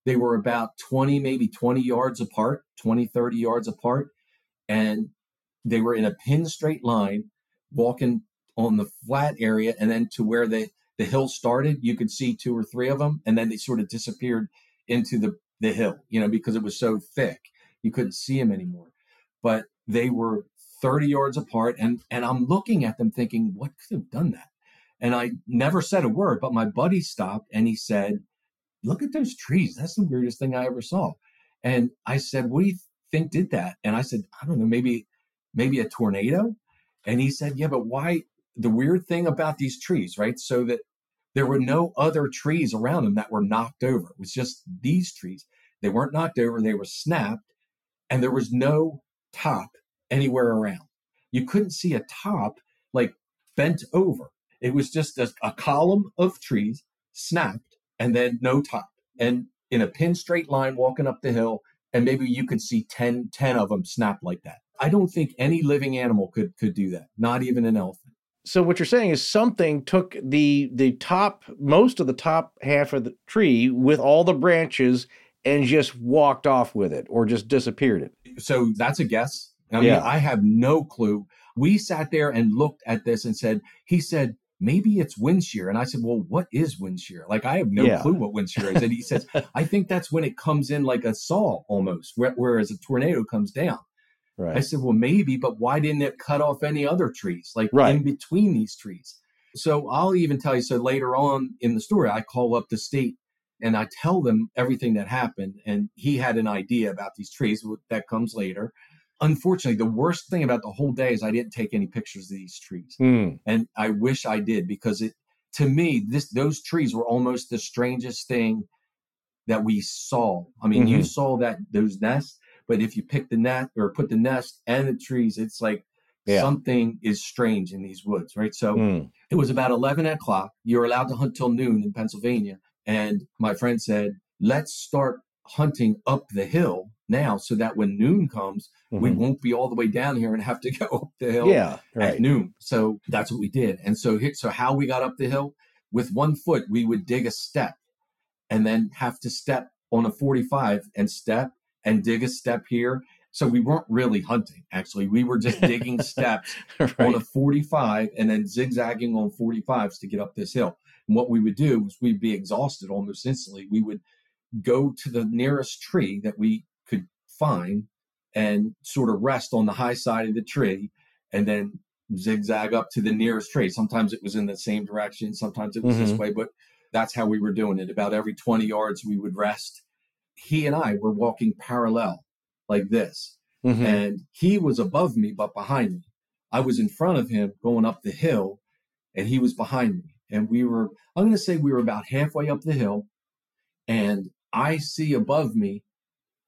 they were about 20 maybe 20 yards apart 20 30 yards apart and they were in a pin straight line walking on the flat area and then to where the the hill started you could see two or three of them and then they sort of disappeared into the the hill you know because it was so thick you couldn't see them anymore. But they were 30 yards apart. And, and I'm looking at them thinking, what could have done that? And I never said a word, but my buddy stopped and he said, Look at those trees. That's the weirdest thing I ever saw. And I said, What do you think did that? And I said, I don't know, maybe, maybe a tornado. And he said, Yeah, but why? The weird thing about these trees, right? So that There were no other trees around them that were knocked over. It was just these trees. They weren't knocked over, they were snapped, and there was no top anywhere around. You couldn't see a top like bent over. It was just a, a column of trees snapped and then no top. And in a pin straight line walking up the hill, and maybe you could see 10, 10 of them snap like that. I don't think any living animal could could do that, not even an elephant. So what you're saying is something took the the top most of the top half of the tree with all the branches and just walked off with it or just disappeared it. So that's a guess. I mean, Yeah. I have no clue. We sat there and looked at this and said, he said, maybe it's wind shear. And I said, well, what is wind shear? Like, I have no Yeah. clue what wind shear is. And he says, I think that's when it comes in like a saw almost, whereas a tornado comes down. Right. I said, well, maybe, but why didn't it cut off any other trees, like Right. in between these trees? So I'll even tell you. So later on in the story, I call up the state and I tell them everything that happened. And he had an idea about these trees. That comes later. Unfortunately, the worst thing about the whole day is I didn't take any pictures of these trees. Hmm. And I wish I did because it, to me, this those trees were almost the strangest thing that we saw. I mean, you Mhm. saw that those nests, but if you pick the net or put the nest and the trees, it's like Yeah. something is strange in these woods, right? So Hmm. it was about 11 o'clock. You're allowed to hunt till noon in Pennsylvania. And my friend said, let's start hunting up the hill now so that when noon comes, we Mhm. won't be all the way down here and have to go up the hill Yeah, right. at noon. So that's what we did. And so here, so how we got up the hill with one foot, we would dig a step and then have to step on a 45 and step and dig a step here. So we weren't really hunting, actually. We were just digging steps on a 45 and then zigzagging on 45s to get up this hill. And what we would do was we'd be exhausted almost instantly. We would go to the nearest tree that we could find and sort of rest on the high side of the tree and then zigzag up to the nearest tree. Sometimes it was in the same direction, sometimes it was this Mhm. way, but that's how we were doing it. About every 20 yards, we would rest. He and I were walking parallel like this, Mhm. and he was above me, but behind me. I was in front of him going up the hill, and he was behind me. And we were, I'm going to say we were about halfway up the hill, and I see above me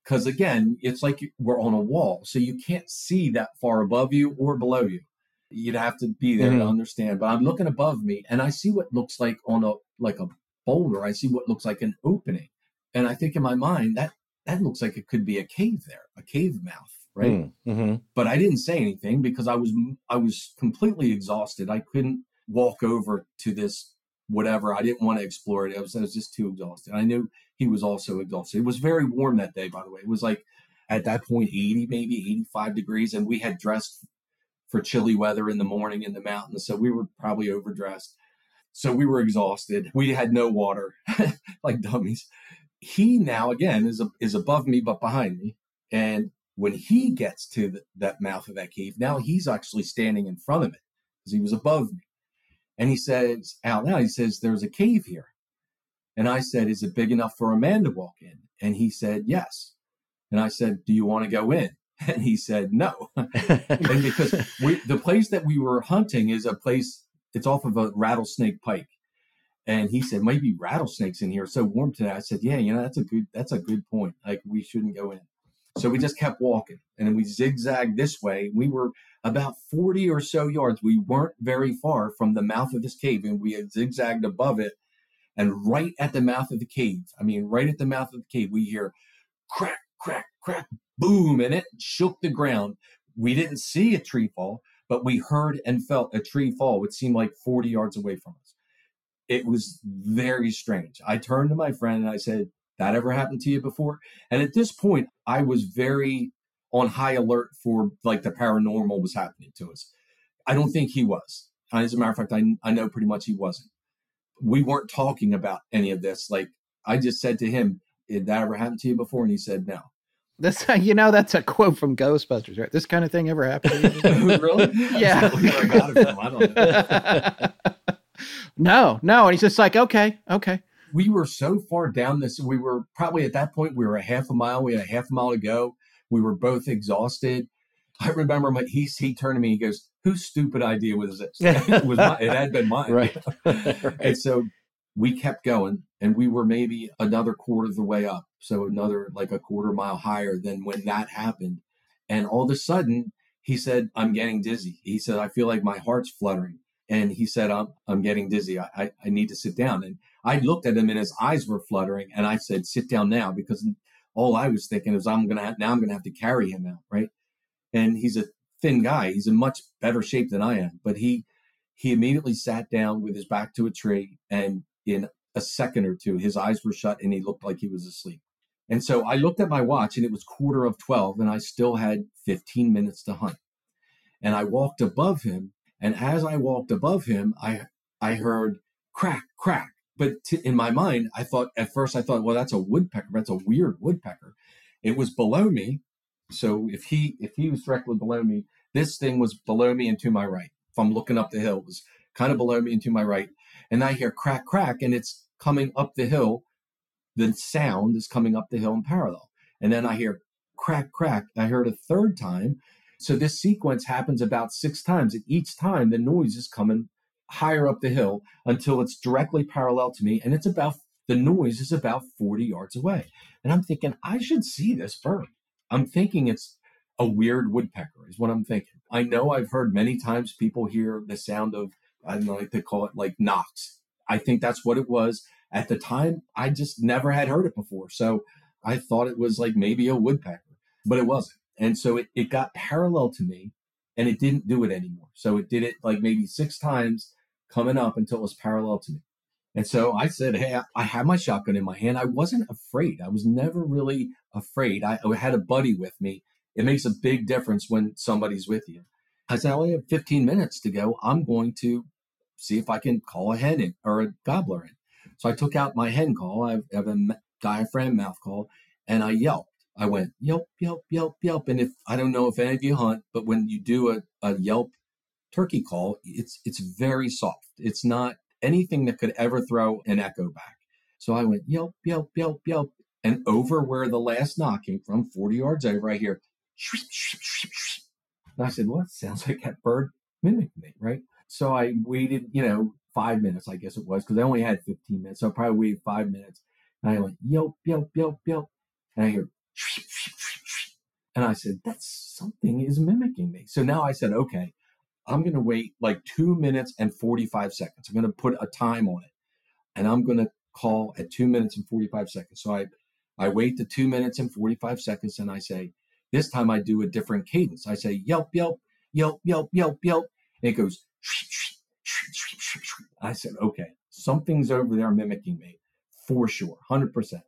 because again, it's like we're on a wall, so you can't see that far above you or below you. You'd have to be there to Mhm. understand. But I'm looking above me, and I see what looks like on a like a boulder. I see what looks like an opening, and I think in my mind that that looks like it could be a cave there, a cave mouth, right? Mm-hmm. But I didn't say anything because I was I was completely exhausted. I couldn't walk over to this whatever. I didn't want to explore it. I was, I was just too exhausted. I knew he was also exhausted. It was very warm that day, by the way. It was like at that point 80, maybe 85 degrees, and we had dressed for chilly weather in the morning in the mountains, so we were probably overdressed. So we were exhausted. We had no water, like dummies. He now again is a, is above me but behind me, and when he gets to the, that mouth of that cave, now he's actually standing in front of it because he was above me. And he says out loud, he says, "There's a cave here." And I said, "Is it big enough for a man to walk in?" And he said, "Yes." And I said, "Do you want to go in?" And he said, "No." and because we, the place that we were hunting is a place, it's off of a rattlesnake pike. And he said, maybe rattlesnakes in here. It's so warm today. I said, yeah, you know, that's a good, that's a good point. Like we shouldn't go in. So we just kept walking and then we zigzagged this way. We were about 40 or so yards. We weren't very far from the mouth of this cave and we had zigzagged above it. And right at the mouth of the cave, I mean, right at the mouth of the cave, we hear crack, crack, crack, boom, and it shook the ground. We didn't see a tree fall, but we heard and felt a tree fall, which seemed like 40 yards away from us. It was very strange. I turned to my friend and I said, That ever happened to you before? And at this point, I was very on high alert for like the paranormal was happening to us. I don't think he was. As a matter of fact, I, I know pretty much he wasn't. We weren't talking about any of this. Like I just said to him, Did that ever happen to you before? And he said, No. This, you know, that's a quote from Ghostbusters, right? This kind of thing ever happened to you? really? Yeah. Is that where I got it from? I don't know. No, no. And he's just like, okay, okay. we were so far down this we were probably at that point we were a half a mile we had a half a mile to go we were both exhausted i remember my, he, he turned to me he goes whose stupid idea was this it was my, it had been mine Right. and so we kept going and we were maybe another quarter of the way up. So another like a quarter mile higher than when that happened. And all of a sudden he said, I'm getting dizzy. He said, I feel like my heart's fluttering. And he said, I'm, I'm getting dizzy. I, I, I need to sit down. And I looked at him and his eyes were fluttering. And I said, sit down now because all I was thinking is I'm going to now I'm going to have to carry him out. Right. And he's a thin guy. He's in much better shape than I am, but he, he immediately sat down with his back to a tree and in a second or two, his eyes were shut and he looked like he was asleep. And so I looked at my watch and it was quarter of 12 and I still had 15 minutes to hunt. And I walked above him. And as I walked above him, I, I heard crack, crack. But t- in my mind, I thought at first, I thought, well, that's a woodpecker. That's a weird woodpecker. It was below me. So if he, if he was directly below me, this thing was below me and to my right. If I'm looking up the hill, it was kind of below me and to my right. And I hear crack, crack, and it's coming up the hill the sound is coming up the hill in parallel. And then I hear crack, crack. I heard a third time. So this sequence happens about six times. And each time the noise is coming higher up the hill until it's directly parallel to me. And it's about, the noise is about 40 yards away. And I'm thinking, I should see this bird. I'm thinking it's a weird woodpecker, is what I'm thinking. I know I've heard many times people hear the sound of, I don't know, like they call it like knocks. I think that's what it was at the time, I just never had heard it before. So I thought it was like maybe a woodpecker, but it wasn't. And so it, it got parallel to me and it didn't do it anymore. So it did it like maybe six times coming up until it was parallel to me. And so I said, Hey, I have my shotgun in my hand. I wasn't afraid. I was never really afraid. I, I had a buddy with me. It makes a big difference when somebody's with you. I said, I only have 15 minutes to go. I'm going to see if I can call a hen in, or a gobbler in. So I took out my hen call. I have a diaphragm mouth call, and I yelped. I went yelp, yelp, yelp, yelp. And if I don't know if any of you hunt, but when you do a, a yelp turkey call, it's it's very soft. It's not anything that could ever throw an echo back. So I went yelp, yelp, yelp, yelp, and over where the last knock came from, 40 yards over, I hear. And I said, "Well, it sounds like that bird mimicked me, right?" So I waited, you know, five minutes, I guess it was, because I only had 15 minutes. So I probably waited five minutes. And I went, yelp, yelp, yelp, yelp. And I hear, and I said, that's something is mimicking me. So now I said, okay, I'm going to wait like two minutes and 45 seconds. I'm going to put a time on it and I'm going to call at two minutes and 45 seconds. So I, I wait the two minutes and 45 seconds and I say, this time I do a different cadence. I say, yelp, yelp, yelp, yelp, yelp, yelp. And it goes, I said, okay, something's over there mimicking me for sure, 100%.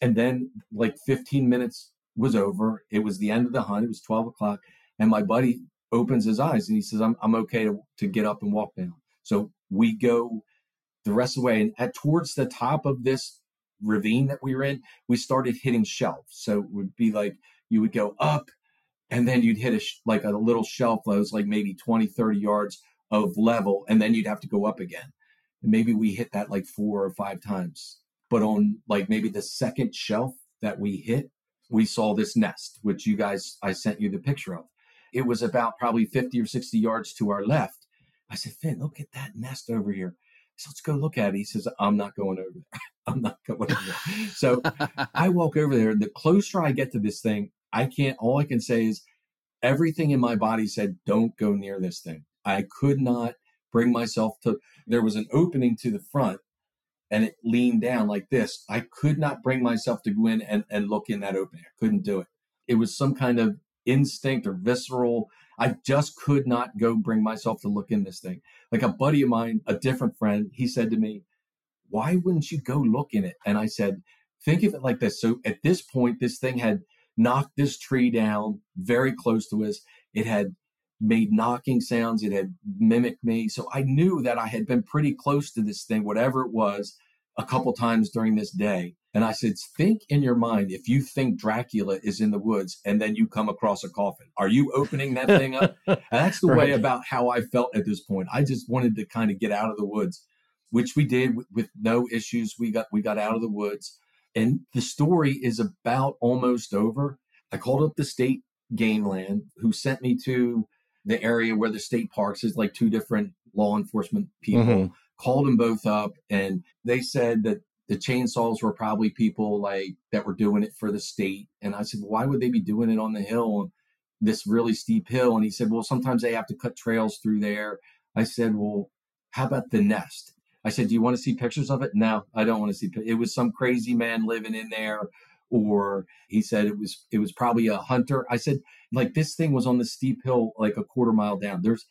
And then, like 15 minutes was over. It was the end of the hunt. It was 12 o'clock. And my buddy opens his eyes and he says, I'm, I'm okay to, to get up and walk down. So we go the rest of the way. And at towards the top of this ravine that we were in, we started hitting shelves. So it would be like you would go up and then you'd hit a like a little shelf that was like maybe 20, 30 yards of level, and then you'd have to go up again. And maybe we hit that like four or five times. But on like maybe the second shelf that we hit, we saw this nest, which you guys, I sent you the picture of. It was about probably 50 or 60 yards to our left. I said, Finn, look at that nest over here. So let's go look at it. He says, I'm not going over there. I'm not going over there. so I walk over there. The closer I get to this thing, I can't, all I can say is everything in my body said, don't go near this thing. I could not bring myself to, there was an opening to the front and it leaned down like this. I could not bring myself to go in and, and look in that opening. I couldn't do it. It was some kind of instinct or visceral. I just could not go bring myself to look in this thing. Like a buddy of mine, a different friend, he said to me, Why wouldn't you go look in it? And I said, Think of it like this. So at this point, this thing had knocked this tree down very close to us. It had made knocking sounds. It had mimicked me. So I knew that I had been pretty close to this thing, whatever it was, a couple times during this day. And I said, think in your mind if you think Dracula is in the woods and then you come across a coffin, are you opening that thing up? and that's the right. way about how I felt at this point. I just wanted to kind of get out of the woods, which we did with, with no issues. We got we got out of the woods. And the story is about almost over. I called up the state game land who sent me to the area where the state parks is like two different law enforcement people. Mm-hmm. called them both up and they said that the chainsaws were probably people like that were doing it for the state. And I said, why would they be doing it on the hill, this really steep hill? And he said, well, sometimes they have to cut trails through there. I said, well, how about the nest? I said, do you want to see pictures of it? No, I don't want to see. It was some crazy man living in there. Or he said it was it was probably a hunter. I said, like this thing was on the steep hill, like a quarter mile down. There's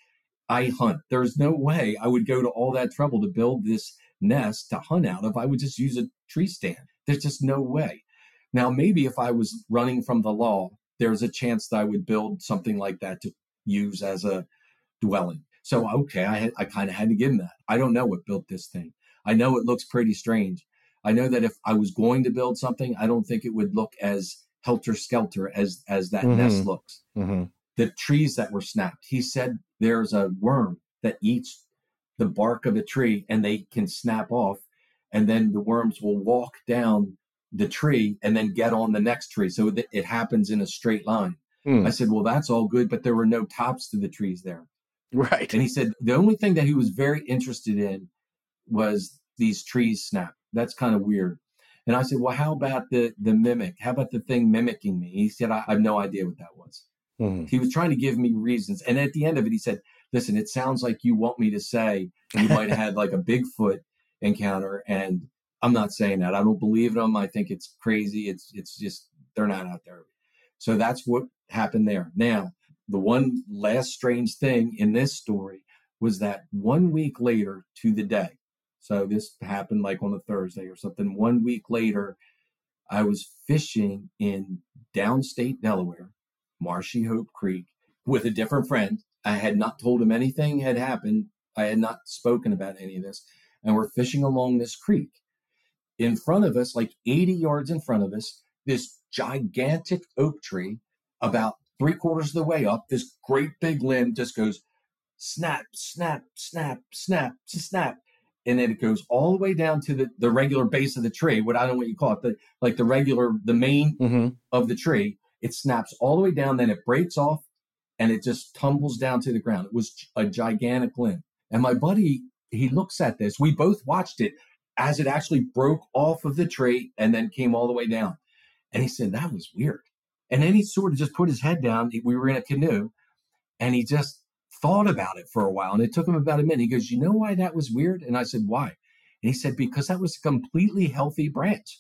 I hunt. There's no way I would go to all that trouble to build this nest to hunt out of. I would just use a tree stand. There's just no way. Now, maybe if I was running from the law, there's a chance that I would build something like that to use as a dwelling. So, okay, I, I kind of had to give him that. I don't know what built this thing. I know it looks pretty strange. I know that if I was going to build something, I don't think it would look as helter skelter as as that mm-hmm. nest looks. Mm-hmm. The trees that were snapped. He said there's a worm that eats the bark of a tree and they can snap off, and then the worms will walk down the tree and then get on the next tree. So it happens in a straight line. Mm. I said, well, that's all good, but there were no tops to the trees there. Right. And he said the only thing that he was very interested in was these trees snap. That's kind of weird. And I said, well, how about the the mimic? How about the thing mimicking me? He said, I, I have no idea what that was. Mm-hmm. He was trying to give me reasons. And at the end of it, he said, listen, it sounds like you want me to say you might have had like a Bigfoot encounter. And I'm not saying that. I don't believe them. I think it's crazy. It's it's just they're not out there. So that's what happened there. Now, the one last strange thing in this story was that one week later to the day, so this happened like on a Thursday or something. One week later, I was fishing in downstate Delaware, Marshyhope Creek, with a different friend. I had not told him anything had happened. I had not spoken about any of this. And we're fishing along this creek. In front of us, like 80 yards in front of us, this gigantic oak tree, about three quarters of the way up, this great big limb just goes snap, snap, snap, snap, snap. And then it goes all the way down to the, the regular base of the tree, what I don't know what you call it, the like the regular, the main mm-hmm. of the tree. It snaps all the way down, then it breaks off and it just tumbles down to the ground. It was a gigantic limb. And my buddy, he looks at this. We both watched it as it actually broke off of the tree and then came all the way down. And he said, that was weird. And then he sort of just put his head down. We were in a canoe and he just thought about it for a while. And it took him about a minute. He goes, You know why that was weird? And I said, Why? And he said, Because that was a completely healthy branch.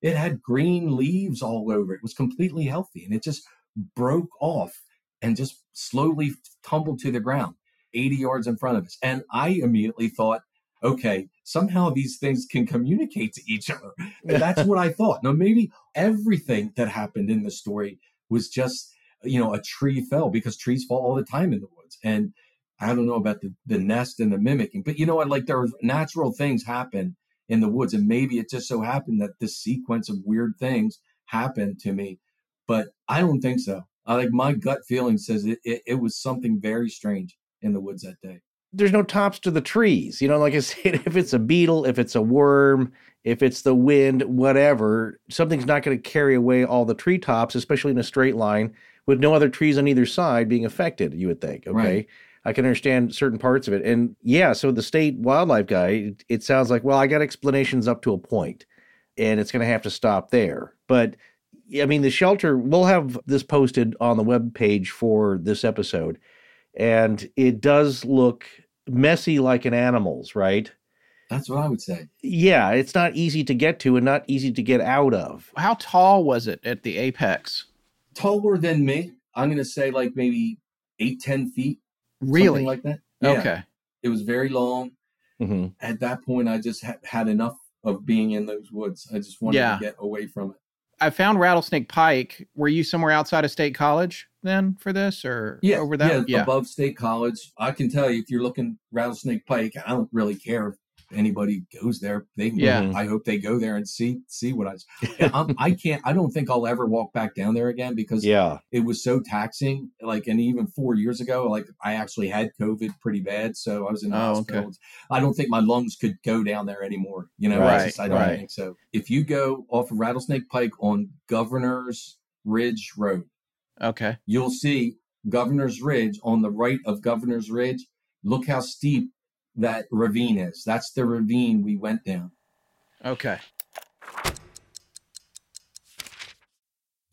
It had green leaves all over it. It was completely healthy. And it just broke off and just slowly tumbled to the ground 80 yards in front of us. And I immediately thought, okay, somehow these things can communicate to each other. And that's what I thought. Now, maybe everything that happened in the story was just, you know, a tree fell because trees fall all the time in the woods. And I don't know about the, the nest and the mimicking, but you know what? Like there are natural things happen in the woods. And maybe it just so happened that this sequence of weird things happened to me. But I don't think so. I, like my gut feeling says it, it, it was something very strange in the woods that day there's no tops to the trees. You know, like I said, if it's a beetle, if it's a worm, if it's the wind, whatever, something's not going to carry away all the treetops, especially in a straight line with no other trees on either side being affected, you would think. Okay. Right. I can understand certain parts of it. And yeah, so the state wildlife guy, it, it sounds like, well, I got explanations up to a point and it's going to have to stop there. But I mean, the shelter, we'll have this posted on the web page for this episode. And it does look messy like an animal's, right? That's what I would say. Yeah, it's not easy to get to and not easy to get out of. How tall was it at the apex? Taller than me. I'm going to say like maybe eight, ten feet. Really? like that. Yeah. Okay. It was very long. Mm-hmm. At that point, I just had, had enough of being in those woods. I just wanted yeah. to get away from it. I found Rattlesnake Pike. Were you somewhere outside of State College then for this, or yeah, over that? Yeah, yeah, above State College. I can tell you if you're looking Rattlesnake Pike, I don't really care anybody goes there. They, yeah. Mm-hmm. I hope they go there and see see what I. I'm, I can't. I don't think I'll ever walk back down there again because yeah, it was so taxing. Like, and even four years ago, like I actually had COVID pretty bad, so I was in the oh, hospital. Okay. I don't think my lungs could go down there anymore. You know, right, I, just, I don't right. think so. If you go off of Rattlesnake Pike on Governor's Ridge Road, okay, you'll see Governor's Ridge on the right of Governor's Ridge. Look how steep that ravine is. That's the ravine we went down. Okay.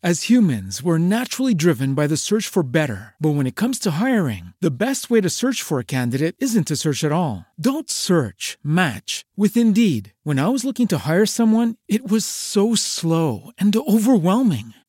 As humans, we're naturally driven by the search for better. But when it comes to hiring, the best way to search for a candidate isn't to search at all. Don't search, match with Indeed. When I was looking to hire someone, it was so slow and overwhelming.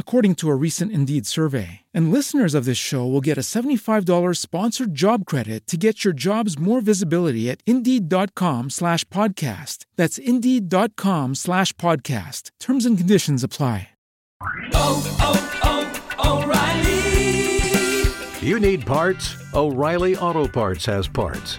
according to a recent Indeed survey. And listeners of this show will get a $75 sponsored job credit to get your jobs more visibility at Indeed.com slash podcast. That's Indeed.com slash podcast. Terms and conditions apply. Oh, oh, oh, O'Reilly! You need parts? O'Reilly Auto Parts has parts.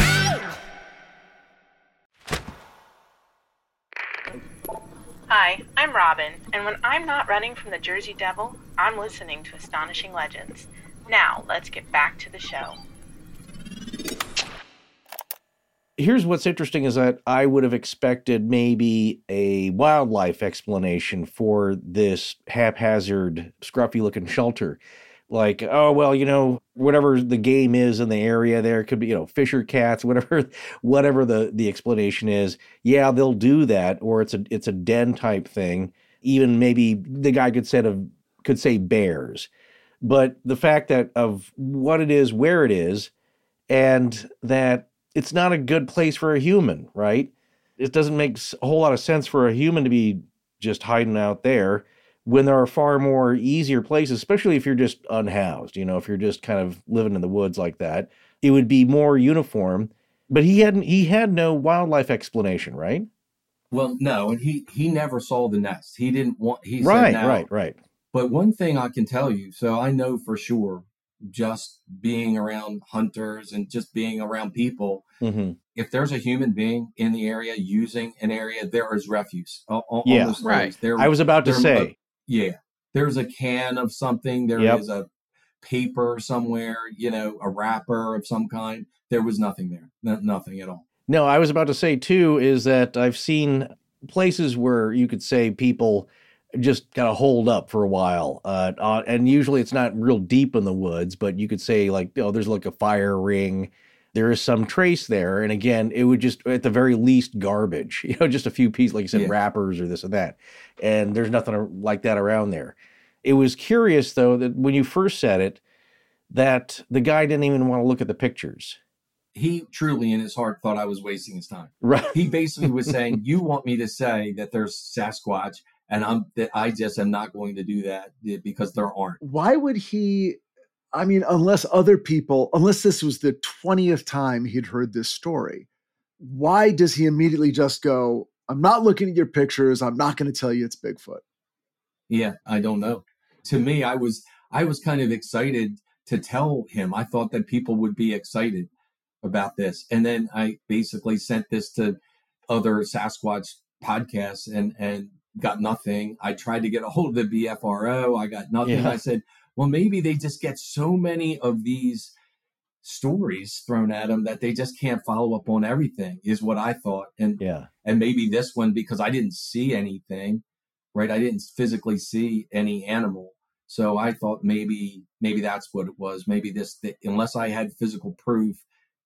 Hi, I'm Robin, and when I'm not running from the Jersey Devil, I'm listening to Astonishing Legends. Now, let's get back to the show. Here's what's interesting is that I would have expected maybe a wildlife explanation for this haphazard, scruffy looking shelter. Like, oh, well, you know, whatever the game is in the area there could be, you know, fisher cats, whatever, whatever the, the explanation is. Yeah, they'll do that. Or it's a, it's a den type thing. Even maybe the guy could say of, could say bears but the fact that of what it is, where it is, and that it's not a good place for a human, right? It doesn't make a whole lot of sense for a human to be just hiding out there when there are far more easier places, especially if you're just unhoused, you know, if you're just kind of living in the woods like that, it would be more uniform. But he hadn't he had no wildlife explanation, right? Well, no, and he he never saw the nest. He didn't want. He right, said, right, right. But one thing I can tell you, so I know for sure, just being around hunters and just being around people, mm-hmm. if there's a human being in the area using an area, there is refuse. yeah, right. There, I was about to say, yeah, there's a can of something. There yep. is a paper somewhere, you know, a wrapper of some kind. There was nothing there, no, nothing at all. No, I was about to say too is that I've seen places where you could say people just kind of hold up for a while. Uh, uh, and usually it's not real deep in the woods, but you could say like, oh, there's like a fire ring. There is some trace there. And again, it would just at the very least garbage, you know, just a few pieces, like you said, Yeah. wrappers or this and that. And there's nothing like that around there. It was curious though that when you first said it, that the guy didn't even want to look at the pictures. He truly, in his heart, thought I was wasting his time. Right. He basically was saying, "You want me to say that there's Sasquatch, and I'm that I just am not going to do that because there aren't." Why would he? I mean, unless other people, unless this was the 20th time he'd heard this story, why does he immediately just go, I'm not looking at your pictures. I'm not going to tell you it's Bigfoot? Yeah, I don't know. To me, I was I was kind of excited to tell him. I thought that people would be excited about this, and then I basically sent this to other Sasquatch podcasts and and got nothing. I tried to get a hold of the BFRO. I got nothing. Yeah. I said, well, maybe they just get so many of these stories thrown at them that they just can't follow up on everything. Is what I thought, and Yeah. and maybe this one because I didn't see anything, right? I didn't physically see any animal, so I thought maybe maybe that's what it was. Maybe this, th- unless I had physical proof,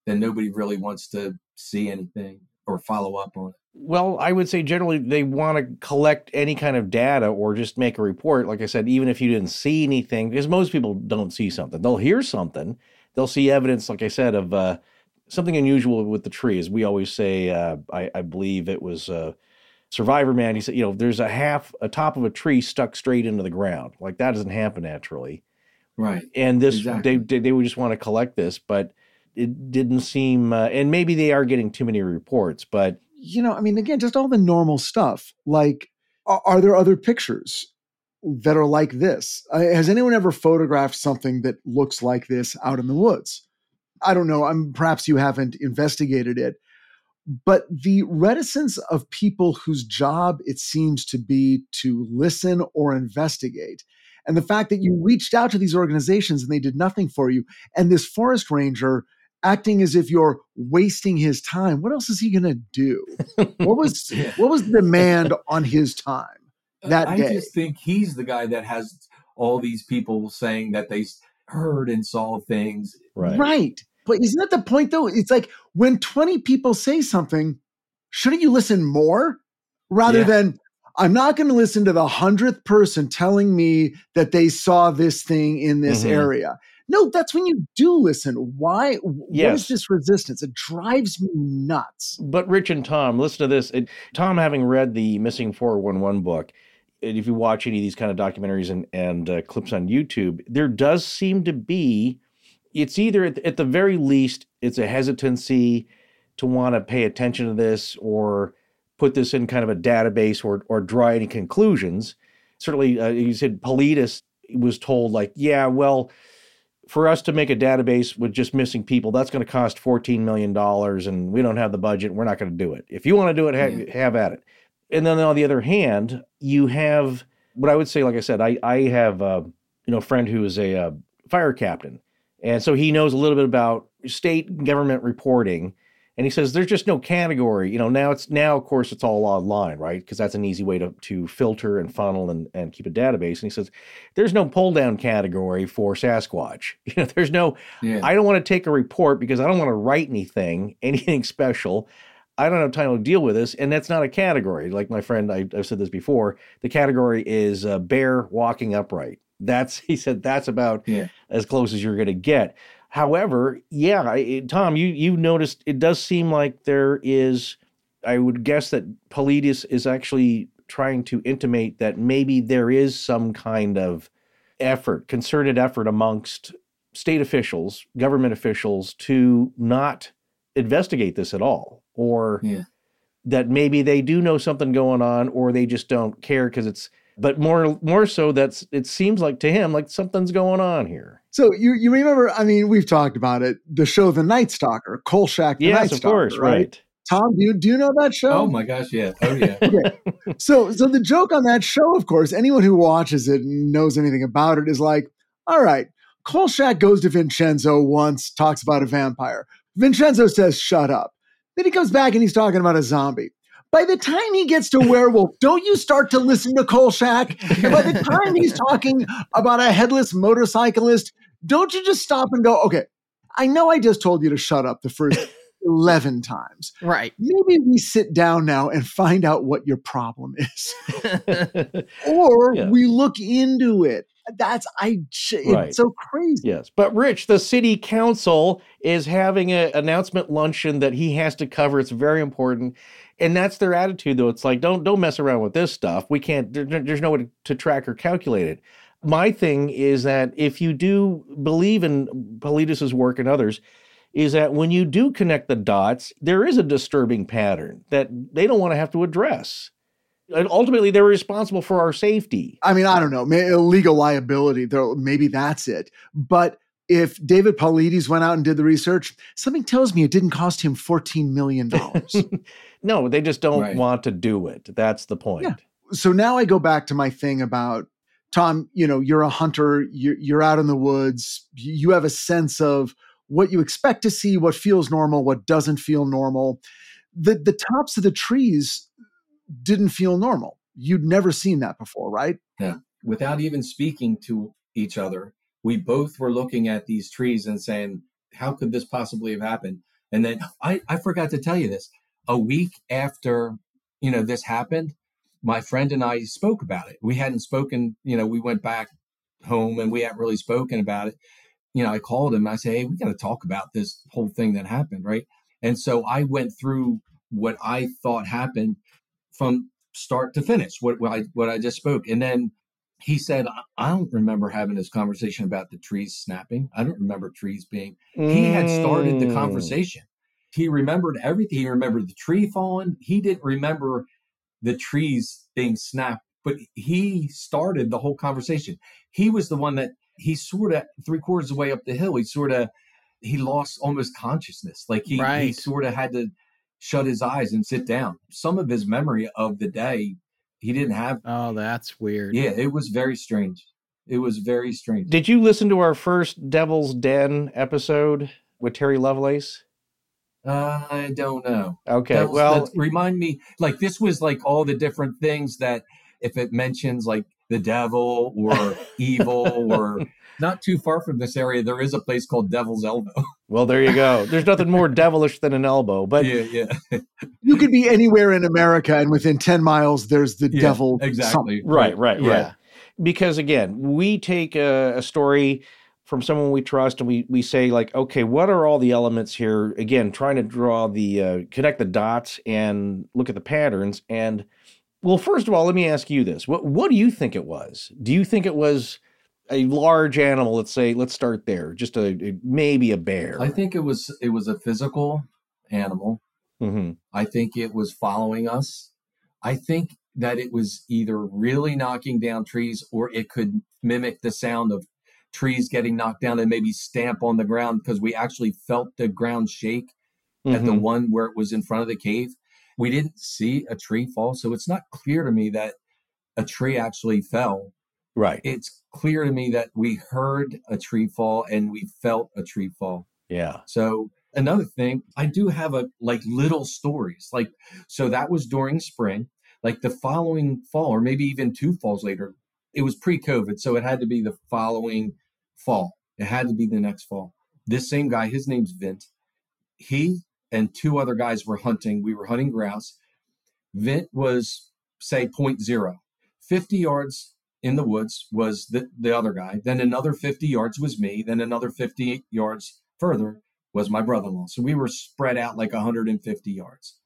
then nobody really wants to see anything or follow up on it. Well, I would say generally they want to collect any kind of data or just make a report. Like I said, even if you didn't see anything, because most people don't see something, they'll hear something, they'll see evidence, like I said, of uh, something unusual with the tree. As we always say, uh, I, I believe it was uh, Survivorman. He said, you know, there's a half, a top of a tree stuck straight into the ground. Like that doesn't happen naturally. Right. And this, Exactly. they they would just want to collect this, but it didn't seem. Uh, and maybe they are getting too many reports, but you know, I mean, again, just all the normal stuff. Like, are, are there other pictures that are like this? Uh, has anyone ever photographed something that looks like this out in the woods? I don't know. I'm perhaps you haven't investigated it, but the reticence of people whose job it seems to be to listen or investigate, and the fact that you reached out to these organizations and they did nothing for you, and this forest ranger acting as if you're wasting his time. What else is he going to do? What was what was the demand on his time that I day? just think he's the guy that has all these people saying that they heard and saw things. Right. Right. But isn't that the point though? It's like when 20 people say something, shouldn't you listen more rather Yeah. than I'm not going to listen to the hundredth person telling me that they saw this thing in this Mhm. area. No, that's when you do listen. Why? What Yes. is this resistance? It drives me nuts. But Rich and Tom, listen to this. It, Tom, having read the Missing 411 book, and if you watch any of these kind of documentaries and, and uh, clips on YouTube, there does seem to be, it's either at, at the very least, it's a hesitancy to want to pay attention to this or put this in kind of a database or, or draw any conclusions. Certainly, uh, you said Paulides was told, like, yeah, well, for us to make a database with just missing people, that's going to cost $14 million and we don't have the budget. We're not going to do it. If you want to do it, have, have at it. And then on the other hand, you have what I would say, like I said, I, I have uh, you know, a friend who is a uh, fire captain. And so he knows a little bit about state government reporting. And he says there's just no category. You know, now it's now, of course, it's all online, right? Because that's an easy way to, to filter and funnel and, and keep a database. And he says there's no pull down category for Sasquatch. You know, there's no, Yeah. I don't want to take a report because I don't want to write anything, anything special. I don't have time to deal with this. And that's not a category. Like my friend, I, I've said this before, the category is uh, bear walking upright. That's, he said, that's about Yeah. as close as you're going to get. However, yeah, it- Tom, you you noticed it does seem like there is. I would guess that Paulides is actually trying to intimate that maybe there is some kind of effort, concerted effort amongst state officials, government officials, to not investigate this at all, or Yeah. that maybe they do know something going on, or they just don't care because it's. But more more so, that's it seems like to him like something's going on here. So you you remember? I mean, we've talked about it. The show, The Night Stalker, Kolchak, The Night Yes, of Stalker, course, right. Tom, do you do you know that show? Oh my gosh, yeah. Oh yeah. okay. So so the joke on that show, of course, anyone who watches it and knows anything about it is like, all right, Kolchak goes to Vincenzo once, talks about a vampire. Vincenzo says, shut up. Then he comes back and he's talking about a zombie. By the time he gets to werewolf, don't you start to listen to Kolchak? And by the time he's talking about a headless motorcyclist, don't you just stop and go, okay, I know I just told you to shut up the first 11 times. Right. Maybe we sit down now and find out what your problem is. or Yeah. we look into it. That's I it's Right. so crazy. Yes, but Rich, the city council is having an announcement luncheon that he has to cover. It's very important, and that's their attitude. Though it's like, don't don't mess around with this stuff. We can't. There, there's no way to, to track or calculate it. My thing is that if you do believe in Paulides's work and others, is that when you do connect the dots, there is a disturbing pattern that they don't want to have to address. And ultimately, they're responsible for our safety. I mean, I don't know, illegal liability. Maybe that's it. But if David Paulides went out and did the research, something tells me it didn't cost him $14 million. No, they just don't Right. want to do it. That's the point. Yeah. so now I go back to my thing about Tom, you know, you're a hunter, you're, you're out in the woods, you you have a sense of what you expect to see, what feels normal, what doesn't feel normal. The, the tops of the trees didn't feel normal. You'd never seen that before, right? Yeah. Without even speaking to each other, we both were looking at these trees and saying, how could this possibly have happened? And then I, I forgot to tell you this. A week after, you know, this happened, my friend and I spoke about it. We hadn't spoken, you know, we went back home and we hadn't really spoken about it. You know, I called him. I said, Hey, we got to talk about this whole thing that happened. Right. And so I went through what I thought happened from start to finish, what, what I what I just spoke. And then he said, I don't remember having this conversation about the trees snapping. I don't remember trees being. He had started the Mm. conversation. He remembered everything. He remembered the tree falling. He didn't remember the trees being snapped, but he started the whole conversation. He was the one that he sort of three quarters of the way up the hill. He sort of he lost almost consciousness. Like he he sort of had to shut his eyes and sit down. Some of his memory of the day he didn't have. Oh, that's weird. Yeah, it was very strange. It was very strange. Did you listen to our first Devil's Den episode with Terry Lovelace? Uh, I don't know. Okay, That was- well- that- remind me. Like this was like all the different things that if it mentions like the devil or evil or not too far from this area, there is a place called Devil's Elbow. Well, there you go. There's nothing more devilish than an elbow, but yeah, yeah. You could be anywhere in America, and within 10 miles, there's the devil. something. Right, right, Yeah. right. Because again, we take a, a story from someone we trust and we we say like, okay, what are all the elements here? Again, trying to draw the uh, connect the dots and look at the patterns. And well, first of all, let me ask you this: what what do you think it was? Do you think it was a large animal? Let's say, let's start there. Just a, maybe a bear. I think it was it was a physical animal. Mm-hmm. I think it was following us. I think that it was either really knocking down trees or it could mimic the sound of trees getting knocked down and maybe stamp on the ground because we actually felt the ground shake at the Mhm. one where it was in front of the cave. We didn't see a tree fall, so it's not clear to me that a tree actually fell. Right. It's clear to me that we heard a tree fall and we felt a tree fall. Yeah. So another thing, I do have a like little stories. Like so that was during spring. Like the following fall, or maybe even two falls later, it was pre-COVID, so it had to be the following fall. It had to be the next fall. This same guy, his name's Vint. He and two other guys were hunting. We were hunting grouse. Vint was say point zero. 50 yards in the woods was the, the other guy. Then another 50 yards was me. Then another 50 yards further was my brother in law. So we were spread out like 150 yards.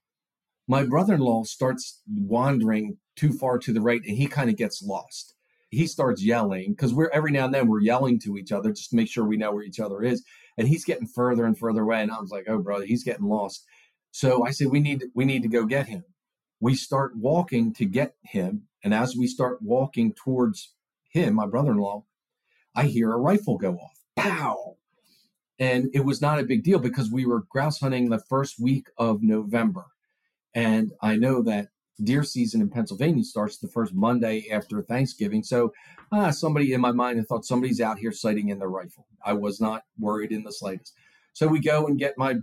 My brother in law starts wandering too far to the right and he kind of gets lost. He starts yelling because we're every now and then we're yelling to each other just to make sure we know where each other is. And he's getting further and further away. And I was like, oh, brother, he's getting lost. So I said, we need, we need to go get him. We start walking to get him. And as we start walking towards him, my brother in law, I hear a rifle go off. Pow! And it was not a big deal because we were grouse hunting the first week of November. And I know that deer season in Pennsylvania starts the first Monday after Thanksgiving. So ah, somebody in my mind, I thought somebody's out here sighting in their rifle. I was not worried in the slightest. So we go and get my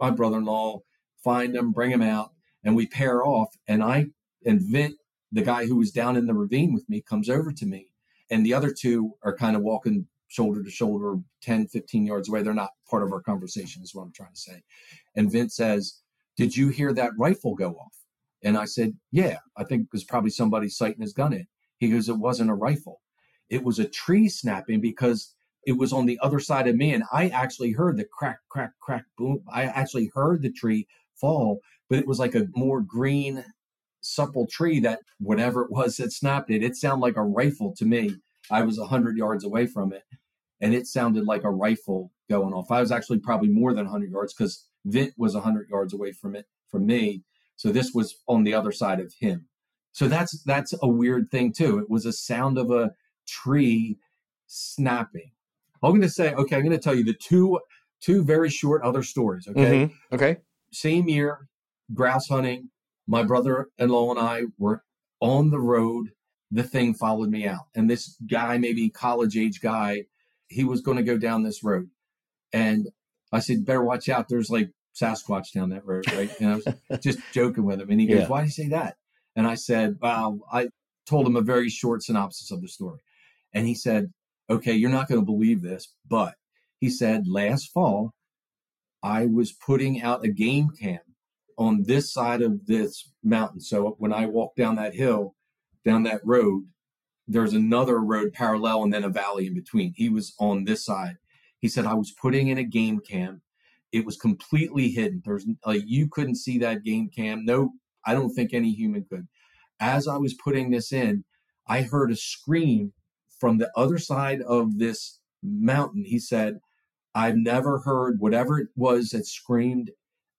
my brother-in-law, find him, bring him out, and we pair off. And I and Vint, the guy who was down in the ravine with me, comes over to me. And the other two are kind of walking shoulder to shoulder, 10, 15 yards away. They're not part of our conversation, is what I'm trying to say. And Vint says, Did you hear that rifle go off? And I said, Yeah, I think it was probably somebody sighting his gun in. He goes, It wasn't a rifle. It was a tree snapping because it was on the other side of me. And I actually heard the crack, crack, crack, boom. I actually heard the tree fall, but it was like a more green, supple tree that whatever it was that snapped it, it sounded like a rifle to me. I was 100 yards away from it and it sounded like a rifle going off. I was actually probably more than 100 yards because Vint was 100 yards away from it from me. So this was on the other side of him. So that's that's a weird thing too. It was a sound of a tree snapping. I'm going to say, okay, I'm going to tell you the two two very short other stories. Okay, Mhm. Okay. same year, grouse hunting. My brother-in-law and I were on the road. The thing followed me out, and this guy, maybe college age guy, he was going to go down this road, and I said, "Better watch out. There's like Sasquatch down that road, right?" And I was just joking with him, and he goes, Yeah. "Why do you say that?" And I said, "Well, I told him a very short synopsis of the story," and he said, "Okay, you're not going to believe this, but." He said, last fall, I was putting out a game cam on this side of this mountain. So when I walk down that hill, down that road, there's another road parallel and then a valley in between. He was on this side. He said, I was putting in a game cam. It was completely hidden. There's like, you couldn't see that game cam. No, I don't think any human could. As I was putting this in, I heard a scream from the other side of this mountain. He said, I've never heard whatever it was that screamed.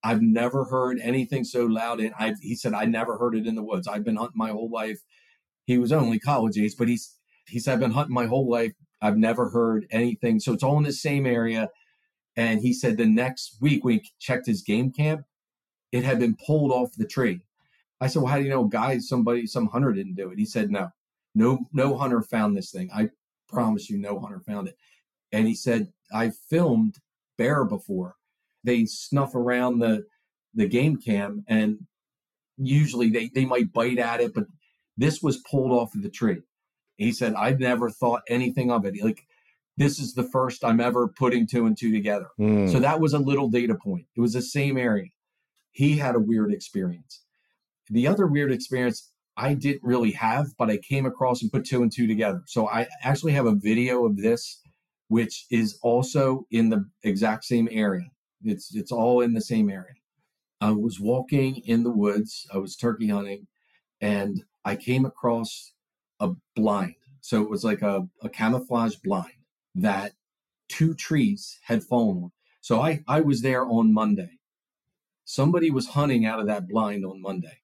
I've never heard anything so loud. And I, he said, I never heard it in the woods. I've been hunting my whole life. He was only college age, but he's, he said, I've been hunting my whole life. I've never heard anything. So it's all in the same area. And he said the next week when he checked his game cam, it had been pulled off the tree. I said, Well, how do you know guy, somebody, some hunter didn't do it? He said, No, no, no hunter found this thing. I promise you, no hunter found it. And he said, I filmed bear before. They snuff around the the game cam and usually they, they might bite at it, but this was pulled off of the tree. He said, I never thought anything of it. Like this is the first I'm ever putting two and two together. Hmm. So that was a little data point. It was the same area. He had a weird experience. The other weird experience I didn't really have, but I came across and put two and two together. So I actually have a video of this, which is also in the exact same area. It's it's all in the same area. I was walking in the woods. I was turkey hunting, and I came across a blind. So it was like a, a camouflage blind that two trees had fallen. So I, I was there on Monday. Somebody was hunting out of that blind on Monday,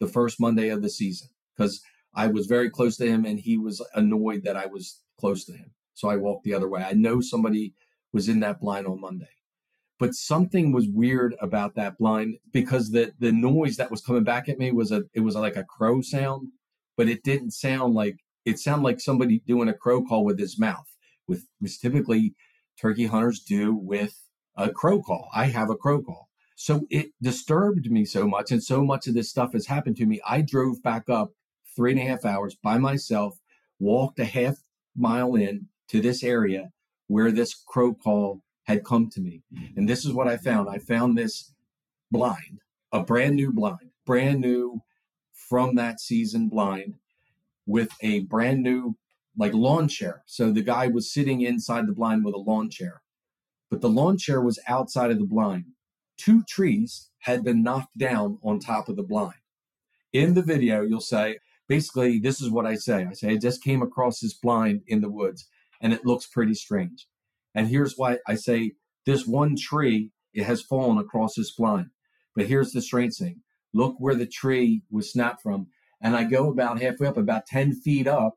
the first Monday of the season, because I was very close to him and he was annoyed that I was close to him. So I walked the other way. I know somebody was in that blind on Monday. But something was weird about that blind because the the noise that was coming back at me was a it was like a crow sound, but it didn't sound like it sounded like somebody doing a crow call with his mouth, with which typically turkey hunters do with a crow call. I have a crow call. So it disturbed me so much, and so much of this stuff has happened to me. I drove back up three and a half hours by myself, walked a half mile in to this area where this crow call had come to me. Mm-hmm. And this is what I found. I found this blind, a brand new blind, brand new from that season blind with a brand new like lawn chair. So the guy was sitting inside the blind with a lawn chair, but the lawn chair was outside of the blind. Two trees had been knocked down on top of the blind. In the video, you'll say, basically, this is what I say. I say, I just came across this blind in the woods and it looks pretty strange. And here's why I say this one tree, it has fallen across this blind. But here's the strange thing. Look where the tree was snapped from. And I go about halfway up, about 10 feet up,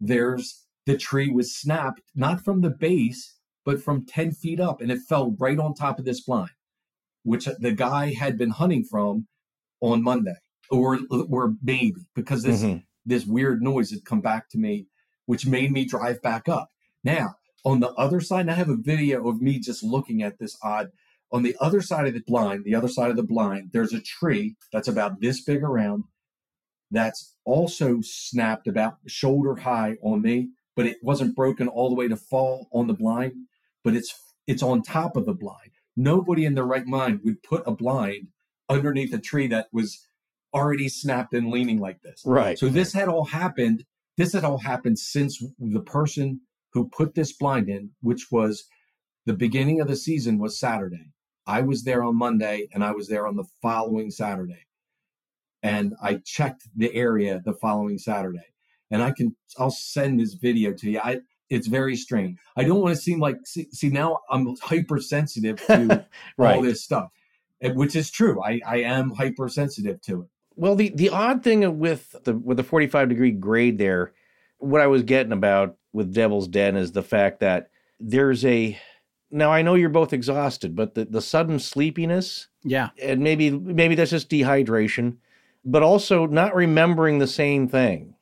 there's the tree was snapped, not from the base, but from 10 feet up. And it fell right on top of this blind, which the guy had been hunting from on Monday. Or or maybe because this Mhm. this weird noise had come back to me, which made me drive back up. Now, on the other side, and I have a video of me just looking at this odd. On the other side of the blind, the other side of the blind, there's a tree that's about this big around that's also snapped about shoulder high on me, but it wasn't broken all the way to fall on the blind, but it's it's on top of the blind. Nobody in their right mind would put a blind underneath a tree that was already snapped and leaning like this. Right. So this had all happened. This had all happened since the person who put this blind in, which was the beginning of the season, was Saturday. I was there on Monday and I was there on the following Saturday. And I checked the area the following Saturday. And I can, I'll send this video to you. I, it's very strange. I don't want to seem like, see, see now I'm hypersensitive to Right. all this stuff, which is true. I, I am hypersensitive to it. Well, the the odd thing with the with the 45 degree grade there, what I was getting about with Devil's Den is the fact that there's a now I know you're both exhausted, but the, the sudden sleepiness, yeah, and maybe maybe that's just dehydration, but also not remembering the same thing.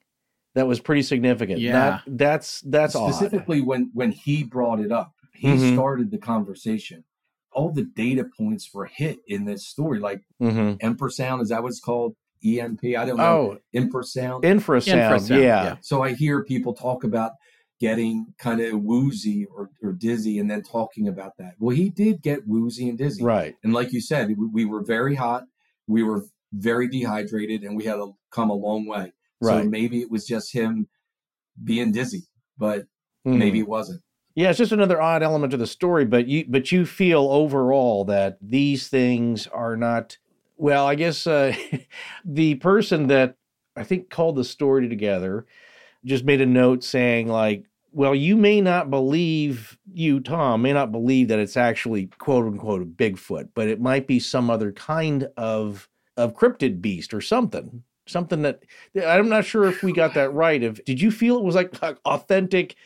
That was pretty significant. Yeah. Not- that's that's odd. specifically when when he brought it up he Mhm. started the conversation all the data points were hit in this story like Mhm. infrasound is that what it's called emp i don't know Oh. infrasound Infrasound, Infrasound, yeah. yeah. so i hear people talk about getting kind of woozy or, or dizzy and then talking about that well he did get woozy and dizzy Right. and like you said we, we were very hot we were very dehydrated and we had to come a long way. So maybe it was just him being dizzy but Mhm. maybe it wasn't. Yeah, it's just another odd element to the story, but you but you feel overall that these things are not well, I guess uh, the person that I think called the story together just made a note saying like, well, you may not believe you, Tom, may not believe that it's actually quote unquote a Bigfoot, but it might be some other kind of of cryptid beast or something. Something that I'm not sure if we got that right. If did you feel it was like authentic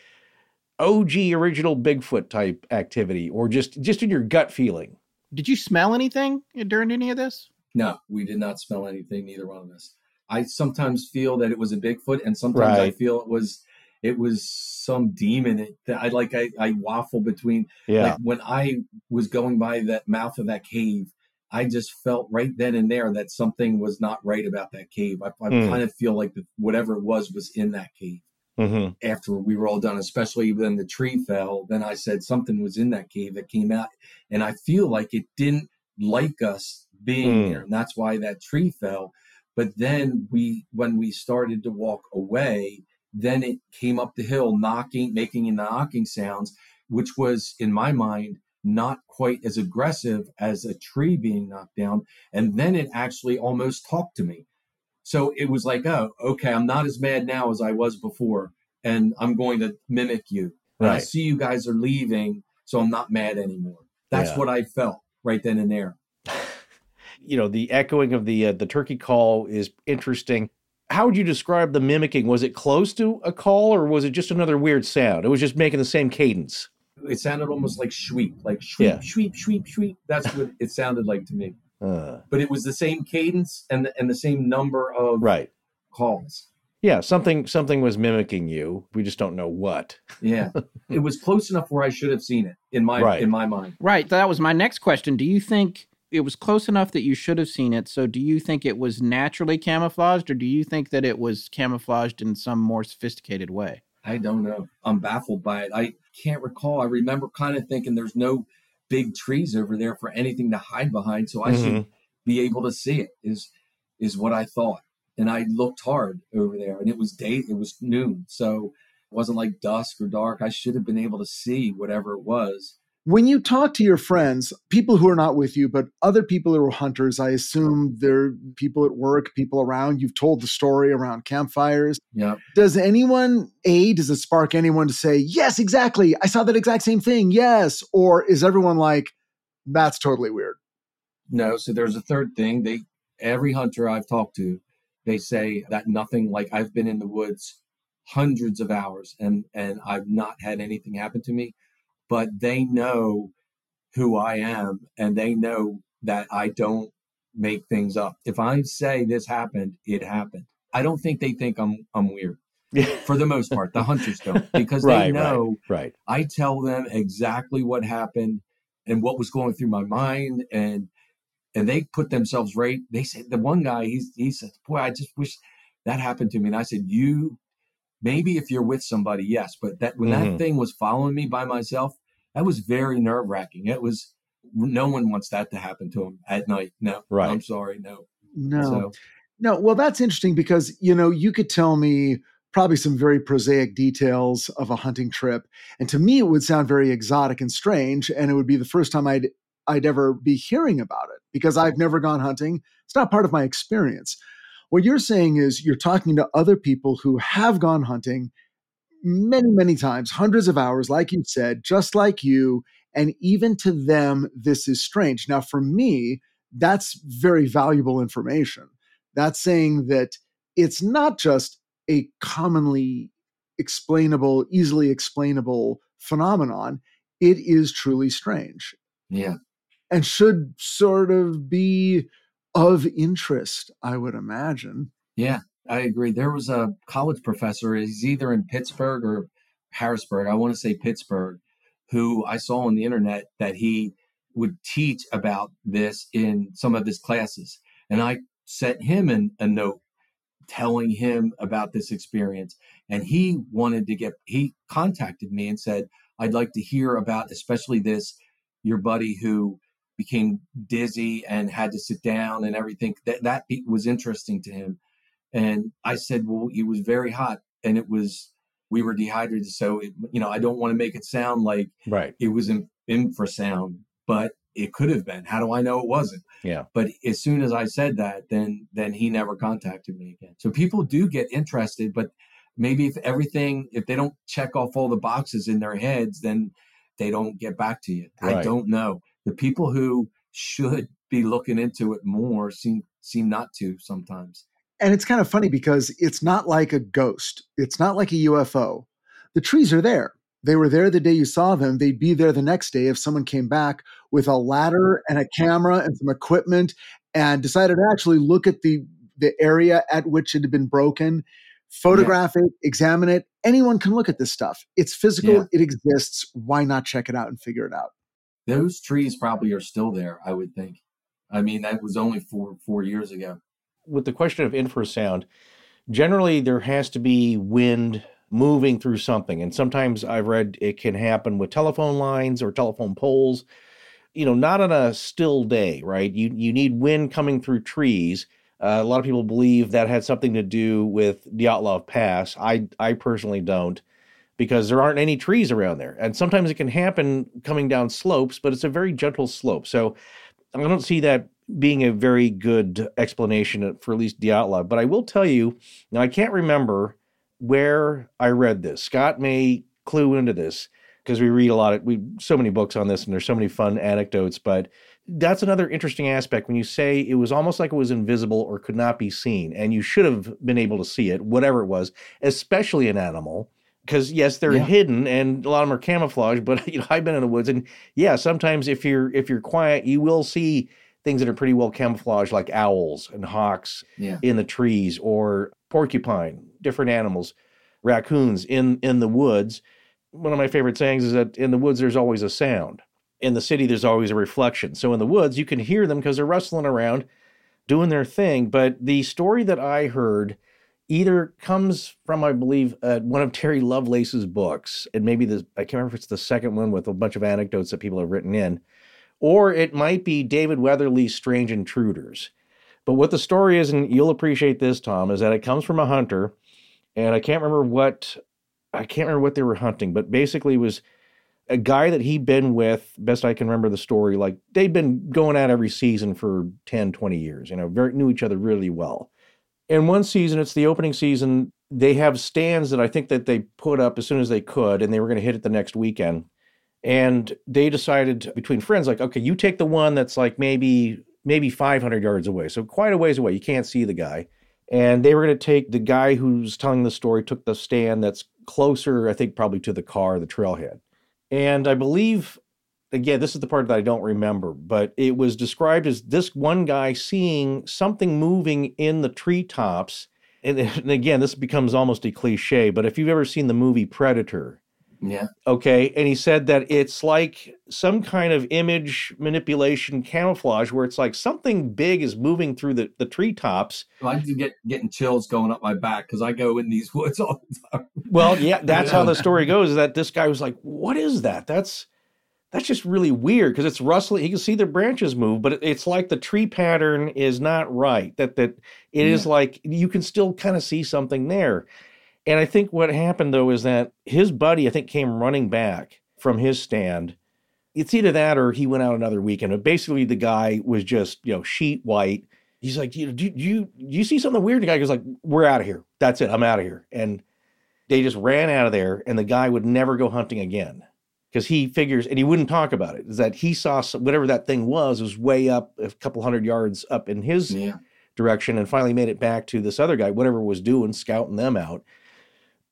OG original Bigfoot type activity or just just in your gut feeling? Did you smell anything during any of this? No, we did not smell anything, neither one of us. I sometimes feel that it was a Bigfoot, and sometimes right. I feel it was it was some demon that I like. I, I waffle between. Yeah. Like when I was going by that mouth of that cave, I just felt right then and there that something was not right about that cave. I, I mm. kind of feel like the, whatever it was was in that cave. Mm-hmm. After we were all done, especially when the tree fell, then I said something was in that cave that came out, and I feel like it didn't like us being mm. there, and that's why that tree fell. But then we, when we started to walk away, then it came up the hill, knocking, making knocking sounds, which was in my mind not quite as aggressive as a tree being knocked down. And then it actually almost talked to me. So it was like, oh, okay, I'm not as mad now as I was before, and I'm going to mimic you. Right. I see you guys are leaving, so I'm not mad anymore. That's yeah. what I felt right then and there. you know, the echoing of the uh, the turkey call is interesting. How would you describe the mimicking? Was it close to a call, or was it just another weird sound? It was just making the same cadence. It sounded almost like sweep, like sweep, yeah. sweep, sweep, sweep. That's what it sounded like to me. Uh, but it was the same cadence and the, and the same number of right calls. Yeah, something something was mimicking you. We just don't know what. yeah, it was close enough where I should have seen it in my right. in my mind. Right. That was my next question. Do you think it was close enough that you should have seen it? So, do you think it was naturally camouflaged, or do you think that it was camouflaged in some more sophisticated way? I don't know. I'm baffled by it. I can't recall. I remember kind of thinking there's no big trees over there for anything to hide behind, so I mm-hmm. should be able to see it. Is is what I thought, and I looked hard over there, and it was day, it was noon, so it wasn't like dusk or dark. I should have been able to see whatever it was. When you talk to your friends, people who are not with you, but other people who are hunters, I assume they're people at work, people around. You've told the story around campfires. Yeah. Does anyone, A, does it spark anyone to say, yes, exactly. I saw that exact same thing. Yes. Or is everyone like, that's totally weird? No. So there's a third thing. They, every hunter I've talked to, they say that nothing like I've been in the woods hundreds of hours and and I've not had anything happen to me but they know who I am and they know that I don't make things up. If I say this happened, it happened. I don't think they think I'm I'm weird. For the most part, the hunters don't because right, they know right, right. I tell them exactly what happened and what was going through my mind and and they put themselves right. They said the one guy he's he said, "Boy, I just wish that happened to me." And I said, "You maybe if you're with somebody, yes, but that when mm-hmm. that thing was following me by myself, that was very nerve wracking. It was no one wants that to happen to them at night. No, right. I'm sorry, no, no, so. no. Well, that's interesting because you know you could tell me probably some very prosaic details of a hunting trip, and to me it would sound very exotic and strange, and it would be the first time I'd I'd ever be hearing about it because I've never gone hunting. It's not part of my experience. What you're saying is you're talking to other people who have gone hunting many, many times, hundreds of hours, like you said, just like you. And even to them, this is strange. Now, for me, that's very valuable information. That's saying that it's not just a commonly explainable, easily explainable phenomenon, it is truly strange. Yeah. And should sort of be of interest, I would imagine. Yeah. I agree. There was a college professor, he's either in Pittsburgh or Harrisburg, I want to say Pittsburgh, who I saw on the internet that he would teach about this in some of his classes. And I sent him a note telling him about this experience. And he wanted to get, he contacted me and said, I'd like to hear about, especially this, your buddy who became dizzy and had to sit down and everything. That, that was interesting to him. And I said, well, it was very hot and it was, we were dehydrated. So, it, you know, I don't want to make it sound like right. it was in, infrasound, but it could have been. How do I know it wasn't? Yeah. But as soon as I said that, then, then he never contacted me again. So people do get interested, but maybe if everything, if they don't check off all the boxes in their heads, then they don't get back to you. I don't know. The people who should be looking into it more seem seem not to sometimes. And it's kind of funny because it's not like a ghost. It's not like a UFO. The trees are there. They were there the day you saw them. They'd be there the next day if someone came back with a ladder and a camera and some equipment and decided to actually look at the the area at which it had been broken, photograph it, examine it. Anyone can look at this stuff. It's physical, Yeah. it exists. Why not check it out and figure it out? Those trees probably are still there, I would think. I mean, that was only four four years ago. With the question of infrasound, generally there has to be wind moving through something. And sometimes I've read it can happen with telephone lines or telephone poles. You know, not on a still day, right? You you need wind coming through trees. Uh, a lot of people believe that had something to do with Dyatlov Pass. I I personally don't because there aren't any trees around there. And sometimes it can happen coming down slopes, but it's a very gentle slope. So I don't see that being a very good explanation for at least Dyatlov. But I will tell you, now I can't remember where I read this. Scott may clue into this because we read a lot of we so many books on this and there's so many fun anecdotes, but that's another interesting aspect when you say it was almost like it was invisible or could not be seen and you should have been able to see it whatever it was especially an animal because yes they're Yeah. hidden and a lot of them are camouflaged but you know i've been in the woods and yeah sometimes if you're if you're quiet you will see things that are pretty well camouflaged like owls and hawks Yeah. in the trees or porcupine different animals raccoons in in the woods. One of my favorite sayings is that in the woods there's always a sound. In the city there's always a reflection. So in the woods you can hear them because they're rustling around doing their thing. But the story that i heard either comes from i believe uh, one of terry lovelace's books and maybe the i can't remember if it's the second one with a bunch of anecdotes that people have written in or it might be david weatherly's strange intruders. But what the story is and you'll appreciate this tom is that it comes from a hunter and i can't remember what i can't remember what they were hunting but basically it was a guy that he'd been with best i can remember the story like they'd been going out every season for 10 20 years you know very knew each other really well. And one season it's the opening season they have stands that i think that they put up as soon as they could and they were going to hit it the next weekend and they decided between friends like okay you take the one that's like maybe maybe 500 yards away so quite a ways away you can't see the guy. And they were going to take the guy who's telling the story took the stand that's closer i think probably to the car the trailhead. And i believe again this is the part that i don't remember but it was described as this one guy seeing something moving in the treetops. And, and again this becomes almost a cliche but if you've ever seen the movie predator Yeah. Okay. And he said that it's like some kind of image manipulation camouflage where it's like something big is moving through the, the treetops. I do get getting chills going up my back because I go in these woods all the time. Well, yeah, that's how the story goes. Is that this guy was like, "What is that? That's that's just really weird because it's rustling. He can see the branches move, but it- it's like the tree pattern is not right. That that it is like you can still kind of see something there. And I think what happened though is that his buddy, I think, came running back from his stand. It's either that or he went out another weekend. But basically, the guy was just you know sheet white. He's like, you know, do, do you do you see something weird? The guy goes like, "We're out of here. That's it. I'm out of here." And they just ran out of there, and the guy would never go hunting again because he figures, and he wouldn't talk about it. Is that he saw some, whatever that thing was was way up a couple hundred yards up in his direction, and finally made it back to this other guy, whatever was doing, scouting them out.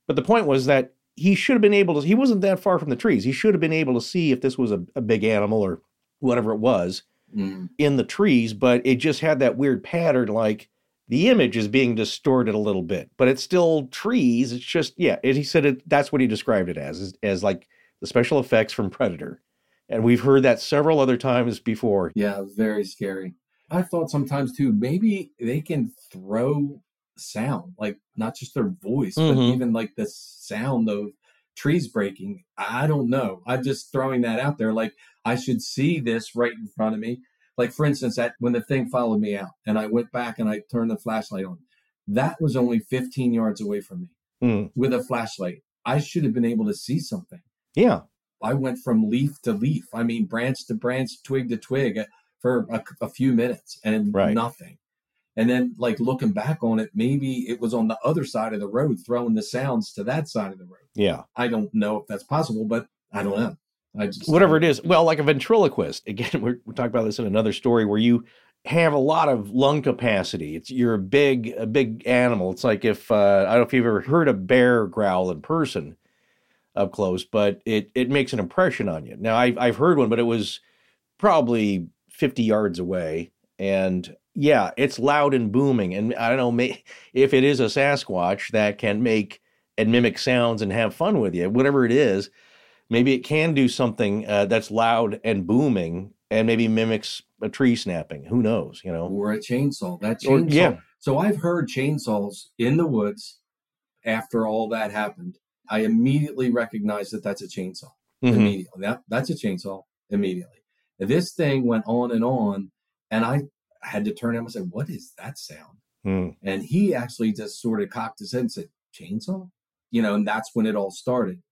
But the point was that he should have been able to. He wasn't that far from the trees. He should have been able to see if this was a, a big animal or whatever it was Mm. in the trees, but it just had that weird pattern like the image is being distorted a little bit, but it's still trees. It's just, yeah, it, he said it, that's what he described it as, as, as like the special effects from Predator. And we've heard that several other times before. Yeah, very scary. I thought sometimes too, maybe they can throw sound, like not just their voice, but Mhm. even like the sound of trees breaking. I don't know. I'm just throwing that out there. Like I should see this right in front of me. Like for instance, that when the thing followed me out and I went back and I turned the flashlight on, that was only 15 yards away from me Mm. with a flashlight. I should have been able to see something. Yeah. I went from leaf to leaf. I mean, branch to branch, twig to twig uh, for a, a few minutes and Right. nothing. And then, like looking back on it, maybe it was on the other side of the road, throwing the sounds to that side of the road. Yeah. I don't know if that's possible, but I don't know. I just whatever it is. Well, like a ventriloquist. Again, we're, we're talking about this in another story where you have a lot of lung capacity. It's you're a big a big animal. It's like if uh, I don't know if you've ever heard a bear growl in person up close, but it it makes an impression on you. Now I've I've heard one, but it was probably 50 yards away, and yeah, it's loud and booming. And I don't know may, if it is a Sasquatch that can make and mimic sounds and have fun with you, whatever it is. Maybe it can do something uh, that's loud and booming, and maybe mimics a tree snapping. Who knows? You know, or a chainsaw. That Or- yeah. So I've heard chainsaws in the woods after all that happened. I immediately recognized that that's a chainsaw. Mhm. Immediately, that that's a chainsaw. Immediately, And this thing went on and on, and I had to turn him and say, "What is that sound?" Hmm. And he actually just sort of cocked his head and said, "Chainsaw," you know, and that's when it all started.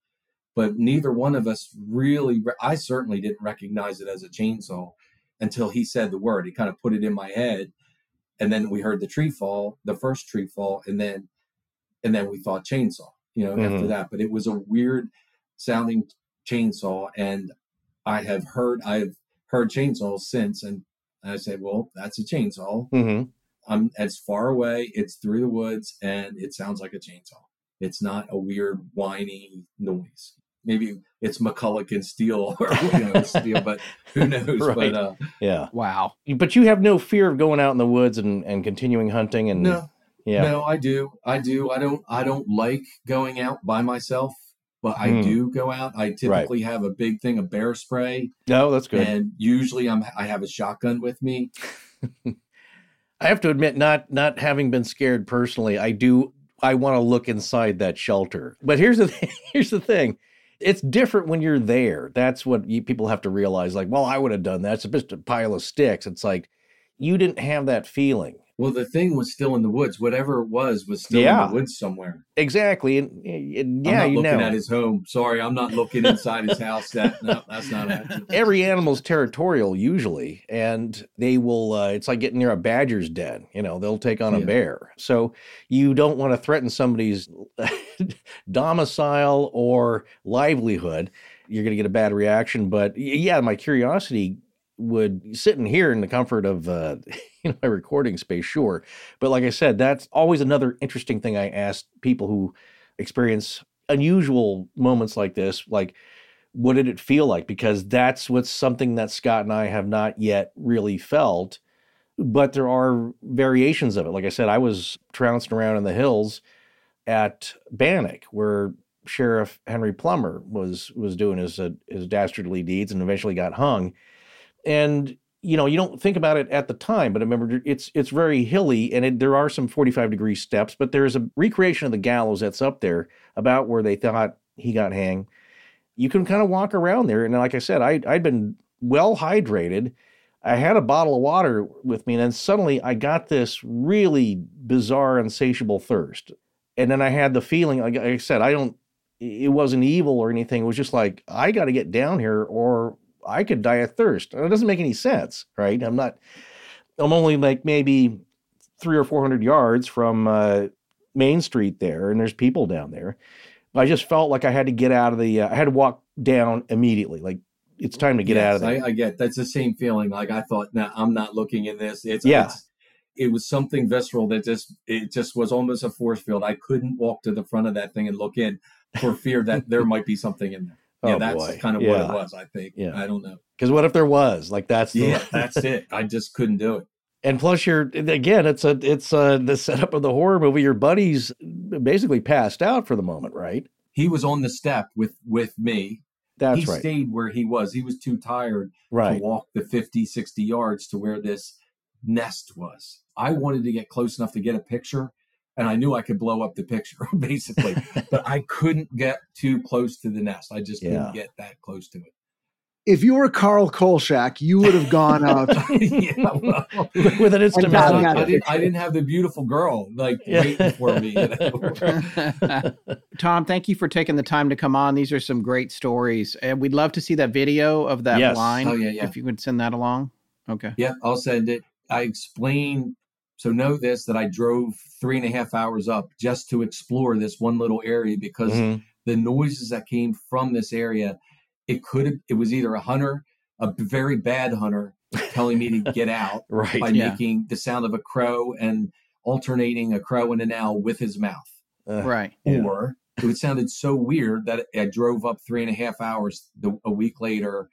But neither one of us really, I certainly didn't recognize it as a chainsaw until he said the word. He kind of put it in my head, and then we heard the tree fall, the first tree fall, and then, and then we thought chainsaw, you know, after Mhm. that. But it was a weird sounding chainsaw, and I have heard, I've heard chainsaws since, and I say, well, that's a chainsaw. Mhm. I'm it's far away, it's through the woods, and it sounds like a chainsaw. It's not a weird whiny noise. Maybe it's McCulloch and Stihl or you know, Stihl, but who knows? Right. But uh, Yeah. Wow. But you have no fear of going out in the woods and, and continuing hunting and No. yeah. no, I do, I do. I don't, I don't like going out by myself, but I Hmm. do go out. I typically have a big thing of bear spray, No, that's good. and usually I'm I have a shotgun with me. I have to admit, not not having been scared personally, I do I want to look inside that shelter. But here's the thing, here's the thing. It's different when you're there. That's what you, people have to realize. Like, well, I would have done that. It's just a pile of sticks. It's like you didn't have that feeling. Well, the thing was still in the woods. Whatever it was was still Yeah. in the woods somewhere. Exactly. And, and I'm yeah, not you looking know. at his home. Sorry, I'm not looking inside his house. That no, that's not happening. every animal's territorial usually and they will uh, it's like getting near a badger's den you know they'll take on a bear so you don't want to threaten somebody's domicile or livelihood you're going to get a bad reaction but yeah my curiosity would sit in here in the comfort of uh, you know my recording space sure but like i said that's always another interesting thing i ask people who experience unusual moments like this like what did it feel like? Because that's what's something that Scott and I have not yet really felt, but there are variations of it. Like I said, I was trouncing around in the hills at Bannock, where Sheriff Henry Plummer was was doing his uh, his dastardly deeds and eventually got hung. And you know, you don't think about it at the time, but remember, it's it's very hilly, and it, there are some forty five degree steps. But there's a recreation of the gallows that's up there about where they thought he got hanged you can kind of walk around there. And like I said, I, I'd been well hydrated. I had a bottle of water with me, and then suddenly I got this really bizarre, insatiable thirst. And then I had the feeling, like I said, I don't, it wasn't evil or anything. It was just like, I got to get down here or I could die of thirst. It doesn't make any sense, right? I'm not, I'm only like maybe three or 400 yards from uh, Main Street there, and there's people down there. I just felt like I had to get out of the. Uh, I had to walk down immediately. Like it's time to get out of Yes, there. I, I get that's the same feeling. Like I thought, no, I'm not looking in this. It's Yeah. it's- it was something visceral that just it just was almost a force field. I couldn't walk to the front of that thing and look in for fear that there might be something in there. Yeah, Oh, that's boy. kind of what Yeah. it was. I think. Yeah. I don't know. Because what if there was? Like that's the, Yeah, that's it. I just couldn't do it. And plus, you're again, it's a it's uh the setup of the horror movie. Your buddies basically passed out for the moment, right? He was on the step with with me. That's right. he right. stayed where he was. He was too tired Right. to walk the 50, 60 yards to where this nest was. I wanted to get close enough to get a picture, and I knew I could blow up the picture, basically. but I couldn't get too close to the nest. I just Yeah. couldn't get that close to it. If you were Carl Kolchak, you would have gone out yeah, well, with an instrument. gotten I, didn't. I didn't have the beautiful girl like waiting for me. You know? Tom, thank you for taking the time to come on. These are some great stories. And we'd love to see that video of that Yes. line. Oh, yeah, yeah. If you would send that along. Okay. Yeah, I'll send it. I explain So know this that I drove three and a half hours up just to explore this one little area because Mhm. the noises that came from this area, it could have it was either a hunter, a very bad hunter telling me to get out Right. by Yeah. making the sound of a crow and alternating a crow and an owl with his mouth. right. Or it sounded so weird that I drove up three and a half hours the, a week later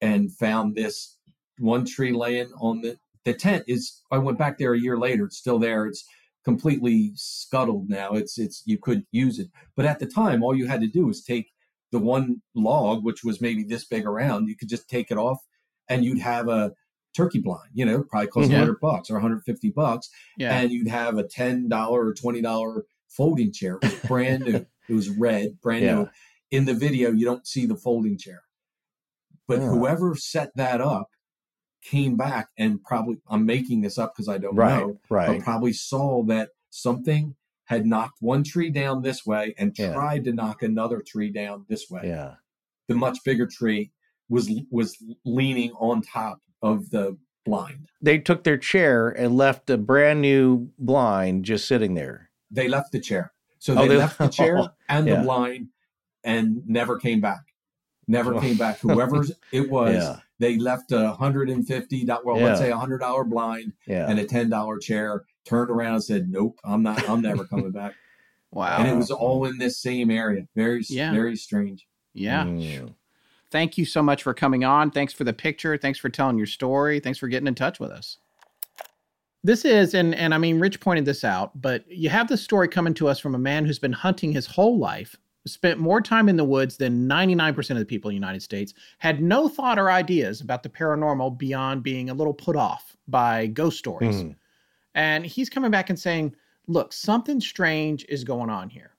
and found this one tree laying on the the tent is I went back there a year later. It's still there. It's completely scuttled now. It's it's you couldn't use it. But at the time, all you had to do was take the one log, which was maybe this big around. You could just take it off, and you'd have a turkey blind. You know, probably cost a Mhm. hundred bucks or 150 bucks, Yeah. and you'd have a ten dollar or twenty dollar folding chair. It was brand new. it was red, brand Yeah. new. In the video, you don't see the folding chair, but Yeah. whoever set that up came back and probably I'm making this up because I don't Right, know, right. but probably saw that something had knocked one tree down this way and Yeah. tried to knock another tree down this way. Yeah. The much bigger tree was was leaning on top of the blind. They took their chair and left a brand new blind just sitting there. They left the chair. So Oh, they, they- left the chair and Yeah. the blind and never came back. Never oh. came back. Whoever's it was, Yeah. They left a hundred and fifty well, let's say a hundred dollar blind Yeah. and a ten dollar chair, turned around and said, Nope, I'm not I'm never coming back. Wow. And it was all in this same area. Very Yeah. very strange. Yeah. Mm. Thank you so much for coming on. Thanks for the picture. Thanks for telling your story. Thanks for getting in touch with us. This is, and and I mean, Rich pointed this out, but you have this story coming to us from a man who's been hunting his whole life, spent more time in the woods than 99% of the people in the United States, had no thought or ideas about the paranormal beyond being a little put off by ghost stories. Mhm. And he's coming back and saying, look, something strange is going on here.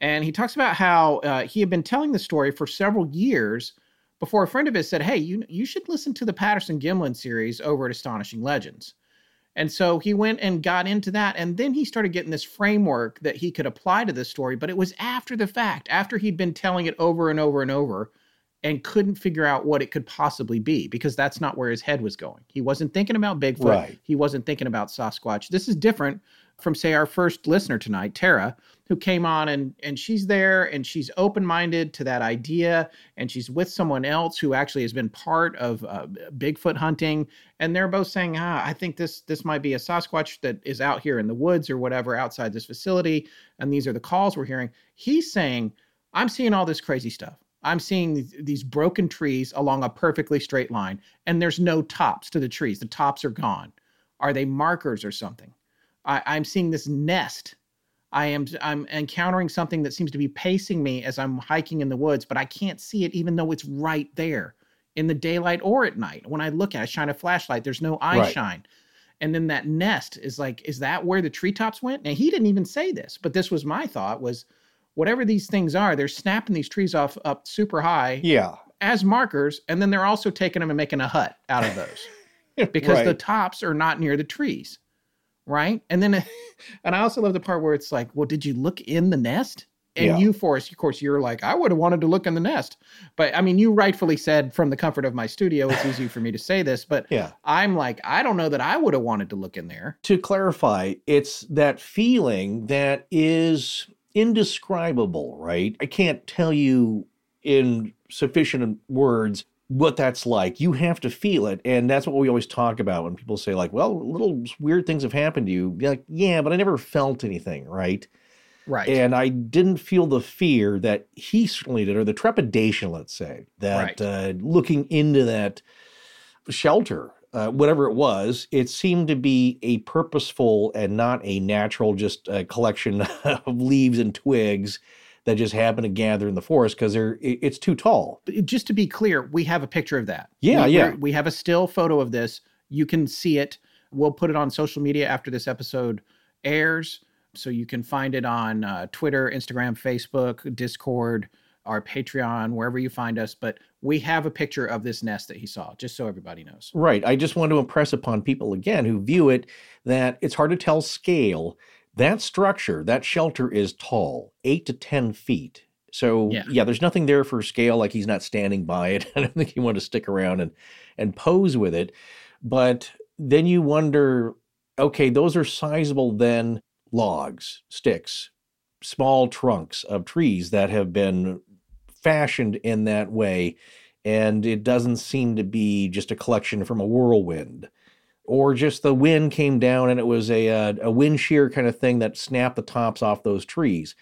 And he talks about how uh, he had been telling the story for several years before a friend of his said, Hey, you, you should listen to the Patterson Gimlin series over at Astonishing Legends. And so he went and got into that. And then he started getting this framework that he could apply to this story. But it was after the fact, after he'd been telling it over and over and over and couldn't figure out what it could possibly be because that's not where his head was going. He wasn't thinking about Bigfoot. Right. He wasn't thinking about Sasquatch. This is different from, say, our first listener tonight, Tara, who came on and and she's there and she's open minded to that idea and she's with someone else who actually has been part of uh, Bigfoot hunting and they're both saying, ah, I think this this might be a Sasquatch that is out here in the woods or whatever outside this facility and these are the calls we're hearing. He's saying, I'm seeing all this crazy stuff. I'm seeing these, broken trees along a perfectly straight line, and there's no tops to the trees. The tops are gone. Are they markers or something? I, I'm seeing this nest. I am I'm encountering something that seems to be pacing me as I'm hiking in the woods, but I can't see it even though it's right there in the daylight or at night. When I look at it, I shine a flashlight, there's no eye Right. shine. And then that nest is like, is that where the treetops went? Now he didn't even say this, but this was my thought was whatever these things are, they're snapping these trees off up super high Yeah. as markers, and then they're also taking them and making a hut out of those because the tops are not near the trees, right? And then, and I also love the part where it's like, well, did you look in the nest? And Yeah. you, Forrest, of course, you're like, I would have wanted to look in the nest, but I mean, you rightfully said from the comfort of my studio, it's easy for me to say this, but Yeah. I'm like, I don't know that I would have wanted to look in there. To clarify, it's that feeling that is indescribable, right? I can't tell you in sufficient words what that's like. You have to feel it. And that's what we always talk about when people say, like, well, little weird things have happened to you. Like, yeah, but I never felt anything, right? Right. And I didn't feel the fear that he certainly did, or the trepidation, let's say, that Right. uh, looking into that shelter, uh, whatever it was, it seemed to be a purposeful and not a natural just uh, collection of leaves and twigs that just happen to gather in the forest because they're it- it's too tall. Just to be clear, we have a picture of that. Yeah, we, yeah. We have a still photo of this. You can see it. We'll put it on social media after this episode airs. So you can find it on uh, Twitter, Instagram, Facebook, Discord, our Patreon, wherever you find us. But we have a picture of this nest that he saw, just so everybody knows. Right. I just want to impress upon people again who view it that it's hard to tell scale. That structure, that shelter is tall, eight to 10 feet. So, Yeah. yeah. there's nothing there for scale, like he's not standing by it. I don't think he wanted to stick around and, and pose with it. But then you wonder okay, those are sizable then logs, sticks, small trunks of trees that have been fashioned in that way. And it doesn't seem to be just a collection from a whirlwind or just the wind came down and it was a, a, uh, a wind shear kind of thing that snapped the tops off those trees.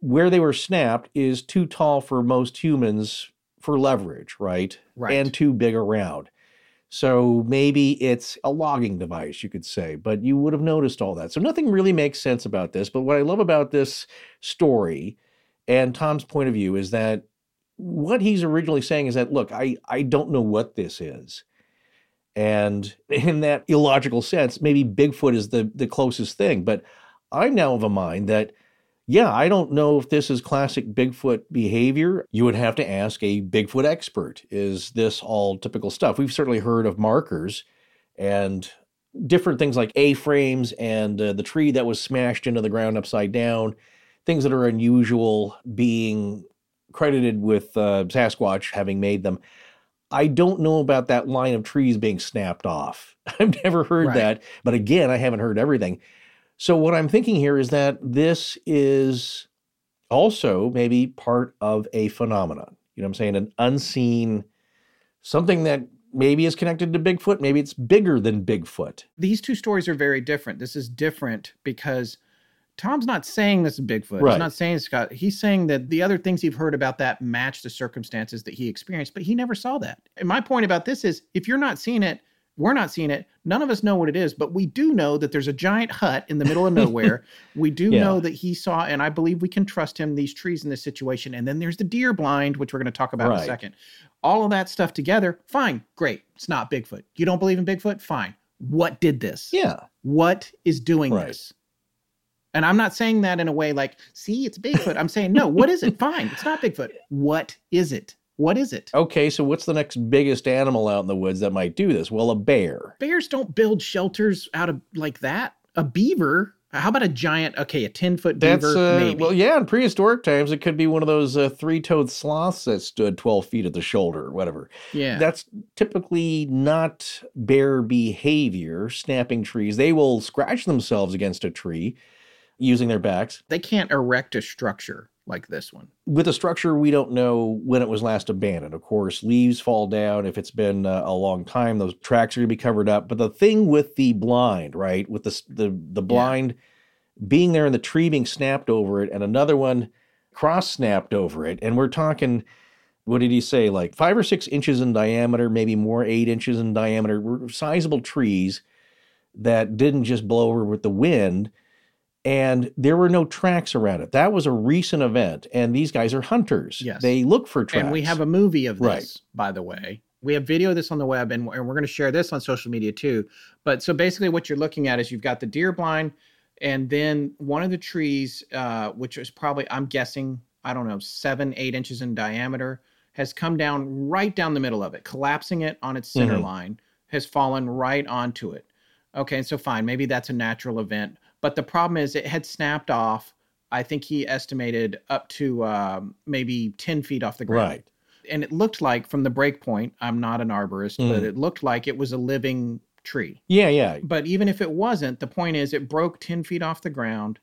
Where they were snapped is too tall for most humans for leverage, right? Right. And too big around. So maybe it's a logging device, you could say, but you would have noticed all that. So nothing really makes sense about this. But what I love about this story and Tom's point of view is that what he's originally saying is that, look, I, I don't know what this is. And in that illogical sense, maybe Bigfoot is the, the closest thing. But I'm now of a mind that, yeah, I don't know if this is classic Bigfoot behavior. You would have to ask a Bigfoot expert. Is this all typical stuff? We've certainly heard of markers and different things like A frames and uh, the tree that was smashed into the ground upside down, things that are unusual being credited with uh, Sasquatch having made them. I don't know about that line of trees being snapped off. I've never heard right. that. But again, I haven't heard everything. So what I'm thinking here is that this is also maybe part of a phenomenon. You know what I'm saying? An unseen something that maybe is connected to Bigfoot, maybe it's bigger than Bigfoot. These two stories are very different. This is different because Tom's not saying this is Bigfoot. Right. He's not saying Scott. He's saying that the other things you've heard about that match the circumstances that he experienced, but he never saw that. And my point about this is if you're not seeing it, we're not seeing it. None of us know what it is, but we do know that there's a giant hut in the middle of nowhere. we do yeah. know that he saw, and I believe we can trust him, these trees in this situation. And then there's the deer blind, which we're going to talk about right. in a second. All of that stuff together, fine, great. It's not Bigfoot. You don't believe in Bigfoot? Fine. What did this? Yeah. What is doing right. this? And I'm not saying that in a way like, see, it's Bigfoot. I'm saying, no, what is it? Fine. It's not Bigfoot. What is it? What is it? Okay, so what's the next biggest animal out in the woods that might do this? Well, a bear. Bears don't build shelters out of like that. A beaver. How about a giant? Okay, a ten foot beaver. Uh, maybe. Well, yeah, in prehistoric times, it could be one of those uh, three toed sloths that stood twelve feet at the shoulder, or whatever. Yeah, that's typically not bear behavior. Snapping trees, they will scratch themselves against a tree using their backs. They can't erect a structure like this one. With a structure, we don't know when it was last abandoned. Of course, leaves fall down. If it's been uh, a long time, those tracks are going to be covered up. But the thing with the blind, right, with the the the blind yeah. being there and the tree being snapped over it, and another one cross snapped over it, and we're talking. What did he say? Like five or six inches in diameter, maybe more, eight inches in diameter. Sizable trees that didn't just blow over with the wind and there were no tracks around it. That was a recent event, and these guys are hunters. Yes. They look for tracks. And we have a movie of this, right. by the way. We have video of this on the web, and, and we're going to share this on social media too. But so basically, what you're looking at is you've got the deer blind, and then one of the trees, uh, which is probably, I'm guessing, I don't know, seven, eight inches in diameter, has come down right down the middle of it, collapsing it on its center mm-hmm. line, has fallen right onto it. Okay, so fine, maybe that's a natural event but the problem is it had snapped off. I think he estimated up to um, maybe 10 feet off the ground. Right. And it looked like from the break point, I'm not an arborist, mm. but it looked like it was a living tree. Yeah, yeah. But even if it wasn't, the point is it broke 10 feet off the ground.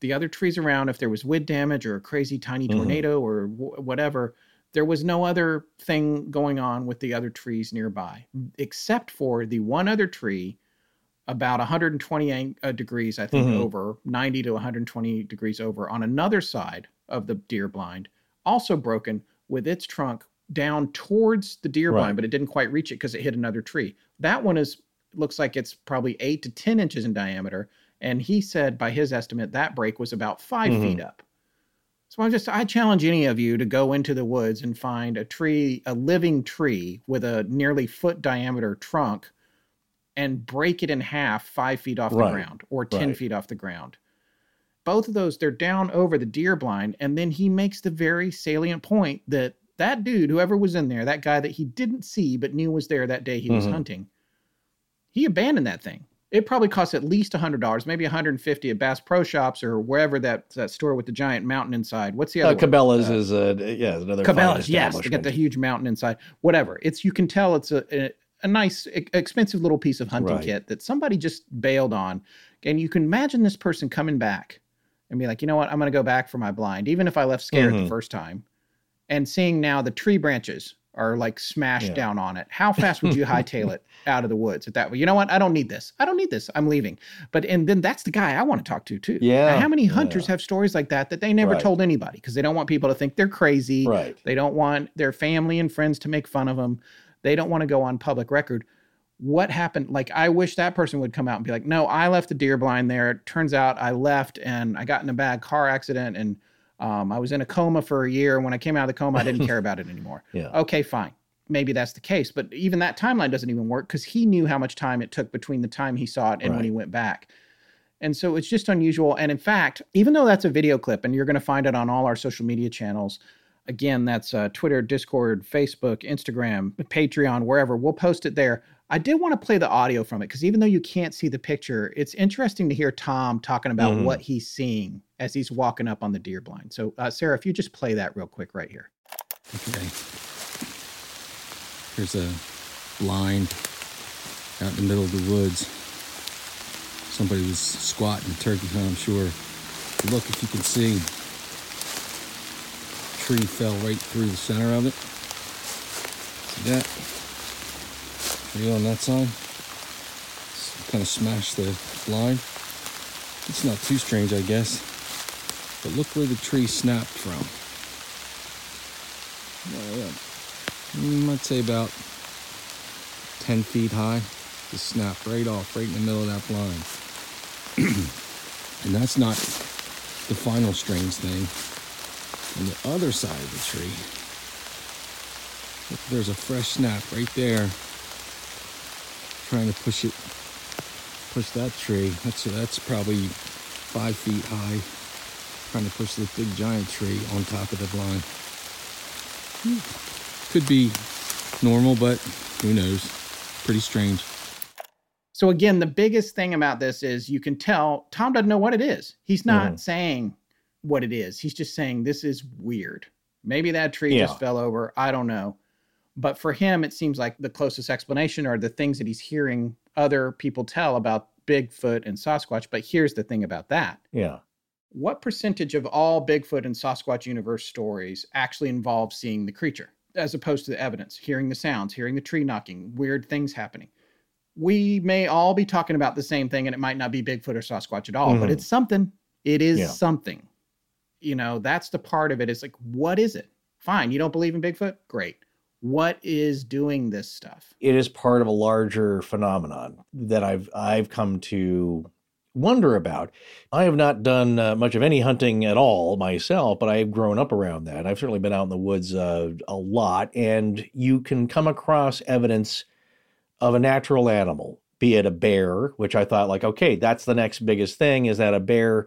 The other trees around, if there was wind damage or a crazy tiny mm-hmm. tornado mm. or w- whatever, there was no other thing going on with the other trees nearby, except for the one other tree about 120 uh, degrees, I think, mm-hmm. over 90 to 120 degrees over on another side of the deer blind, also broken with its trunk down towards the deer right. blind, but it didn't quite reach it because it hit another tree. That one is looks like it's probably eight to 10 inches in diameter. And he said, by his estimate, that break was about 5 mm-hmm. feet up. So I'm just I challenge any of you to go into the woods and find a tree, a living tree with a nearly foot diameter trunk and break it in half five feet off right. the ground or 10 right. feet off the ground. Both of those, they're down over the deer blind. And then he makes the very salient point that that dude, whoever was in there, that guy that he didn't see but knew was there that day he mm-hmm. was hunting, he abandoned that thing. It probably cost at least $100, maybe 150 at Bass Pro Shops or wherever that, that store with the giant mountain inside. What's the other uh, Cabela's uh, is, uh, yeah, another Cabela's, yes. They got the huge mountain inside. Whatever. It's, you can tell it's a, a a nice, expensive little piece of hunting Right. kit that somebody just bailed on. And you can imagine this person coming back and be like, you know what, I'm going to go back for my blind, even if I left scared Mhm. the first time. And seeing now the tree branches are like smashed Yeah. down on it. How fast would you hightail it out of the woods at that way? You know what? I don't need this. I don't need this. I'm leaving. But and then that's the guy I want to talk to too. Yeah, And how many hunters have stories like that that they never Right. told anybody because they don't want people to think they're crazy. Right. They don't want their family and friends to make fun of them. They don't want to go on public record. What happened? Like, I wish that person would come out and be like, no, I left the deer blind there. It turns out I left and I got in a bad car accident and um, I was in a coma for a year. And when I came out of the coma, I didn't care about it anymore. Yeah. Okay, fine. Maybe that's the case. But even that timeline doesn't even work because he knew how much time it took between the time he saw it and when he went back. And so it's just unusual. And in fact, even though that's a video clip and you're going to find it on all our social media channels, again, that's uh, Twitter, Discord, Facebook, Instagram, Patreon, wherever, we'll post it there. I did want to play the audio from it because even though you can't see the picture, it's interesting to hear Tom talking about Mhm. what he's seeing as he's walking up on the deer blind. So, uh, Sarah, if you just play that real quick right here. Okay. Here's a blind out in the middle of the woods. Somebody was squatting a turkey hunt, I'm sure. Look if you can see. Tree fell right through the center of it. See that? Tree on that side. Kind of smashed the blind. It's not too strange, I guess. But look where the tree snapped from. Yeah. Mm, I'd say about 10 feet high. Just snapped right off, right in the middle of that blind. and that's not the final strange thing. On the other side of the tree, there's a fresh snap right there. Trying to push it, push that tree. That's that's probably five feet high. Trying to push this big giant tree on top of the blind. Could be normal, but who knows? Pretty strange. So again, the biggest thing about this is you can tell Tom doesn't know what it is. He's not Mhm. saying what it is. He's just saying this is weird. Maybe that tree Yeah. just fell over. I don't know. But for him, it seems like the closest explanation are the things that he's hearing other people tell about Bigfoot and Sasquatch. But here's the thing about that. Yeah. What percentage of all Bigfoot and Sasquatch universe stories actually involve seeing the creature as opposed to the evidence, hearing the sounds, hearing the tree knocking, weird things happening? We may all be talking about the same thing and it might not be Bigfoot or Sasquatch at all, but Mhm. it's something. It is Yeah. something. You know, that's the part of it. It's like, what is it? Fine. You don't believe in Bigfoot? Great. What is doing this stuff? it is part of a larger phenomenon that I've I've come to wonder about. I have not done uh, much of any hunting at all myself, but I've grown up around that. I've certainly been out in the woods uh, a lot, and you can come across evidence of a natural animal, be it a bear, which I thought like, okay, that's the next biggest thing is that a bear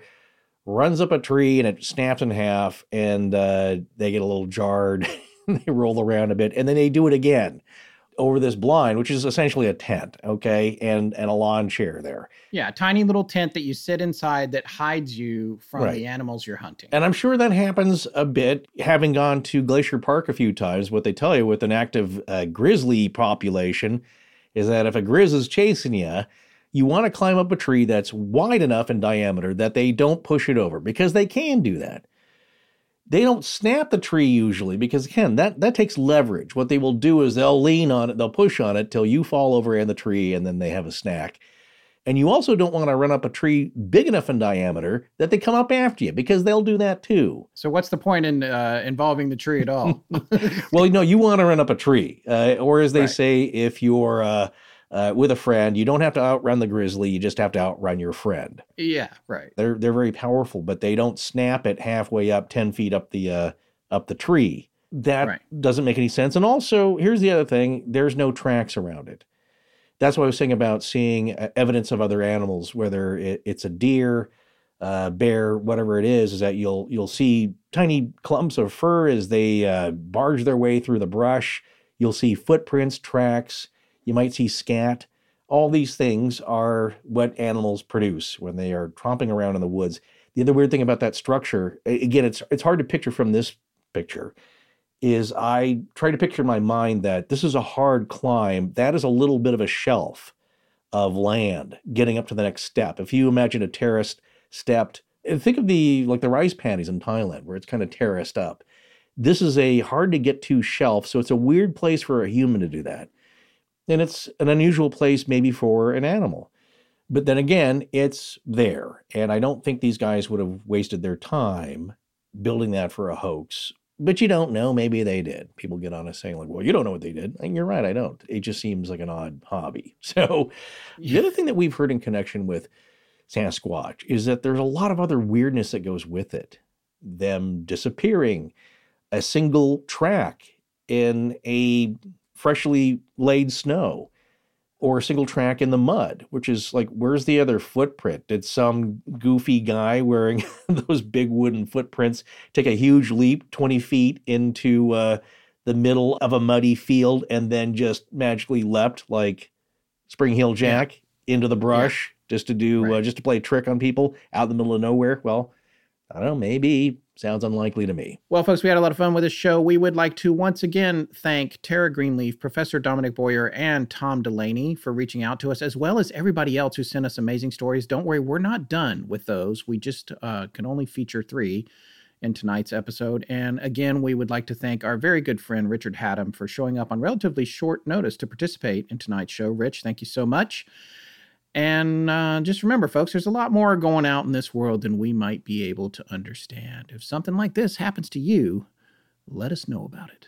runs up a tree and it snaps in half, and uh, they get a little jarred, they roll around a bit, and then they do it again over this blind, which is essentially a tent, okay, and and a lawn chair there. Yeah, a tiny little tent that you sit inside that hides you from Right. the animals you're hunting. And I'm sure that happens a bit. Having gone to Glacier Park a few times, what they tell you with an active uh, grizzly population is that if a grizz is chasing you, you want to climb up a tree that's wide enough in diameter that they don't push it over because they can do that. They don't snap the tree usually because again, that that takes leverage. What they will do is they'll lean on it, they'll push on it till you fall over in the tree and then they have a snack. And you also don't want to run up a tree big enough in diameter that they come up after you because they'll do that too. So what's the point in uh, involving the tree at all? Well, you know, you want to run up a tree, uh, or as they Right. say, if you're uh, uh, with a friend, you don't have to outrun the grizzly; you just have to outrun your friend. yeah, right. They're they're very powerful, but they don't snap it halfway up, ten feet up the uh, up the tree. That Right. doesn't make any sense. And also, here's the other thing: there's no tracks around it. That's what I was saying about seeing uh, evidence of other animals, whether it, it's a deer, uh, bear, whatever it is, is that you'll you'll see tiny clumps of fur as they uh, barge their way through the brush. You'll see footprints, tracks. You might see scat. All these things are what animals produce when they are tromping around in the woods. The other weird thing about that structure, again, it's it's hard to picture from this picture, is I try to picture in my mind that this is a hard climb. That is a little bit of a shelf of land getting up to the next step. If you imagine a terraced stepped, think of the like the rice paddies in Thailand where it's kind of terraced up. This is a hard to get to shelf, so it's a weird place for a human to do that. And it's an unusual place maybe for an animal. But then again, it's there. And I don't think these guys would have wasted their time building that for a hoax. But you don't know. Maybe they did. People get on us saying, like, well, you don't know what they did. And you're right, I don't. It just seems like an odd hobby. So the other thing that we've heard in connection with Sasquatch is that there's a lot of other weirdness that goes with it. Them disappearing, a single track in a freshly laid snow or a single track in the mud, which is like, where's the other footprint? Did some goofy guy wearing those big wooden footprints take a huge leap 20 feet into uh, the middle of a muddy field and then just magically leapt like Spring Heel Jack yeah. into the brush yeah. just to do, uh, right. uh, just to play a trick on people out in the middle of nowhere? Well, I don't know, maybe Sounds unlikely to me. Well, folks, we had a lot of fun with this show. We would like to once again thank Tara Greenleaf, Professor Dominic Boyer, and Tom Delaney for reaching out to us, as well as everybody else who sent us amazing stories. Don't worry, we're not done with those. We just uh, can only feature three in tonight's episode. And again, we would like to thank our very good friend Richard Hatem for showing up on relatively short notice to participate in tonight's show. Rich, thank you so much. And uh, just remember, folks, there's a lot more going out in this world than we might be able to understand. If something like this happens to you, let us know about it.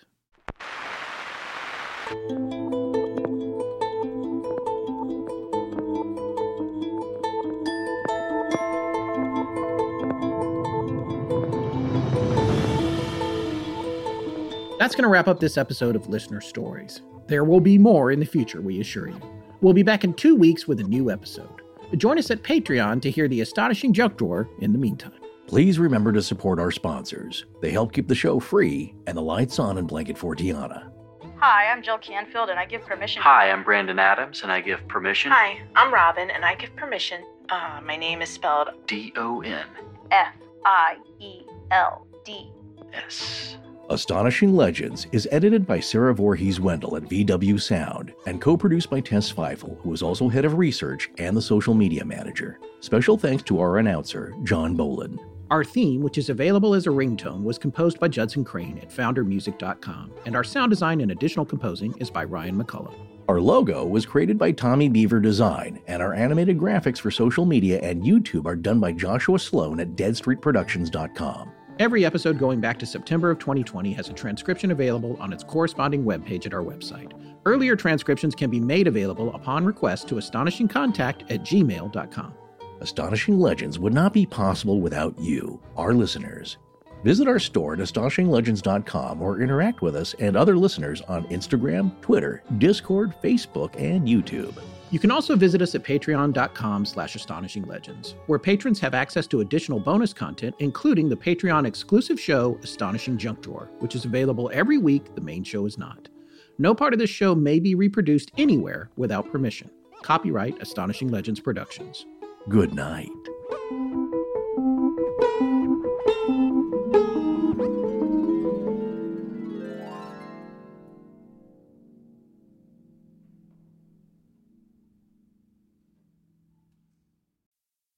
That's going to wrap up this episode of Listener Stories. There will be more in the future, we assure you. We'll be back in two weeks with a new episode. Join us at Patreon to hear the astonishing junk drawer in the meantime. Please remember to support our sponsors. They help keep the show free and the lights on in Blanket Fortiana. Hi, I'm Jill Canfield, and I give permission. Hi, I'm Brandon Adams, and I give permission. Hi, I'm Robin, and I give permission. Uh, my name is spelled D O N F I E L D S. Astonishing Legends is edited by Sarah Voorhees Wendell at VW Sound and co produced by Tess Feifel, who is also head of research and the social media manager. Special thanks to our announcer, John Boland. Our theme, which is available as a ringtone, was composed by Judson Crane at foundermusic.com, and our sound design and additional composing is by Ryan McCullough. Our logo was created by Tommy Beaver Design, and our animated graphics for social media and YouTube are done by Joshua Sloan at deadstreetproductions.com. Every episode going back to September of 2020 has a transcription available on its corresponding webpage at our website. Earlier transcriptions can be made available upon request to astonishingcontact at gmail.com. Astonishing Legends would not be possible without you, our listeners. Visit our store at astonishinglegends.com or interact with us and other listeners on Instagram, Twitter, Discord, Facebook, and YouTube. You can also visit us at patreon.com slash astonishinglegends, where patrons have access to additional bonus content, including the Patreon exclusive show Astonishing Junk Drawer, which is available every week. The main show is not. No part of this show may be reproduced anywhere without permission. Copyright Astonishing Legends Productions. Good night.